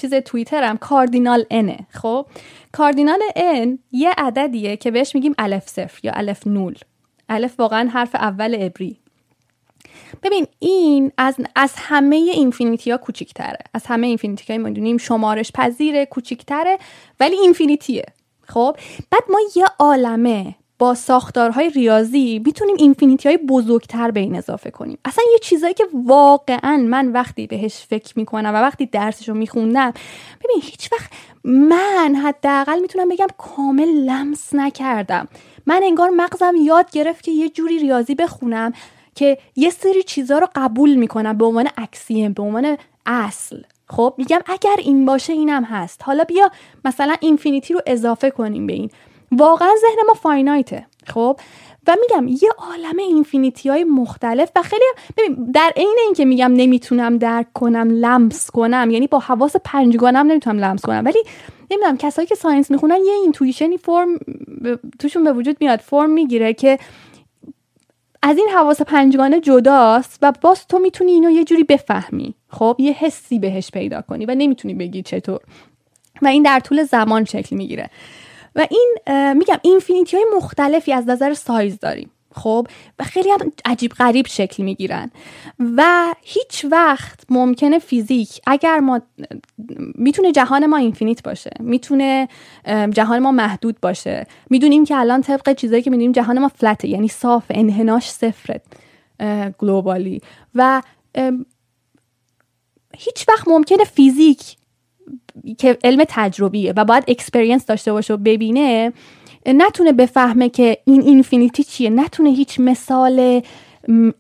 چیز توییترم cardinal N ه خب؟ cardinal N یه عددیه که بهش میگیم الف صفر یا الف null. الف واقعا حرف اول عبری. ببین این از, از همه infinity ها کوچیکتره. از همه infinity های می‌دونیم شمارش پذیره کوچیکتره ولی اینفینیتیه. خب؟ بعد ما یه عالمه با ساختارهای ریاضی می‌تونیم اینفینیتی های بزرگتر به این اضافه کنیم. اصلا یه چیزایی که واقعا من وقتی بهش فکر می‌کنم و وقتی درسش رو میخوندم ببین هیچ وقت من حداقل می‌تونم بگم کامل لمس نکردم. من انگار مغزم یاد گرفت که یه جوری ریاضی بخونم که یه سری چیزا رو قبول می‌کنم به عنوان اکسیم به عنوان اصل. خب میگم اگر این باشه اینم هست. حالا بیا مثلا infinity رو اضافه کنیم به این. واقعا ذهن ما finite ه خب؟ و میگم یه عالم infinity های مختلف و خیلی ببین در عین اینکه میگم نمی‌تونم درک کنم لمس کنم یعنی با حواس پنجگانم نمی‌تونم لمس کنم ولی نمی‌دونم کسایی که science می‌خونن یه intuition ی فرم توشون به وجود میاد فرم می‌گیره که از این حواس پنجگانه جداست و باز تو می‌تونی اینو یه جوری بفهمی خب؟ یه حسی بهش پیدا کنی و نمی‌تونی بگی چطور. و این در طول زمان شکل می‌گیره. و این میگم اینفینیتی های مختلفی از نظر سایز داریم خب؟ و خیلی هم عجیب غریب شکل می‌گیرن. و هیچ وقت ممکنه فیزیک اگر ما می‌تونه جهان ما اینفینیت باشه می‌تونه جهان ما محدود باشه. می‌دونیم که الان طبق چیزایی که می‌دونیم جهان ما فلته یعنی صاف انحناش صفره globally و هیچ وقت ممکنه فیزیک که علم تجربیه و باید experience داشته باشه و ببینه نتونه بفهمه که این infinity چیه. نتونه هیچ مثال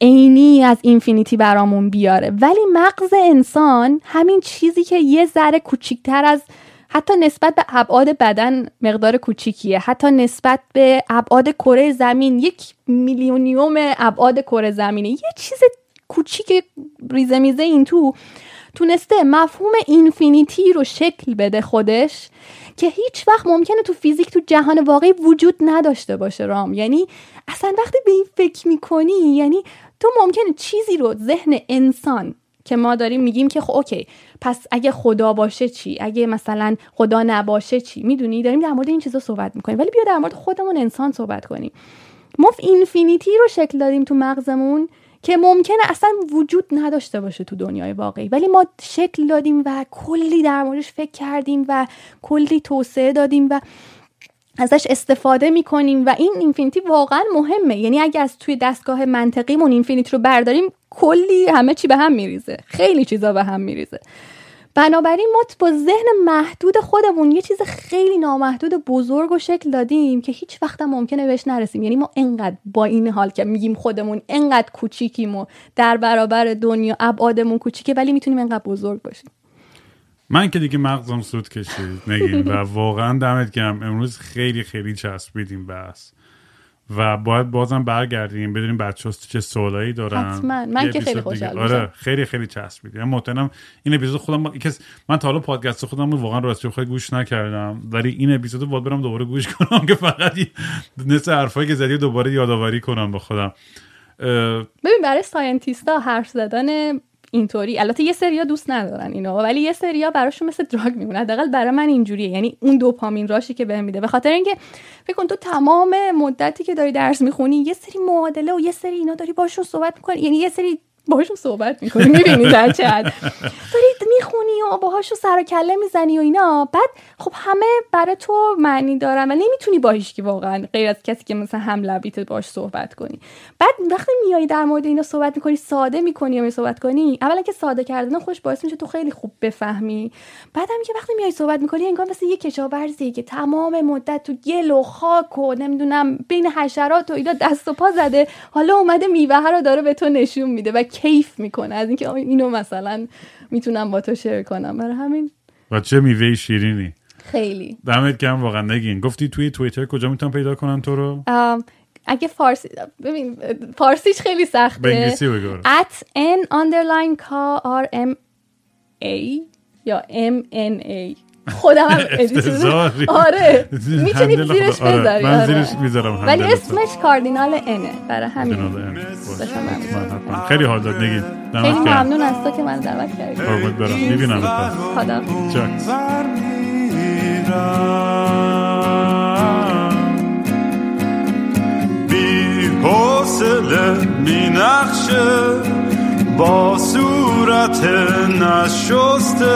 عینی از infinity برامون بیاره. ولی مغز انسان همین چیزی که یه ذره کوچیکتر از حتی نسبت به ابعاد بدن مقدار کوچیکیه. حتی نسبت به ابعاد کره زمین یک میلیونیوم ابعاد کره زمینه. یه چیز کوچیک ریزه میزه این تو. تونسته مفهوم اینفینیتی رو شکل بده خودش که هیچ وقت ممکنه تو فیزیک تو جهان واقعی وجود نداشته باشه رام. یعنی اصلا وقتی به این فکر می‌کنی یعنی تو ممکنه چیزی رو ذهن انسان که ما داریم میگیم که خب اوکی پس اگه خدا باشه چی؟ اگه مثلا خدا نباشه چی؟ می‌دونی؟ داریم در مورد این چیزا صحبت می‌کنیم. ولی بیا در مورد خودمون انسان صحبت کنیم. ما اینفینیتی رو شکل دادیم تو مغزمون. که ممکنه اصلا وجود نداشته باشه تو دنیای واقعی. ولی ما شکل دادیم و کلی در موردش فکر کردیم و کلی توسعه دادیم و ازش استفاده می‌کنیم و این اینفینیتی واقعا مهمه. یعنی اگه از توی دستگاه منطقیمون اینفینیتی رو برداریم کلی همه چی به هم میریزه. خیلی چیزا به هم میریزه. بنابراین ما با ذهن محدود خودمون یه چیز خیلی نامحدود بزرگ و شکل دادیم که هیچ وقت هم ممکنه بهش نرسیم. یعنی ما انقدر با این حال که میگیم خودمون انقدر کوچیکیم و در برابر دنیا ابعادمون کوچیکه ولی می‌تونیم انقدر بزرگ باشیم. من که دیگه مغزم سود کشید نگین و <laughs> واقعا دمت گرم. امروز خیلی خیلی چسبید این بحث. و باید بازم برگردیم بدونیم بچه چه سوالایی دارن. حتما. من که خیلی خوشحال آره خیلی خیلی چسبید من محترم این اپیزود خودم کس من تا حالا پادکست خودم رو واقعا راستی خیلی گوش نکردم ولی این اپیزود رو باید برم دوباره گوش کنم که فقط نصف حرفایی که زدی دوباره یادآوری کنم با خودم. ببین برای ساینتیستا حرف زدن اینطوری. البته یه سریا دوست ندارن اینا ولی یه سریا براشون مثل دراگ میمونه. حداقل برای من اینجوریه. یعنی اون دوپامین راشی که بهم میده. به خاطر اینکه فکر کن تو تمام مدتی که داری درس می‌خونی یه سری معادله و یه سری اینا داری باشون صحبت می‌کنی. یعنی یه سری باهاشون صحبت می‌کنی می‌بینی در چت داری می‌خونی و باهاشون سر و کله می‌زنی و اینا. بعد خب همه برای تو معنی دارن و نمی‌تونی باهیش که واقعا غیر از کسی که مثلا هم لبیت باش صحبت کنی. بعد وقتی میای در مورد اینا صحبت می‌کنی ساده می‌کنی یا صحبت کنی اولا که ساده کردن خوش باعث میشه تو خیلی خوب بفهمی. بعد هم که وقتی میای صحبت می‌کنی انگار مثل یه کشاورزی که تمام مدت تو گل و خاک و نمی‌دونم بین حشرات و اینا دست و پا زده حالا اومده میوه رو داره به تو نشون میده و کیف می‌کنه. از اینکه اینو مثلا می‌تونم با تو شیر کنم. برای همین و چه میوه شیرینی. خیلی. دمت گرم واقعا نگین. گفتی توی توییتر کجا می‌تونم پیدا کنم تو رو؟ اگه فارسی ببین فارسیش خیلی سخته. به انگلیسی بگو. At n underline k r m a یا m n a. خودم هم <laughs> آره. <laughs> می‌تونید زیرش آره. بذاری. من آره. زیرش می‌ذارم ولی اسمش کاردینال انه برای همین. خیلی حال داد نگید خیلی ممنون از تو که من دعوت کردی. قربونت برم. می‌بینم خدا. بی حوصله بی نقشه با صورت نشسته.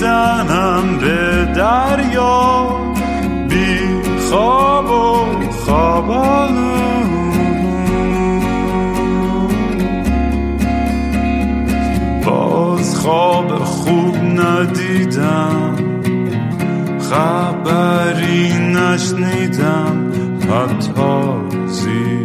می‌زنم به دریا بی خواب و خوابالود باز خواب خوب ندیدم خبری نشنیدم حتی زیر